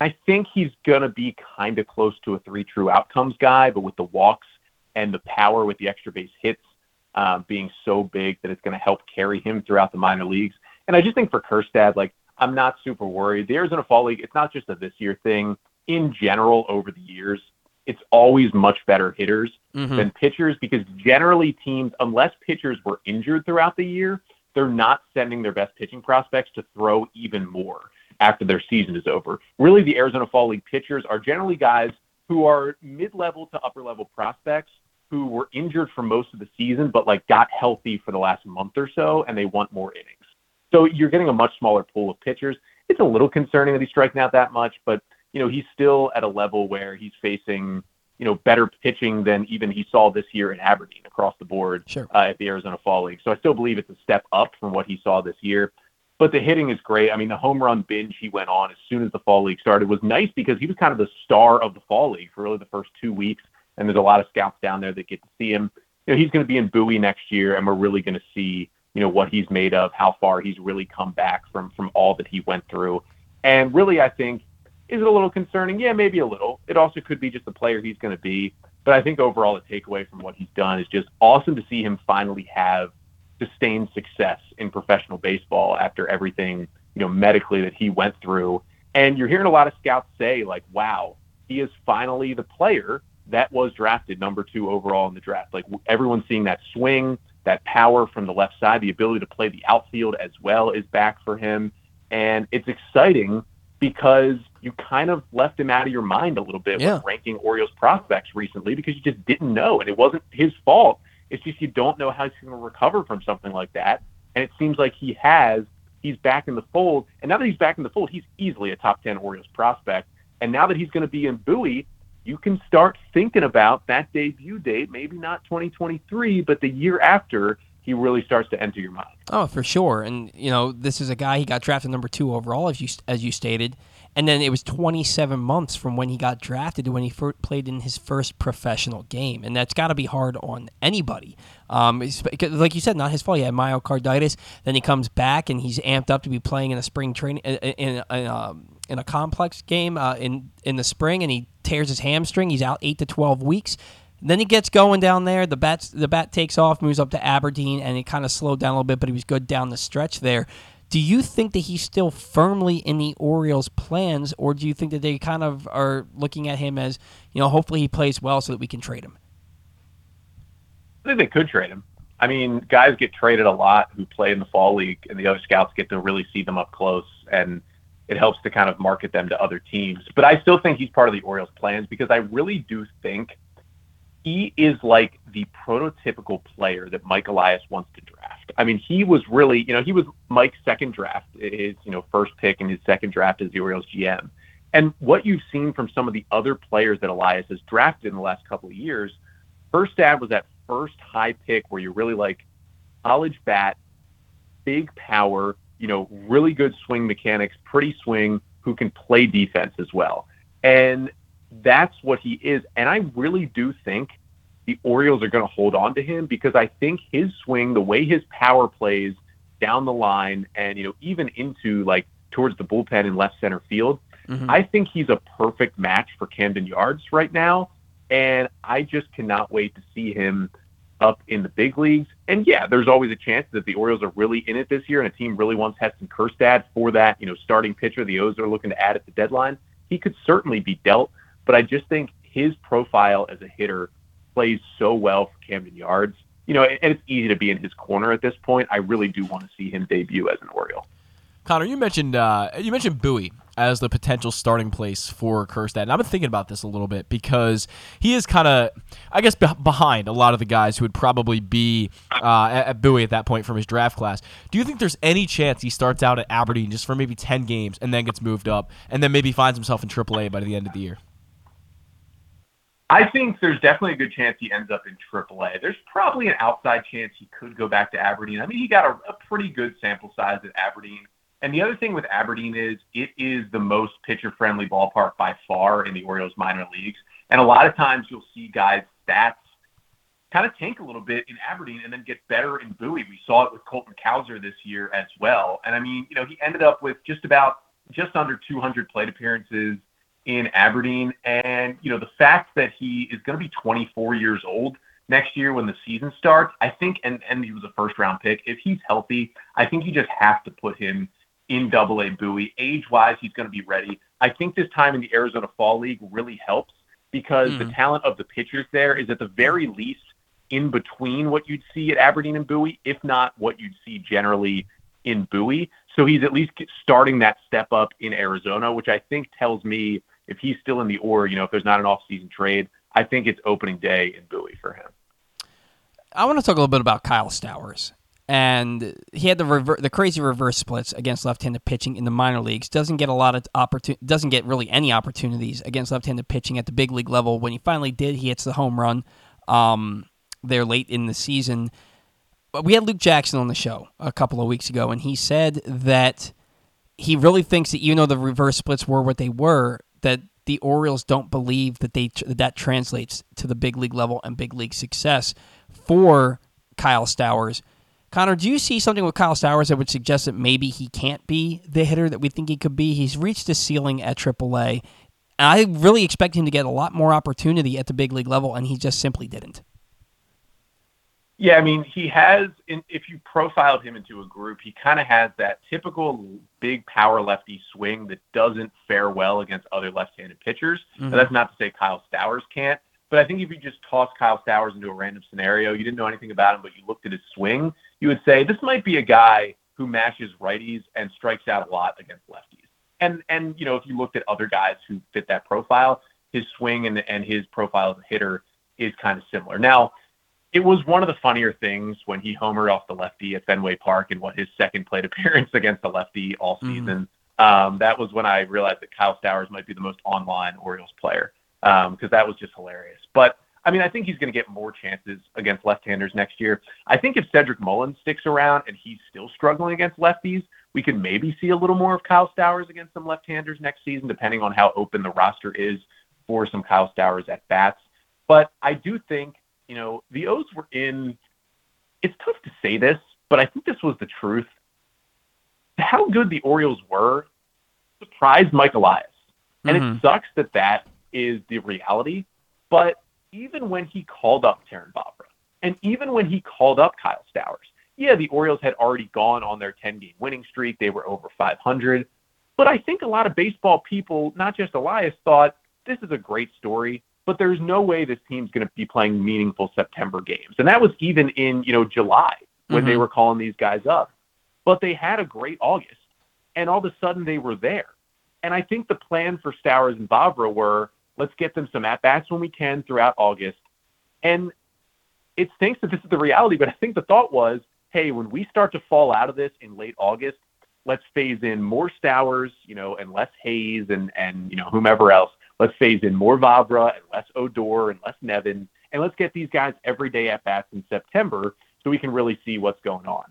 I think he's going to be kind of close to a three true outcomes guy, but with the walks and the power with the extra base hits uh, being so big that it's going to help carry him throughout the minor leagues. And I just think for Kjerstad, like, I'm not super worried. The Arizona Fall League, it's not just a this year thing. In general, over the years, it's always much better hitters Mhm. than pitchers because generally teams, unless pitchers were injured throughout the year, they're not sending their best pitching prospects to throw even more after their season is over. Really, the Arizona Fall League pitchers are generally guys who are mid-level to upper-level prospects who were injured for most of the season, but like got healthy for the last month or so, and they want more innings. So you're getting a much smaller pool of pitchers. It's a little concerning that he's striking out that much, but you know he's still at a level where he's facing you know better pitching than even he saw this year in Aberdeen across the board Sure. uh, at the Arizona Fall League. So I still believe it's a step up from what he saw this year. But the hitting is great. I mean, the home run binge he went on as soon as the fall league started was nice because he was kind of the star of the fall league for really the first two weeks. And there's a lot of scouts down there that get to see him. You know, he's going to be in Bowie next year, and we're really going to see you know what he's made of, how far he's really come back from from all that he went through. And really, I think is it a little concerning? Yeah, maybe a little. It also could be just the player he's going to be. But I think overall, the takeaway from what he's done is just awesome to see him finally have sustained success in professional baseball after everything, you know, medically that he went through. And you're hearing a lot of scouts say, like, wow, he is finally the player that was drafted number two overall in the draft. Like everyone's seeing that swing, that power from the left side, the ability to play the outfield as well is back for him. And it's exciting because you kind of left him out of your mind a little bit Yeah. when ranking Orioles prospects recently because you just didn't know. And it wasn't his fault. It's just you don't know how he's going to recover from something like that. And it seems like he has. He's back in the fold. And now that he's back in the fold, he's easily a top 10 Orioles prospect. And now that he's going to be in Bowie, you can start thinking about that debut date, maybe not 2023, but the year after he really starts to enter your mind. Oh, for sure. And you know, this is a guy he got drafted number two overall, as you as you stated, and then it was 27 months from when he got drafted to when he fir- played in his first professional game, and that's got to be hard on anybody. Um, like you said, not his fault. He had myocarditis. Then he comes back and he's amped up to be playing in a spring training in in, um, in a complex game uh, in in the spring, and he tears his hamstring. He's out eight to 12 weeks. Then he gets going down there. The bat the bat takes off, moves up to Aberdeen, and it kind of slowed down a little bit, but he was good down the stretch there. Do you think that he's still firmly in the Orioles' plans, or do you think that they kind of are looking at him as, you know, hopefully he plays well so that we can trade him? I think they could trade him. I mean, guys get traded a lot who play in the fall league, and the other scouts get to really see them up close, and it helps to kind of market them to other teams. But I still think he's part of the Orioles' plans because I really do think he is like the prototypical player that Mike Elias wants to draft. I mean, he was really, you know, he was Mike's second draft, his, you know, first pick in his second draft as the Orioles GM. And what you've seen from some of the other players that Elias has drafted in the last couple of years, first dad was that first high pick where you're really like college bat, big power, you know, really good swing mechanics, pretty swing, who can play defense as well. And that's what he is. And I really do think the Orioles are going to hold on to him because I think his swing, the way his power plays down the line and, you know, even into like towards the bullpen in left center field, mm-hmm. I think he's a perfect match for Camden Yards right now. And I just cannot wait to see him up in the big leagues. And yeah, there's always a chance that the Orioles are really in it this year and a team really wants Heston Kjerstad for that, you know, starting pitcher the O's are looking to add at the deadline. He could certainly be dealt, but I just think his profile as a hitter plays so well for Camden Yards. You know, and it's easy to be in his corner at this point. I really do want to see him debut as an Oriole. Connor, you mentioned uh, you mentioned Bowie as the potential starting place for Kjerstad, and I've been thinking about this a little bit because he is kind of, I guess, be- behind a lot of the guys who would probably be uh, at, at Bowie at that point from his draft class. Do you think there's any chance he starts out at Aberdeen just for maybe ten games and then gets moved up, and then maybe finds himself in AAA by the end of the year? I think there's definitely a good chance he ends up in AAA. There's probably an outside chance he could go back to Aberdeen. I mean, he got a, a pretty good sample size at Aberdeen. And the other thing with Aberdeen is it is the most pitcher-friendly ballpark by far in the Orioles minor leagues. And a lot of times you'll see guys' stats kind of tank a little bit in Aberdeen and then get better in Bowie. We saw it with Colton Cowser this year as well. And I mean, you know, he ended up with just about just under 200 plate appearances in Aberdeen. And, you know, the fact that he is going to be 24 years old next year when the season starts, I think, and, and he was a first round pick. If he's healthy, I think you just have to put him in double A Bowie. Age wise, he's going to be ready. I think this time in the Arizona Fall League really helps because the hmm. talent of the pitchers there is at the very least in between what you'd see at Aberdeen and Bowie, if not what you'd see generally in Bowie. So he's at least starting that step up in Arizona, which I think tells me if he's still in the or, you know, if there's not an off-season trade, I think it's opening day in Bowie for him. I want to talk a little bit about Kyle Stowers. And he had the rever- the crazy reverse splits against left-handed pitching in the minor leagues. Doesn't get a lot of opportun- doesn't get really any opportunities against left-handed pitching at the big league level. When he finally did, he hits the home run um, there late in the season. But we had Luke Jackson on the show a couple of weeks ago, and he said that he really thinks that even though the reverse splits were what they were, that the Orioles don't believe that they that, that translates to the big league level and big league success for Kyle Stowers. Connor, do you see something with Kyle Stowers that would suggest that maybe he can't be the hitter that we think he could be? He's reached a ceiling at AAA. I really expect him to get a lot more opportunity at the big league level, and he just simply didn't. Yeah, I mean, he has. In, if you profiled him into a group, he kind of has that typical big power lefty swing that doesn't fare well against other left-handed pitchers. Mm-hmm. that's not to say Kyle Stowers can't, but I think if you just toss Kyle Stowers into a random scenario, you didn't know anything about him, but you looked at his swing, you would say this might be a guy who mashes righties and strikes out a lot against lefties. And and you know, if you looked at other guys who fit that profile, his swing and and his profile as a hitter is kind of similar. Now it was one of the funnier things when he homered off the lefty at Fenway Park and what his second plate appearance against the lefty all mm-hmm. season. Mm-hmm. Um, that was when I realized that Kyle Stowers might be the most online Orioles player because um, that was just hilarious. But I mean, I think he's going to get more chances against left-handers next year. I think if Cedric Mullins sticks around and he's still struggling against lefties, we can maybe see a little more of Kyle Stowers against some left-handers next season, depending on how open the roster is for some Kyle Stowers at bats. But I do think you know, the O's were in. It's tough to say this, but I think this was the truth. How good the Orioles were surprised Mike Elias, and mm-hmm. it sucks that that is the reality. But even when he called up Terrin Vavra, and even when he called up Kyle Stowers, yeah, the Orioles had already gone on their 10 game winning streak. They were over 500. But I think a lot of baseball people, not just Elias, thought this is a great story but there's no way this team's going to be playing meaningful September games. And that was even in, you know, July when mm-hmm. they were calling these guys up. But they had a great August, and all of a sudden they were there. And I think the plan for Stowers and Vavra were let's get them some at bats when we can throughout August. And it stinks that this is the reality, but I think the thought was, hey, when we start to fall out of this in late August, let's phase in more Stowers, you know, and less Hays and and you know whomever else Let's phase in more Vavra and less Odor and less Nevin, and let's get these guys every day at bats in September so we can really see what's going on.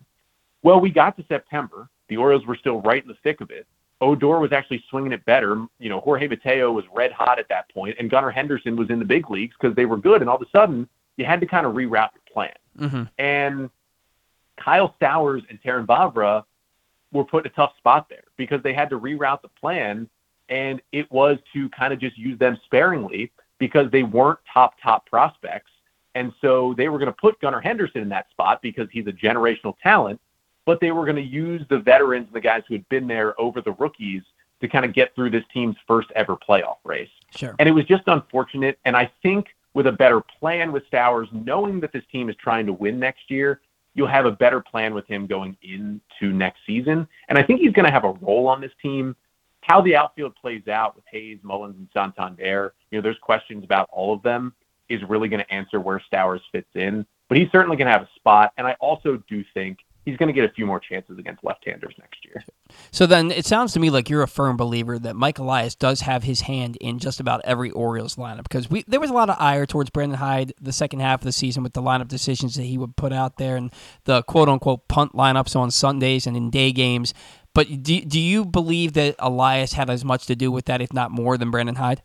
Well, we got to September. The Orioles were still right in the thick of it. Odor was actually swinging it better. You know, Jorge Mateo was red hot at that point, and Gunnar Henderson was in the big leagues because they were good. And all of a sudden, you had to kind of reroute your plan. Mm-hmm. And Kyle Stowers and Terrin Vavra were put in a tough spot there because they had to reroute the plan and it was to kind of just use them sparingly because they weren't top top prospects. And so they were going to put Gunnar Henderson in that spot because he's a generational talent, but they were going to use the veterans and the guys who had been there over the rookies to kind of get through this team's first ever playoff race. Sure. And it was just unfortunate. And I think with a better plan with Stowers, knowing that this team is trying to win next year, you'll have a better plan with him going into next season. And I think he's going to have a role on this team how the outfield plays out with Hays, Mullins, and Santander, you know, there's questions about all of them, is really going to answer where Stowers fits in. But he's certainly going to have a spot. And I also do think he's going to get a few more chances against left-handers next year. So then it sounds to me like you're a firm believer that Mike Elias does have his hand in just about every Orioles lineup because we there was a lot of ire towards Brandon Hyde the second half of the season with the lineup decisions that he would put out there and the quote unquote punt lineups on Sundays and in day games. But do, do you believe that Elias had as much to do with that, if not more, than Brandon Hyde?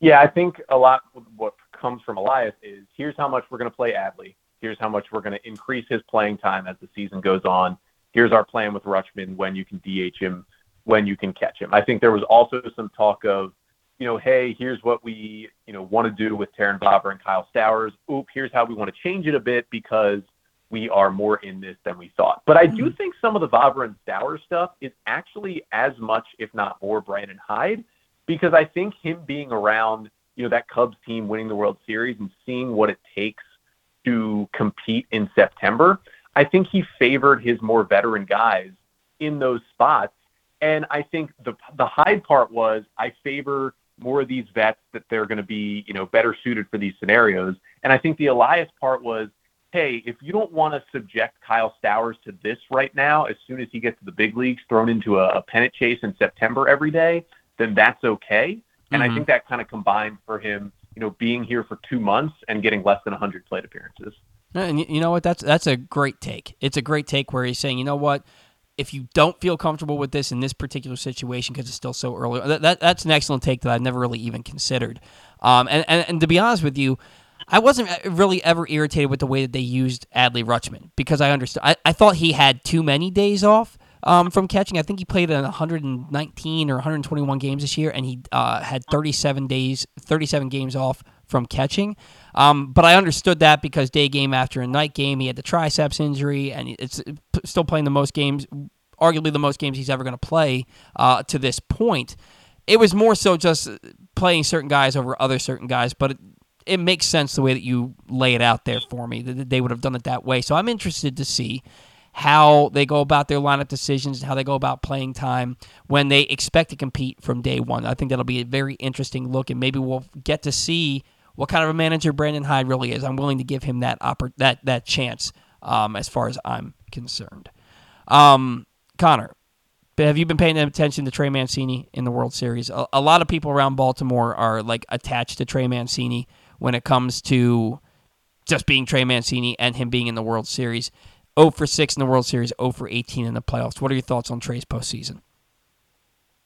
Yeah, I think a lot what comes from Elias is here's how much we're going to play Adley. Here's how much we're going to increase his playing time as the season goes on. Here's our plan with Rutschman when you can DH him, when you can catch him. I think there was also some talk of, you know, hey, here's what we, you know, want to do with Terrin Vavra and Kyle Stowers. Oop, here's how we want to change it a bit because we are more in this than we thought. But I do mm-hmm. think some of the Vavra and Stour stuff is actually as much, if not more, Brandon Hyde, because I think him being around, you know, that Cubs team winning the World Series and seeing what it takes to compete in September, I think he favored his more veteran guys in those spots. And I think the the Hyde part was I favor more of these vets that they're going to be, you know, better suited for these scenarios. And I think the Elias part was hey, if you don't want to subject Kyle Stowers to this right now, as soon as he gets to the big leagues, thrown into a, a pennant chase in September every day, then that's okay. And mm-hmm. I think that kind of combined for him, you know, being here for two months and getting less than 100 plate appearances. And you know what? That's that's a great take. It's a great take where he's saying, you know what? If you don't feel comfortable with this in this particular situation because it's still so early, that, that, that's an excellent take that I've never really even considered. Um, and, and and to be honest with you, I wasn't really ever irritated with the way that they used Adley Rutschman because I understood. I, I thought he had too many days off um, from catching. I think he played in 119 or 121 games this year, and he uh, had 37 days, 37 games off from catching. Um, but I understood that because day game after a night game, he had the triceps injury, and it's still playing the most games, arguably the most games he's ever going to play uh, to this point. It was more so just playing certain guys over other certain guys, but it, makes sense the way that you lay it out there for me that they would have done it that way. So I'm interested to see how they go about their lineup decisions, and how they go about playing time when they expect to compete from day one. I think that'll be a very interesting look, and maybe we'll get to see what kind of a manager Brandon Hyde really is. I'm willing to give him that oppor- that that chance um, as far as I'm concerned. Um, Connor, have you been paying attention to Trey Mancini in the World Series? A, a lot of people around Baltimore are like attached to Trey Mancini when it comes to just being Trey Mancini and him being in the World Series. 0 for 6 in the World Series, 0 for 18 in the playoffs. What are your thoughts on Trey's postseason?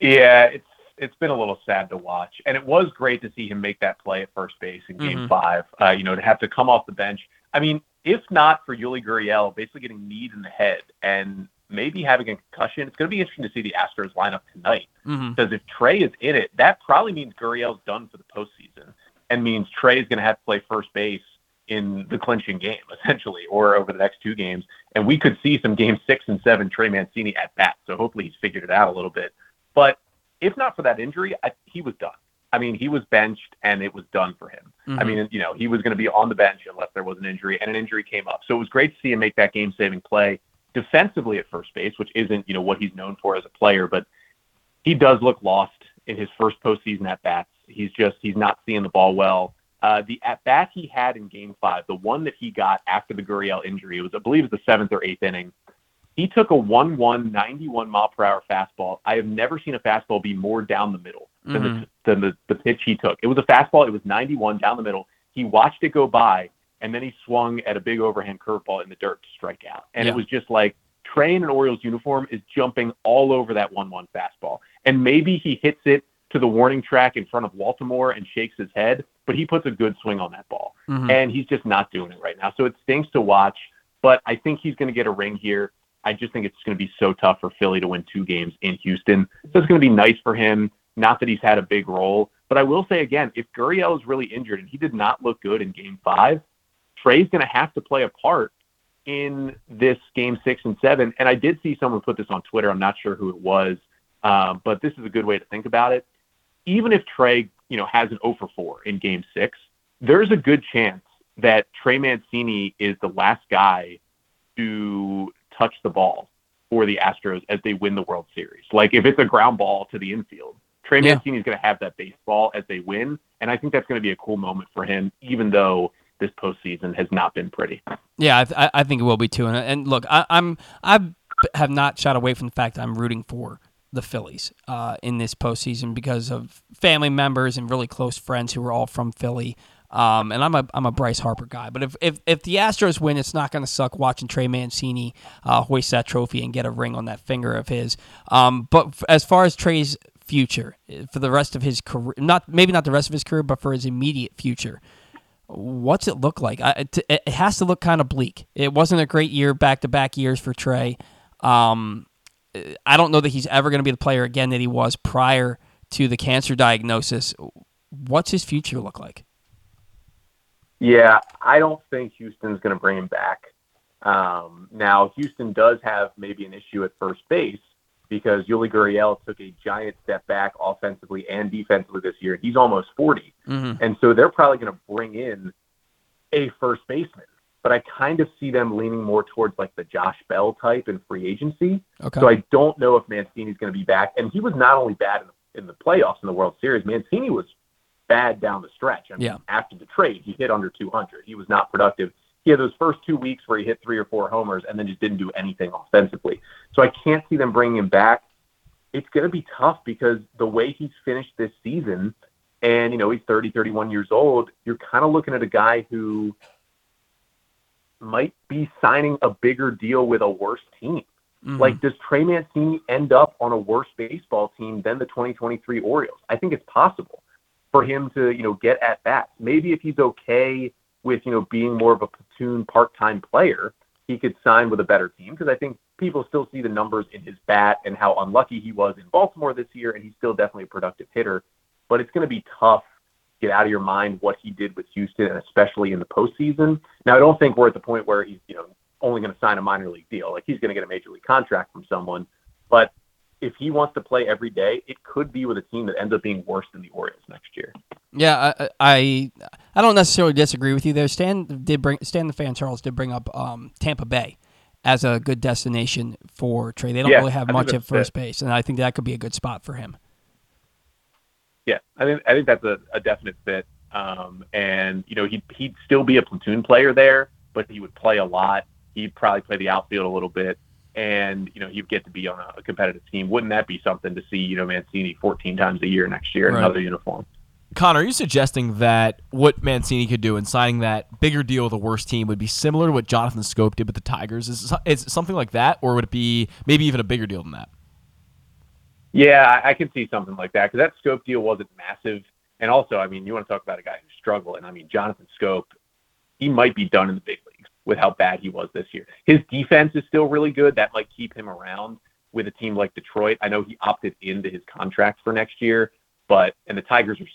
Yeah, it's it's been a little sad to watch, and it was great to see him make that play at first base in Game Mm-hmm. Five. Uh, you know, to have to come off the bench. I mean, if not for Yuli Gurriel basically getting kneed in the head and maybe having a concussion, it's going to be interesting to see the Astros lineup tonight. Mm-hmm. Because if Trey is in it, that probably means Gurriel's done for the postseason, and means Trey is going to have to play first base in the clinching game, essentially, or over the next two games. And we could see some game six and seven Trey Mancini at bat. So hopefully he's figured it out a little bit. But if not for that injury, I, he was done. I mean, he was benched and it was done for him. I Mhm. mean, you know, he was going to be on the bench unless there was an injury, and an injury came up. So it was great to see him make that game saving play defensively at first base, which isn't, you know, what he's known for as a player, but he does look lost in his first postseason at bats. He's just he's not seeing the ball well. Uh, the at bat he had in Game Five, the one that he got after the Gurriel injury, it was I believe it was the seventh or eighth inning. He took a 1-1, 91 mile per hour fastball. I have never seen a fastball be more down the middle than, Mhm. the, than the, the pitch he took. It was a fastball. It was 91 down the middle. He watched it go by, and then he swung at a big overhand curveball in the dirt to strike out. And Yeah. it was just like Trey in an Orioles uniform is jumping all over that 1-1 fastball. And maybe he hits it to the warning track in front of Baltimore and shakes his head, but he puts a good swing on that ball. Mhm. And he's just not doing it right now. So it stinks to watch, but I think he's going to get a ring here. I just think it's going to be so tough for Philly to win two games in Houston. So it's going to be nice for him. Not that he's had a big role, but I will say again, if Gurriel is really injured and he did not look good in Game Five, Trey's going to have to play a part in this Game Six and Seven. And I did see someone put this on Twitter. I'm not sure who it was, um, but this is a good way to think about it. Even if Trey, you know, has an 0 for 4 in Game Six, there's a good chance that Trey Mancini is the last guy to touch the ball for the Astros as they win the World Series. Like if it's a ground ball to the infield, Trey Yeah. Mancini is going to have that baseball as they win, and I think that's going to be a cool moment for him, even though this postseason has not been pretty. Yeah, I, I- I think it will be too. And, and look, I, I'm I have not shot away from the fact that I'm rooting for the Phillies uh, in this postseason because of family members and really close friends who are all from Philly. Um, and I'm a I'm a Bryce Harper guy. But if if, if the Astros win, it's not going to suck watching Trey Mancini uh, hoist that trophy and get a ring on that finger of his. Um, but as far as Trey's future eh, for the rest of his career, not maybe not the rest of his career, but for his immediate future what's it look like? I, it, it has to look kind of bleak. It wasn't a great year, back to back years for Trey. Um, I don't know that he's ever going to be the player again that he was prior to the cancer diagnosis. What's his future look like? Yeah, I don't think Houston's going to bring him back. Um, now, Houston does have maybe an issue at first base because Yuli Gurriel took a giant step back offensively and defensively this year. He's almost 40. Mm-hmm. And so they're probably going to bring in a first baseman. But I kind of see them leaning more towards like the Josh Bell type in free agency. Okay. So I don't know if Mancini's going to be back. And he was not only bad in the, in the playoffs in the World Series, Mancini was bad down the stretch. I mean, Yeah. after the trade, he hit under 200. He was not productive. He had those first two weeks where he hit three or four homers and then just didn't do anything offensively. So I can't see them bringing him back. It's going to be tough because the way he's finished this season, and, you know, he's 30, 31 years old, you're kind of looking at a guy who might be signing a bigger deal with a worse team. Mhm. Like, does Trey Mancini end up on a worse baseball team than the 2023 Orioles? I think it's possible for him to, you know, get at bats. Maybe if he's okay with, you know, being more of a platoon part-time player, he could sign with a better team because I think people still see the numbers in his bat and how unlucky he was in Baltimore this year, and he's still definitely a productive hitter. But it's going to be tough to get out of your mind what he did with Houston, and especially in the postseason. Now, I don't think we're at the point where he's, you know, only going to sign a minor league deal. Like he's going to get a major league contract from someone, but if he wants to play every day, it could be with a team that ends up being worse than the Orioles next year. Yeah, I, I I don't necessarily disagree with you there. Stan did bring Stan the fan Charles did bring up um, Tampa Bay as a good destination for Trey. They don't Yeah, really have I much at first it. base, and I think that could be a good spot for him. Yeah, I think I think that's a, a definite fit. Um, and you know, he'd he'd still be a platoon player there, but he would play a lot. He'd probably play the outfield a little bit, and you know, he'd get to be on a, a competitive team. Wouldn't that be something to see? You know, Mancini 14 times a year next year in Right. another uniform. Connor, are you suggesting that what Mancini could do in signing that bigger deal with a worse team would be similar to what Jonathan Schoop did with the Tigers? Is, is something like that, or would it be maybe even a bigger deal than that? Yeah, I, can see something like that because that Schoop deal wasn't massive. And also, I mean, you want to talk about a guy who's struggling. I mean, Jonathan Schoop, he might be done in the big leagues with how bad he was this year. His defense is still really good. That might keep him around with a team like Detroit. I know he opted into his contract for next year, but and the Tigers are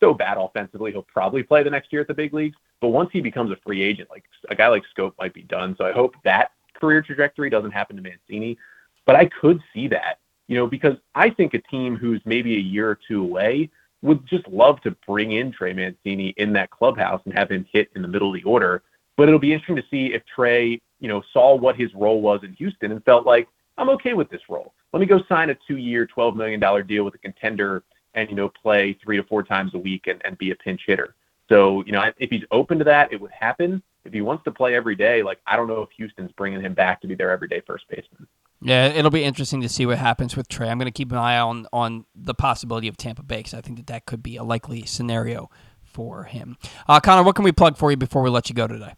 so bad offensively, he'll probably play the next year at the big leagues. But once he becomes a free agent, like a guy like Schoop might be done. So I hope that career trajectory doesn't happen to Mancini. But I could see that, you know, because I think a team who's maybe a year or two away would just love to bring in Trey Mancini in that clubhouse and have him hit in the middle of the order. But it'll be interesting to see if Trey, you know, saw what his role was in Houston and felt like, I'm okay with this role. Let me go sign a two year, $12 million deal with a contender and, you know, play three to four times a week and, and be a pinch hitter. So, you know, if he's open to that, it would happen. If he wants to play every day, like, I don't know if Houston's bringing him back to be their everyday first baseman. Yeah, it'll be interesting to see what happens with Trey. I'm going to keep an eye on on the possibility of Tampa Bay because I think that that could be a likely scenario for him. Uh, Connor, what can we plug for you before we let you go today?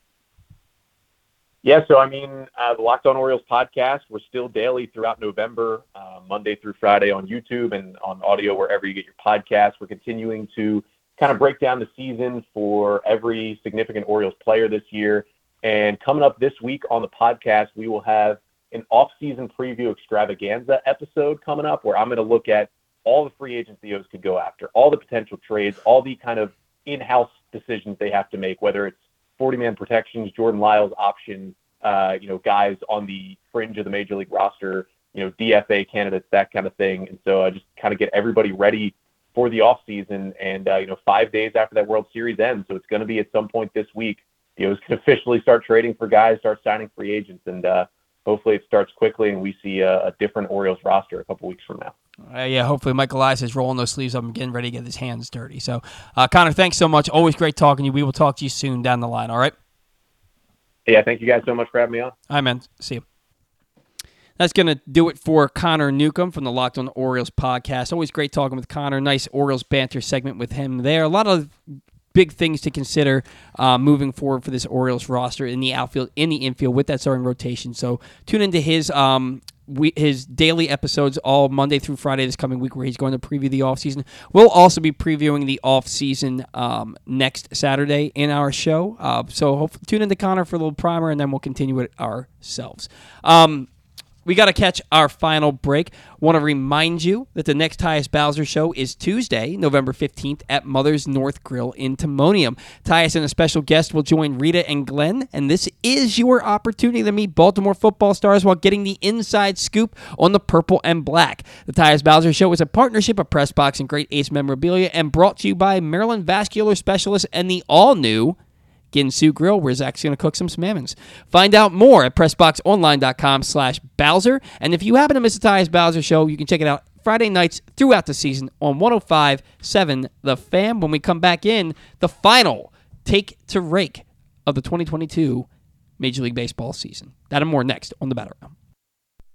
Yeah, so I mean, uh, the Locked On Orioles podcast, we're still daily throughout November, uh, Monday through Friday on YouTube and on audio wherever you get your podcasts. We're continuing to kind of break down the season for every significant Orioles player this year. And coming up this week on the podcast, we will have an off-season preview extravaganza episode coming up where I'm going to look at all the free agents the O's could go after, all the potential trades, all the kind of in-house decisions they have to make, whether it's 40-man protections, Jordan Lyles option, uh, you know, guys on the fringe of the major league roster, you know, DFA candidates, that kind of thing. And so I just kind of get everybody ready for the offseason and, uh, you know, five days after that World Series ends. So it's going to be at some point this week. The O's can officially start trading for guys, start signing free agents, and uh, hopefully it starts quickly and we see a, a different Orioles roster a couple weeks from now. Uh, yeah, hopefully Michael Elias is rolling those sleeves up and getting ready to get his hands dirty. So, uh, Connor, thanks so much. Always great talking to you. We will talk to you soon down the line. All right. Yeah, thank you guys so much for having me on. All right, man. See you. That's going to do it for Connor Newcomb from the Locked on Orioles podcast. Always great talking with Connor. Nice Orioles banter segment with him there. A lot of big things to consider uh, moving forward for this Orioles roster in the outfield, in the infield with that starting rotation. So tune into his um, we, his daily episodes all Monday through Friday this coming week, where he's going to preview the offseason. We'll also be previewing the offseason um, next Saturday in our show. Uh, so hopefully tune into Connor for a little primer, and then we'll continue it ourselves. Um, we got to catch our final break. Want to remind you that the next Tyus Bowser show is Tuesday, November 15th at Mother's North Grill in Timonium. Tyus and a special guest will join Rita and Glenn, and this is your opportunity to meet Baltimore football stars while getting the inside scoop on the purple and black. The Tyus Bowser show is a partnership of Pressbox and Great Ace Memorabilia and brought to you by Maryland Vascular Specialist and the all new Ginsu Grill, where Zach's going to cook some salmons. Find out more at PressBoxOnline.com slash Bowser. And if you happen to miss the Tyus Bowser show, you can check it out Friday nights throughout the season on 105.7 The Fan. When we come back in, the final take to rake of the 2022 Major League Baseball season. That and more next on the Bat Around.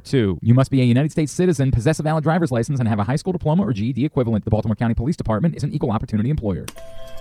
410-887-5542. You must be a United States citizen, possess a valid driver's license, and have a high school diploma or GED equivalent. The Baltimore County Police Department is an equal opportunity employer.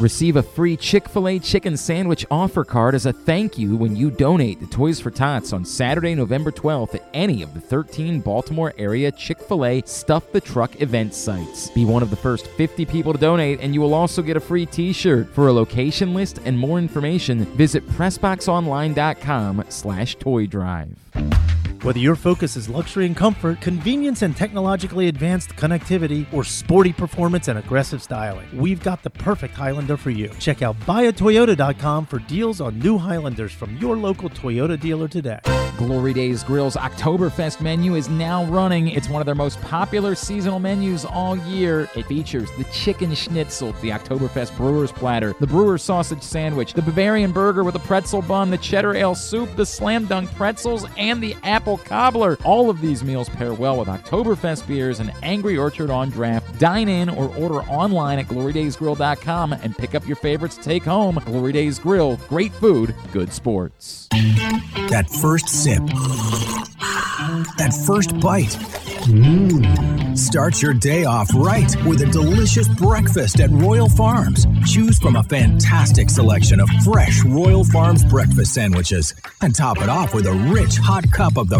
Receive a free Chick fil A chicken sandwich offer card as a thank you when you donate to Toys for Tots on Saturday, November 12th at any of the 13 Baltimore area Chick fil A Stuff the Truck event sites. Be one of the first 50 people to donate, and you will also get a free t shirt. For a location list and more information, visit PressBoxOnline.com slash toy drive. Whether your focus is luxury and comfort, convenience and technologically advanced connectivity, or sporty performance and aggressive styling, we've got the perfect Highlander for you. Check out buyatoyota.com for deals on new Highlanders from your local Toyota dealer today. Glory Days Grill's Oktoberfest menu is now running. It's one of their most popular seasonal menus all year. It features the chicken schnitzel, the Oktoberfest brewer's platter, the brewer's sausage sandwich, the Bavarian burger with a pretzel bun, the cheddar ale soup, the slam dunk pretzels, and the apple cobbler. All of these meals pair well with Oktoberfest beers and Angry Orchard on draft. Dine in or order online at glorydaysgrill.com and pick up your favorites to take home. Glory Days Grill, great food, good sports. That first sip. That first bite. Mmm. Start your day off right with a delicious breakfast at Royal Farms. Choose from a fantastic selection of fresh Royal Farms breakfast sandwiches and top it off with a rich hot cup of the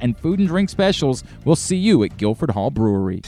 and food and drink specials. We'll see you at Guilford Hall Brewery.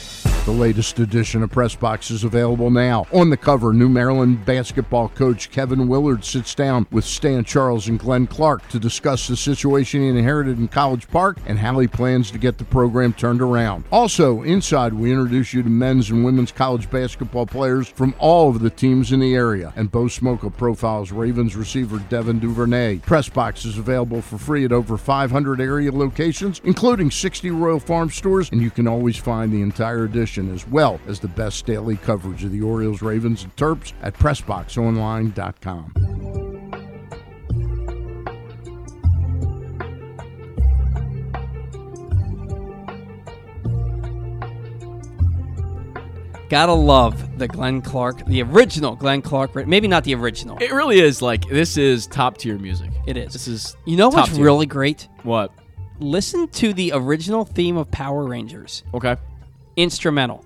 The latest edition of Press Box is available now. On the cover, New Maryland basketball coach Kevin Willard sits down with Stan Charles and Glenn Clark to discuss the situation he inherited in College Park and how he plans to get the program turned around. Also, inside, we introduce you to men's and women's college basketball players from all of the teams in the area. And Bo Smolka profiles Ravens receiver Devin Duvernay. Press Box is available for free at over 500 area locations, including 60 Royal Farm stores, and you can always find the entire edition as well as the best daily coverage of the Orioles, Ravens, and Terps at PressBoxOnline.com. Gotta love the Glenn Clark, the original Glenn Clark. Maybe not the original. It really is like this is top tier music. It is. This is You know top what's tier. really great? what? Listen to the original theme of Power Rangers. Okay, Instrumental.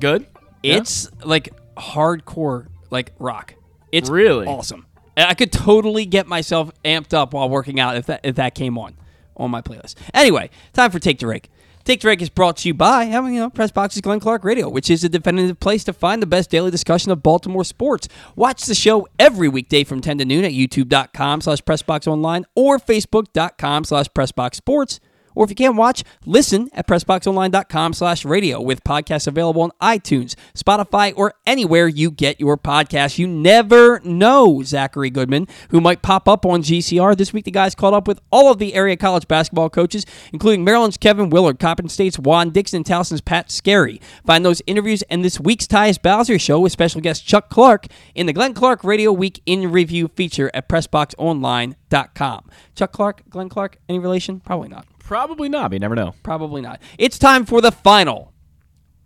good. Yeah? It's like hardcore, like rock. It's Really? awesome. And I could totally get myself amped up while working out if that if that came on on my playlist. Anyway, time for Take the Rake. Take the Rake is brought to you by, mean, you know, Press Box's Glenn Clark Radio, which is a definitive place to find the best daily discussion of Baltimore sports. Watch the show every weekday from 10 to noon at youtube.com slash pressboxonline or facebook.com slash pressboxsports Or if you can't watch, listen at PressBoxOnline.com slash radio with podcasts available on iTunes, Spotify, or anywhere you get your podcasts. You never know, Zachary Goodman, who might pop up on GCR. This week, the guys caught up with all of the area college basketball coaches, including Maryland's Kevin Willard, Coppin State's Juan Dixon, Towson's Pat Skerry. Find those interviews and this week's Tyus Bowser show with special guest Chuck Clark in the Glenn Clark Radio Week in Review feature at PressBoxOnline.com. Chuck Clark, Glenn Clark, any relation? Probably not. Probably not. You never know. Probably not. It's time for the final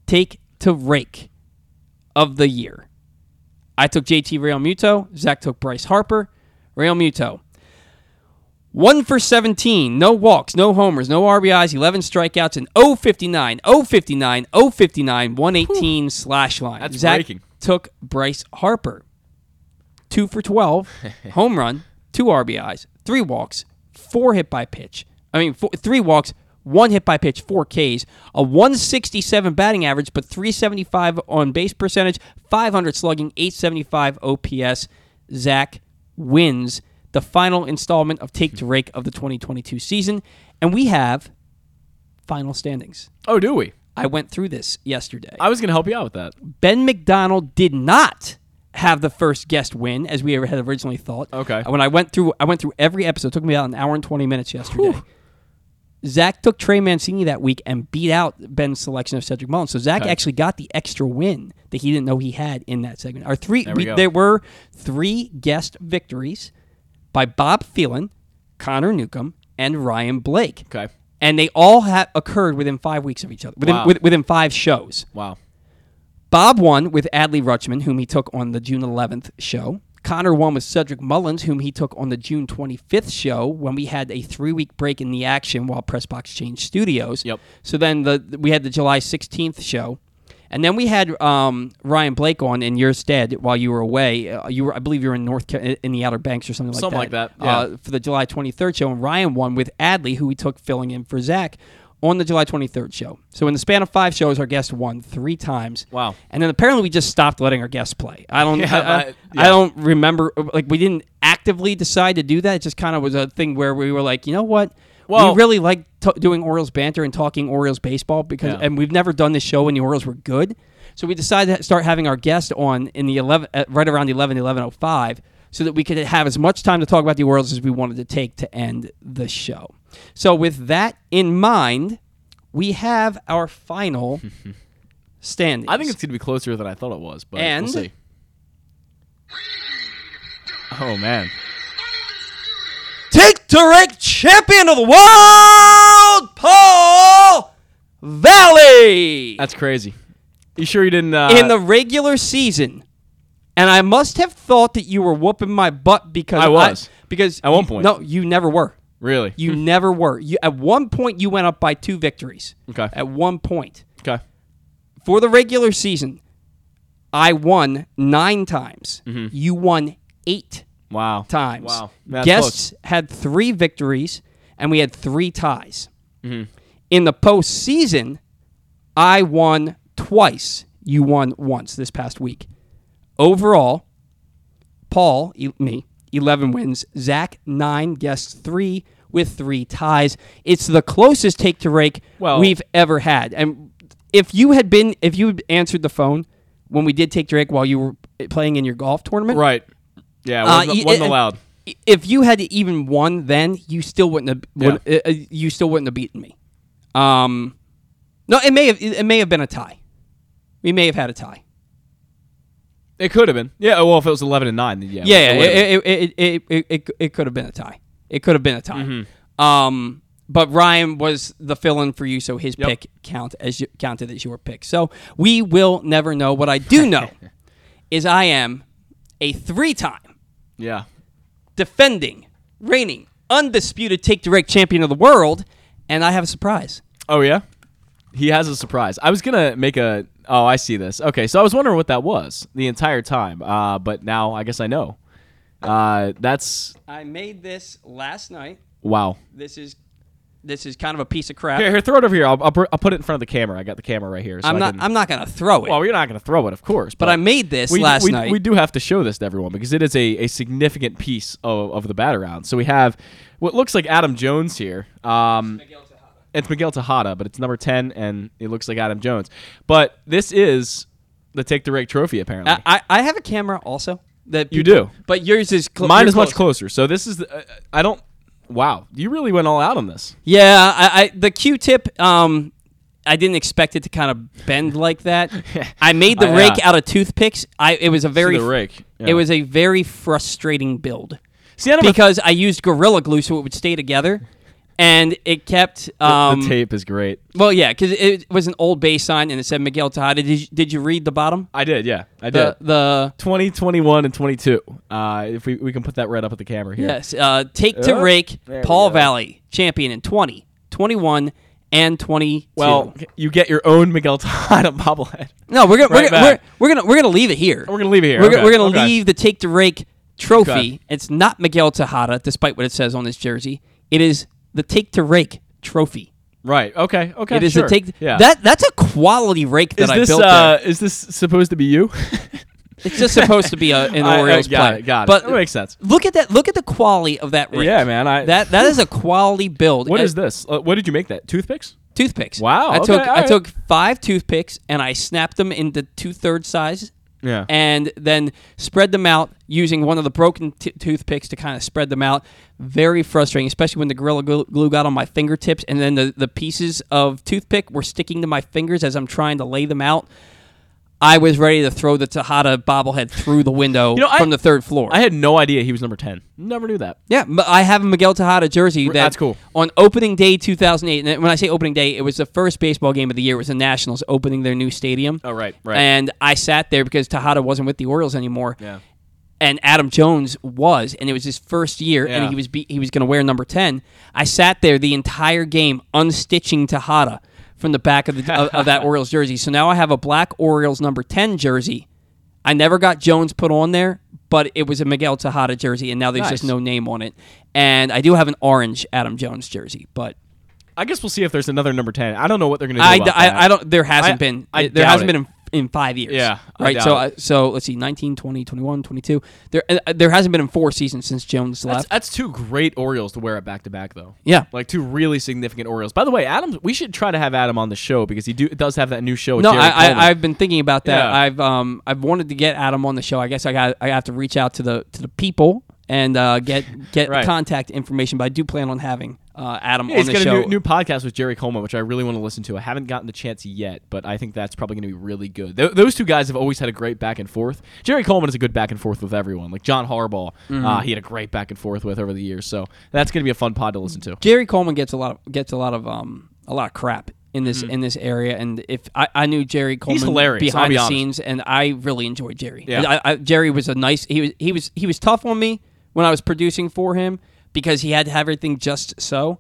take to rake of the year. I took JT Realmuto. Zach took Bryce Harper. Realmuto. One for 17, no walks, no homers, no RBIs, 11 strikeouts, and 059, 059, 059, 118 slash line. That's Zach breaking. took Bryce Harper. Two for 12, home run, two RBIs, three walks, four hit by pitch. I mean, four, three walks, one hit by pitch, four Ks, a 167 batting average, but 375 on base percentage, 500 slugging, 875 OPS. Zach wins the final installment of Take to Rake of the 2022 season, and we have final standings. Oh, do we? I went through this yesterday. I was going to help you out with that. Ben McDonald did not have the first guest win as we had originally thought. Okay. When I went through, I went through every episode. It took me about an hour and twenty minutes yesterday. Zach took Trey Mancini that week and beat out Ben's selection of Cedric Mullins. So Zach Okay. actually got the extra win that he didn't know he had in that segment. Our three, There we go. there were three guest victories by Bob Phelan, Connor Newcomb, and Ryan Blake. Okay. And they all ha- occurred within five weeks of each other, within, Wow. with- within five shows. Wow. Bob won with Adley Rutschman, whom he took on the June 11th show. Connor won with Cedric Mullins, whom he took on the June 25th show when we had a three week break in the action while Pressbox changed studios. Yep. So then the we had the July 16th show. And then we had um, Ryan Blake on in your stead while you were away. Uh, you were, I believe, you were in North in the Outer Banks or something like Something that. Something like that, yeah. Uh, for the July 23rd show, and Ryan won with Adley, who we took filling in for Zach on the July 23rd show. So in the span of five shows, our guest won three times. Wow. And then apparently we just stopped letting our guests play. I don't. Yeah, I, I, I- I don't remember. Like we didn't actively decide to do that. It just kind of was a thing where we were like, you know what? Well- we really like t- doing Orioles banter and talking Orioles baseball because, Yeah. and we've never done this show when the Orioles were good. So we decided to start having our guest on in the 11, uh, right around 11, 11.05 so that we could have as much time to talk about the Orioles as we wanted to take to end the show. So with that in mind, we have our final standings. I think it's going to be closer than I thought it was, but And- we'll see. Oh, man. Take to rank champion of the world, Paul Valley. That's crazy. You sure you didn't? Uh, in the regular season, and I must have thought that you were whooping my butt because I was. because At one point. no, you never were. Really? You never were. You at one point you went up by two victories. Okay. At one point Okay. for the regular season, I won nine times. You won eight Wow. times. Wow. That's Guests had three victories, and we had three ties. Mm-hmm. In the postseason, I won twice. You won once this past week. Overall, Paul, me, 11 wins. Zach, 9. Guests, 3 with 3 ties. It's the closest take to rake Well- we've ever had. And if you had been, if you had answered the phone when we did take Drake while you were playing in your golf tournament, Right. Yeah, uh, wasn't, y- wasn't uh, allowed. If you had even won, then you still wouldn't have. Would, uh, uh, you still wouldn't have beaten me. Um, no, it may have. It may have been a tie. We may have had a tie. It could have been. Yeah. Well, if it was eleven and nine, then yeah. Yeah, it yeah it, it, it, it, it, it, it could have been a tie. It could have been a tie. Mm-hmm. Um, but Ryan was the fill-in for you, so his Yep. pick count as you, counted as your pick. So we will never know. What I do know is I am a three-time yeah. defending, reigning, undisputed take direct champion of the world, and I have a surprise. Oh yeah. He has a surprise. I was gonna make a. Oh, I see this. Okay, so I was wondering what that was the entire time. Uh, but now I guess I know. Uh, that's I made this last night. wow. This is this is kind of a piece of crap. Here, here, throw it over here. I'll, I'll, I'll put it in front of the camera. I got the camera right here. So I'm I not. Can, I'm not gonna throw it. well, you're not gonna throw it, of course. but I made this we, last we, night. We do have to show this to everyone because it is a, a significant piece of, of the bat around. So we have what looks like Adam Jones here. Um, It's Miguel Tejada, but it's number ten, and it looks like Adam Jones. But this is the Take the Rake Trophy, apparently. I, I, I have a camera also that You people- do? but yours is cl- Mine is much closer. So this is the. Uh, I don't. Wow, you really went all out on this. Yeah, I, I the Q-tip. Um, I didn't expect it to kind of bend like that. I made the I, uh, rake out of toothpicks. I it was a very the rake, yeah. It was a very frustrating build See, I because I used gorilla glue so it would stay together, and it kept. the, Um, the tape is great. Well, yeah, because it was an old base sign and it said Miguel Tejada. Did you, did you read the bottom? I did, yeah, I The did. the 20, 21, and 22. Uh, if we, we can put that right up at the camera here. yes, uh, take to Oh, rake. Paul. Valley champion in 20, 21, and 22. Well, you get your own Miguel Tejada bobblehead. No, we're gonna Right we're, gonna- we're, we're gonna we're gonna leave it here. We're gonna leave it here. We're, gonna Okay, we're gonna okay. leave the take to rake trophy. Okay. It's not Miguel Tejada, despite what it says on his jersey. It is the take to rake trophy. Right. Okay. Okay. it is sure. the take. Yeah. That that's a quality rake that is I this built. uh, is this supposed to be you? It's just supposed to be a, an I- I Orioles got player. it, got it. But That makes sense. Look at that. Look at the quality of that rake. Yeah, man. I That that is a quality build. What Uh, is this? Uh, what did you make that? Toothpicks? Toothpicks. Wow, I okay, took all I took five toothpicks and I snapped them into two thirds size Yeah. and then spread them out using one of the broken t- toothpicks to kind of spread them out. Very frustrating, especially when the Gorilla Glue got on my fingertips and then the, the pieces of toothpick were sticking to my fingers as I'm trying to lay them out. I was ready to throw the Tejada bobblehead through the window You know, I- from the third floor. I had no idea he was number ten. Never knew that. yeah, but I have a Miguel Tejada jersey. That that's cool. On opening day 2008, and when I say opening day, it was the first baseball game of the year. It was the Nationals opening their new stadium. Oh, right, right. And I sat there because Tejada wasn't with the Orioles anymore. Yeah. and Adam Jones was, and it was his first year, Yeah. and he was be- he was going to wear number ten. I sat there the entire game unstitching Tejada from the back of the of, of that Orioles jersey. So now I have a black Orioles number ten jersey. I never got Jones put on there, but it was a Miguel Tejada jersey, and now there's just no name on it. And I do have an orange Adam Jones jersey, but I guess we'll see if there's another number ten. I don't know what they're gonna do. I, I. I don't. There hasn't I- been. I there hasn't it. been in, five years. Yeah, I right. So. So let's see, 19, 20, 21, 22. There uh, there hasn't been in four seasons since Jones That's, left. that's two great Orioles to wear it back to back, though. Yeah. like two really significant Orioles. By the way, Adam, we should try to have Adam on the show because he do does have that new show. With No, Jerry I, I, I've been thinking about that. Yeah. I've um I've wanted to get Adam on the show. I guess I got I have to reach out to the to the people and uh, get get Right. contact information. But I do plan on having uh, Adam Yeah, on he's the got a new, new podcast with Jerry Coleman, which I really want to listen to. I haven't gotten the chance yet, but I think that's probably going to be really good. Th- those two guys have always had a great back and forth. Jerry Coleman is a good back and forth with everyone. Like John Harbaugh, Mm-hmm. uh, he had a great back and forth with over the years. So that's going to be a fun pod to listen to. Jerry Coleman gets a lot of gets a lot of um a lot of crap in this in this area, and if I, I knew Jerry Coleman Mm-hmm. behind be the honest. scenes, and I really enjoyed Jerry. Yeah. I, I, Jerry was a nice. He was he was he was tough on me when I was producing for him because he had to have everything just so.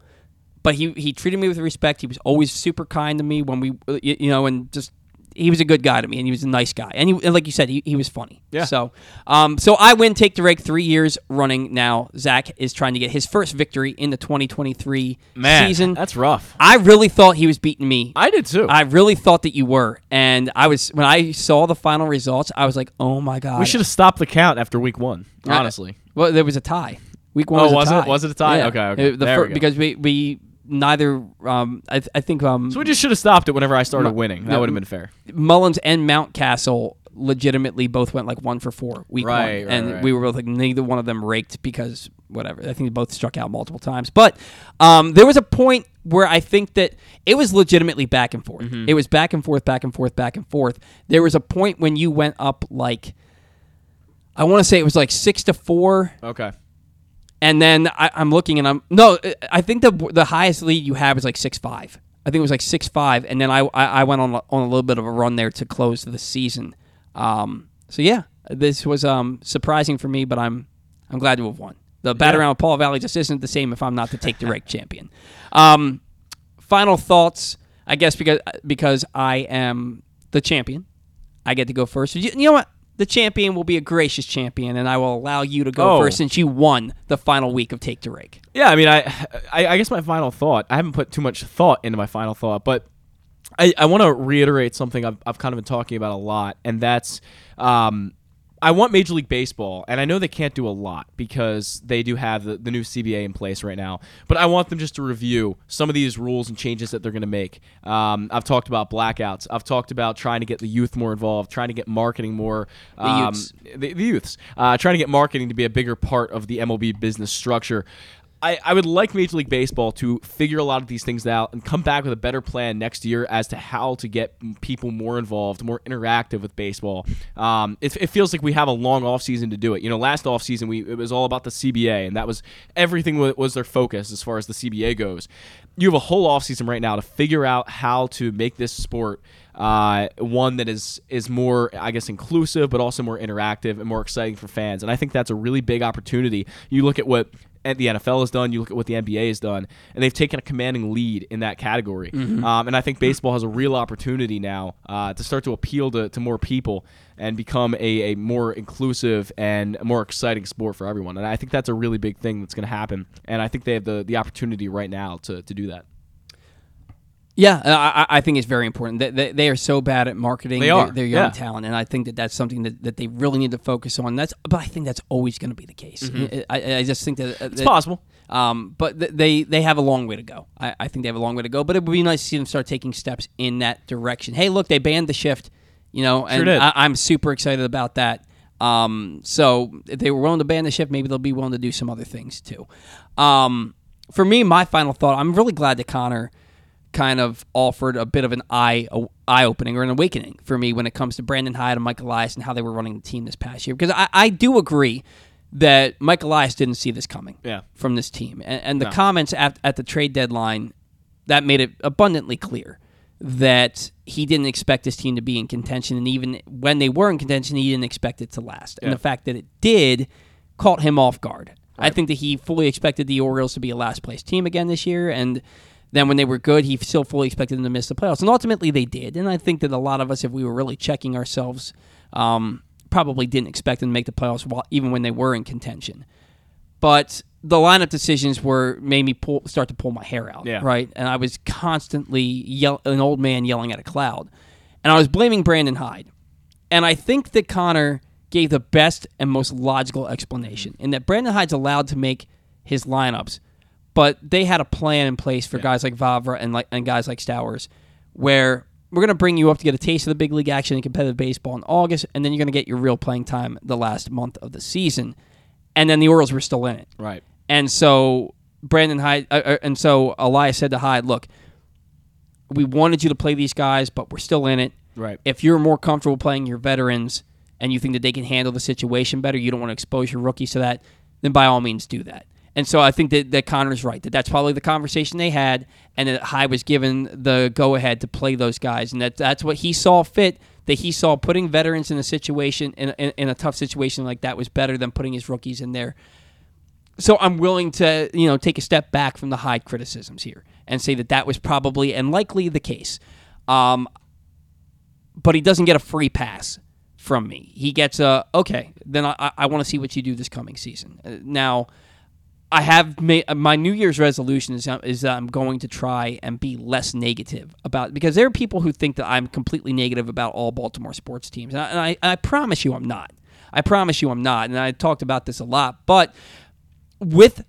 But he he treated me with respect. He was always super kind to me when we uh, you, know and just. He was a good guy to me, and he was a nice guy, and, he, and like you said, he, he was funny. Yeah. So, um, so I win take the rake three years running now. Zach is trying to get his first victory in the 2023 Man, season. that's rough. I really thought he was beating me. I did too. I really thought that you were, and I was when I saw the final results, I was like, "Oh my god!" we should have stopped the count after week one. Honestly, Well, there was a tie. Week one Oh, was, a was it? Was it a tie? Yeah. Okay, okay. Uh, the fir- we because we we neither um I, th- I think um so we just should have stopped it whenever I started Mu- winning. That no, would have been fair. Mullins and Mountcastle legitimately both went like one for four week Right, one, right, and right. we were both like neither one of them raked because whatever. I think they both struck out multiple times, but um, there was a point where I think that it was legitimately back and forth. Mm-hmm. It was back and forth, back and forth, back and forth. There was a point when you went up like I want to say it was like six to four. Okay. And then I, I'm looking, and I'm no. I think the the highest lead you have is like six five. I think it was like six five, and then I I, I went on a- on a little bit of a run there to close the season. Um, so yeah, this was um surprising for me, but I'm I'm glad to have won. The bat around with Paul Valley just isn't the same if I'm not the take the rake champion. Um, final thoughts, I guess because because I am the champion, I get to go first. You, you know what? The champion will be a gracious champion, and I will allow you to go Oh. first since you won the final week of Take to Rake. Yeah, I mean, I, I, I guess my final thought. I haven't put too much thought into my final thought, but I, I want to reiterate something I've, I've kind of been talking about a lot, and that's um, I want Major League Baseball, and I know they can't do a lot because they do have the, the new CBA in place right now. But I want them just to review some of these rules and changes that they're going to make. Um, I've talked about blackouts. I've talked about trying to get the youth more involved, trying to get marketing more. Um, youths. The, the youths. Uh, trying to get marketing to be a bigger part of the MLB business structure. I, I would like Major League Baseball to figure a lot of these things out and come back with a better plan next year as to how to get people more involved, more interactive with baseball. Um, it, it feels like we have a long offseason to do it. You know, last offseason, it was all about the CBA, and that was everything wa- was their focus as far as the CBA goes. You have a whole offseason right now to figure out how to make this sport uh, one that is is more, I guess, inclusive, but also more interactive and more exciting for fans. And I think that's a really big opportunity. You look at what the NFL has done. You look at what the NBA has done, and they've taken a commanding lead in that category. Um, and I think baseball has a real opportunity now uh, to start to appeal to, to more people and become a, a more inclusive and more exciting sport for everyone. And I think that's a really big thing that's going to happen. And I think they have the, the opportunity right now to, to do that. Yeah, I, I- I think it's very important. They, they, they are so bad at marketing. They their- are, Their young yeah. talent, and I think that that's something that, that they really need to focus on. That's, but I think that's always going to be the case. I, I just think that Mm-hmm. It's possible. Um, but th- they they have a long way to go. I, I think they have a long way to go. But it would be nice to see them start taking steps in that direction. Hey, look, they banned the shift. You know, and did. I, I'm super excited about that. Um, so if they were willing to ban the shift, maybe they'll be willing to do some other things too. Um, for me, my final thought: I'm really glad that Connor kind of offered a bit of an eye eye opening or an awakening for me when it comes to Brandon Hyde and Mike Elias and how they were running the team this past year. Because I, I do agree that Mike Elias didn't see this coming Yeah. from this team. And, and the comments at, at the trade deadline that made it abundantly clear that he didn't expect this team to be in contention, and even when they were in contention, he didn't expect it to last. And the fact that it did caught him off guard. I think that he fully expected the Orioles to be a last place team again this year, and then when they were good, he still fully expected them to miss the playoffs, and ultimately they did. And I think that a lot of us, if we were really checking ourselves, um, probably didn't expect them to make the playoffs, while, even when they were in contention but the lineup decisions were made me pull, start to pull my hair out. Yeah. Right, and I was constantly yell, an old man yelling at a cloud, and I was blaming Brandon Hyde, and I think that Connor gave the best and most logical explanation in that Brandon Hyde's allowed to make his lineups, but they had a plan in place for guys like Vavra and like and guys like Stowers, where we're going to bring you up to get a taste of the big league action in competitive baseball in August, and then you're going to get your real playing time the last month of the season. And then the Orioles were still in it. Right. And so Brandon Hyde, uh, uh, and so Elias said to Hyde, "Look, we wanted you to play these guys, but we're still in it. Right. If you're more comfortable playing your veterans and you think that they can handle the situation better, you don't want to expose your rookies to that, then by all means do that." And so I think that, that Connor's right that that's probably the conversation they had, and that Hyde was given the go ahead to play those guys, and that that's what he saw fit. That he saw putting veterans in a situation in, in, in a tough situation like that was better than putting his rookies in there so I'm willing to, you know, take a step back from the Hyde criticisms here and say that that was probably and likely the case. Um, but he doesn't get a free pass from me. He gets a okay. Then I, I want to see what you do this coming season. Uh, now, I have made uh, my New Year's resolution is uh, is that I'm going to try and be less negative about because there are people who think that I'm completely negative about all Baltimore sports teams, and I, and I, I promise you I'm not. I promise you I'm not, and I talked about this a lot, but with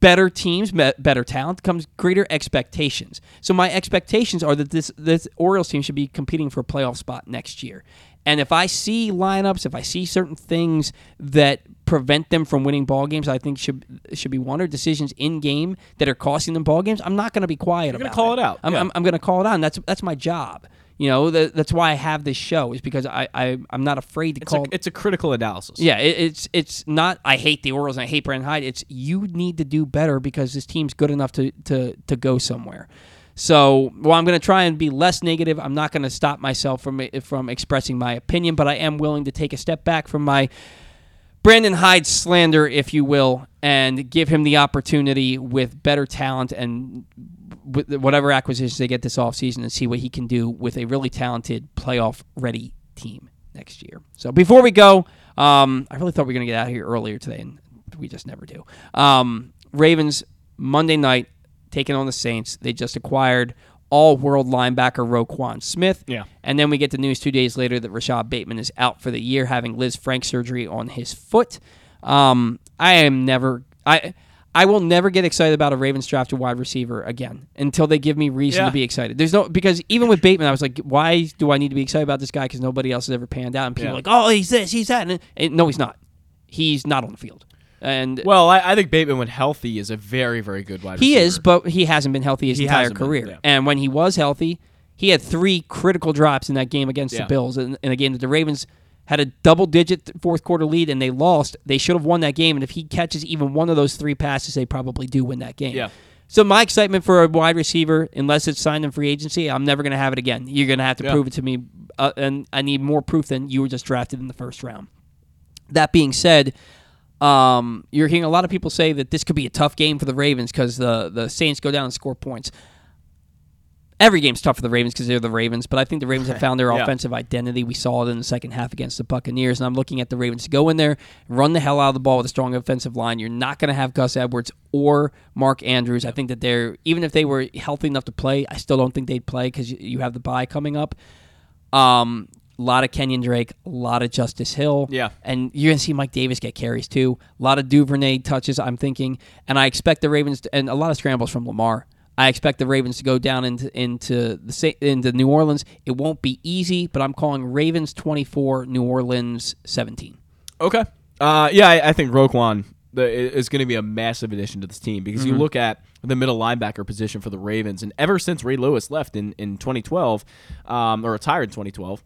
better teams, better talent comes greater expectations. So my expectations are that this this Orioles team should be competing for a playoff spot next year. And if I see lineups, if I see certain things that prevent them from winning ball games, I think should should be one or decisions in game that are costing them ball games. I'm not going to be quiet You're gonna about call it out, I'm, yeah. I'm, I'm going to call it out. And that's that's my job. You know, that, that's why I have this show is because I, I I'm not afraid to It's call. a, it's a critical analysis. Yeah, it, it's it's not. I hate the Orioles and I hate Brandon Hyde. It's you need to do better because this team's good enough to to to go somewhere. So, well, I'm going to try and be less negative. I'm not going to stop myself from from expressing my opinion, but I am willing to take a step back from my Brandon Hyde slander, if you will, and give him the opportunity with better talent and whatever acquisitions they get this offseason and see what he can do with a really talented playoff ready team next year. So before we go, um, I really thought we were going to get out here earlier today, and we just never do. Um, Ravens Monday night taking on the Saints. They just acquired all world linebacker Roquan Smith. Yeah. And then we get the news two days later that Rashad Bateman is out for the year, having Lisfranc surgery on his foot. Um, I am never I I will never get excited about a Ravens drafted wide receiver again until they give me reason Yeah. to be excited. There's no because even with Bateman, I was like, why do I need to be excited about this guy? Because nobody else has ever panned out, and people Yeah. are like, oh, he's this, he's that, and, and no, he's not. He's not on the field, and Well, I, I think Bateman, when healthy, is a very, very good wide he receiver. is, but he hasn't been healthy his He entire hasn't been, career. yeah. And when he was healthy, he had three critical drops in that game against Yeah. the Bills, in, in a game that the Ravens had a double-digit fourth quarter lead and they lost. They should have won that game, and if he catches even one of those three passes, they probably do win that game. Yeah. So my excitement for a wide receiver, unless it's signed in free agency, I'm never going to have it again. You're going to have to Yeah. prove it to me, uh, and I need more proof than you were just drafted in the first round. That being said, um, you're hearing a lot of people say that this could be a tough game for the Ravens because the the Saints go down and score points. Every game's tough for the Ravens because they're the Ravens, but I think the Ravens have found their Yeah. offensive identity. We saw it in the second half against the Buccaneers, and I'm looking at the Ravens to go in there, run the hell out of the ball with a strong offensive line. You're not going to have Gus Edwards or Mark Andrews. I think that they're even if they were healthy enough to play, I still don't think they'd play because you, you have the bye coming up. Um, a lot of Kenyon Drake, a lot of Justice Hill. Yeah. And you're going to see Mike Davis get carries too. A lot of Duvernay touches, I'm thinking. And I expect the Ravens, to, and a lot of scrambles from Lamar. I expect the Ravens to go down into into the into New Orleans. It won't be easy, but I'm calling Ravens 24, New Orleans 17. Okay. Uh, yeah, I, I think Roquan is going to be a massive addition to this team because Mm-hmm. you look at the middle linebacker position for the Ravens, and ever since Ray Lewis left in, in 2012, um, or retired in 2012,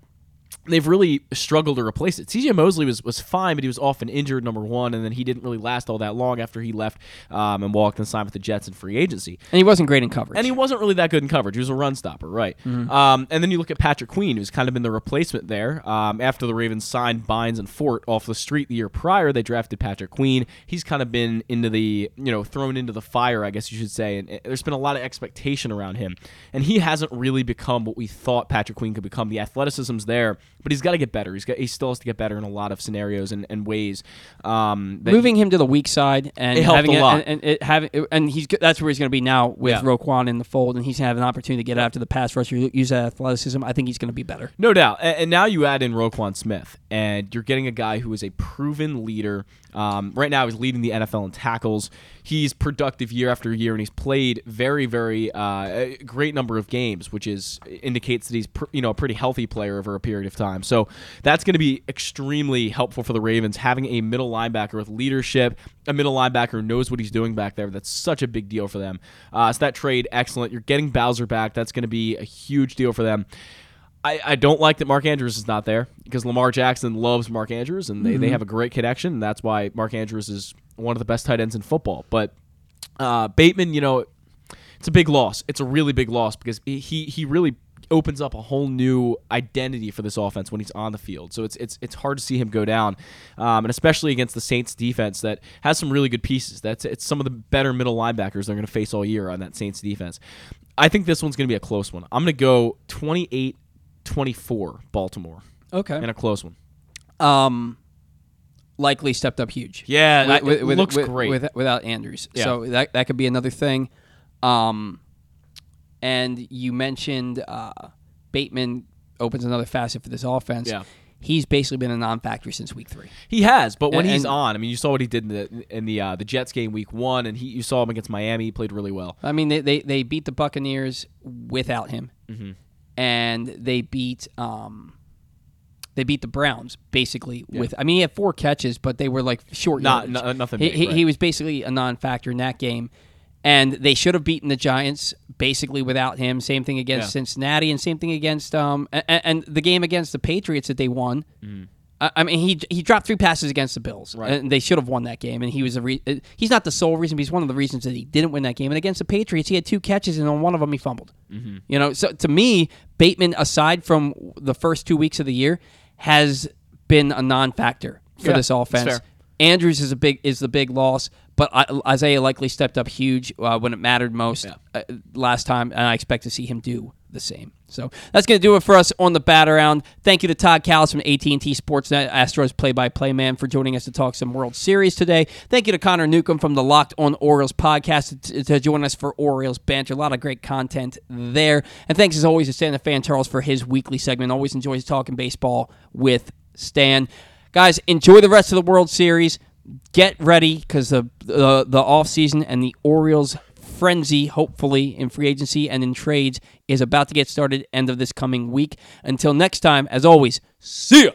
they've really struggled to replace it. CJ Mosley was, was fine, but he was often injured, number one, and then he didn't really last all that long after he left um, and walked and signed with the Jets in free agency. And he wasn't great in coverage. And he wasn't really that good in coverage. He was a run stopper, right? Mm-hmm. Um, and then you look at Patrick Queen, who's kind of been the replacement there. Um, after the Ravens signed Bynes and Fort off the street the year prior, they drafted Patrick Queen. He's kind of been into the, you know, thrown into the fire, I guess you should say. And there's been a lot of expectation around him. And he hasn't really become what we thought Patrick Queen could become. The athleticism's there, but he's got to get better. He's got, he still has to get better in a lot of scenarios and, and ways. Um, moving him to the weak side and having a lot. and, and having and he's that's where he's going to be now with Yeah. Roquan in the fold, and he's going to have an opportunity to get after the pass rusher, use that athleticism. I think he's going to be better. No doubt. And, and now you add in Roquan Smith, and you're getting a guy who is a proven leader. Um, right now, he's leading the NFL in tackles. He's productive year after year, and he's played very, very uh, great number of games, which is indicates that he's pr- you know a pretty healthy player over a period of time. So that's going to be extremely helpful for the Ravens having a middle linebacker with leadership, a middle linebacker knows what he's doing back there. That's such a big deal for them. Uh, so that trade, excellent. You're getting Bowser back. That's going to be a huge deal for them. I, I don't like that Mark Andrews is not there because Lamar Jackson loves Mark Andrews and they, they have a great connection. And that's why Mark Andrews is one of the best tight ends in football. But uh, Bateman, you know, it's a big loss. It's a really big loss because he he really opens up a whole new identity for this offense when he's on the field. So it's it's it's hard to see him go down, um, and especially against the Saints defense that has some really good pieces. That's it's some of the better middle linebackers they're going to face all year on that Saints defense. I think this one's going to be a close one. I'm going to go 28-24 Baltimore Okay. in a close one. Um, Likely stepped up huge. Yeah, it with- looks great. with- without Andrews. Yeah. So that that could be another thing. Um, and you mentioned uh, Bateman opens another facet for this offense. Yeah. He's basically been a non-factor since week three. He has, but when And- he's and- on, I mean, you saw what he did in the in the uh, the Jets game week one, and he you saw him against Miami. He played really well. I mean, they, they, they beat the Buccaneers without him, Mm-hmm. And they beat um, they beat the Browns basically with. I mean, he had four catches, but they were like short. Not- no- nothing He, big, he, right. he was basically a non-factor in that game, and they should have beaten the Giants basically without him. Same thing against Yeah. Cincinnati, and same thing against um and, and the game against the Patriots that they won. I I mean, he he dropped three passes against the Bills. Right. and they should have won that game. And he was a re- uh, he's not the sole reason, but he's one of the reasons that he didn't win that game. And against the Patriots, he had two catches, and on one of them he fumbled. Mm-hmm. You know, so to me, Bateman, aside from the first two weeks of the year, has been a non-factor for Yeah, this offense. Andrews is a big is the big loss, but I, Isaiah Likely stepped up huge uh, when it mattered most Yeah. uh, last time, and I expect to see him do the same. So that's going to do it for us on the Bat Around. Thank you to Todd Kalas from AT&T Sportsnet, Astros play-by-play man, for joining us to talk some World Series today. Thank you to Connor Newcomb from the Locked On Orioles podcast to, to join us for Orioles banter. A lot of great content there. And thanks as always to Stan the Fan Charles for his weekly segment. Always enjoys talking baseball with Stan. Guys, enjoy the rest of the World Series. Get ready because the the the off season and the Orioles frenzy, hopefully in free agency and in trades, is about to get started end of this coming week. Until next time, as always, see ya.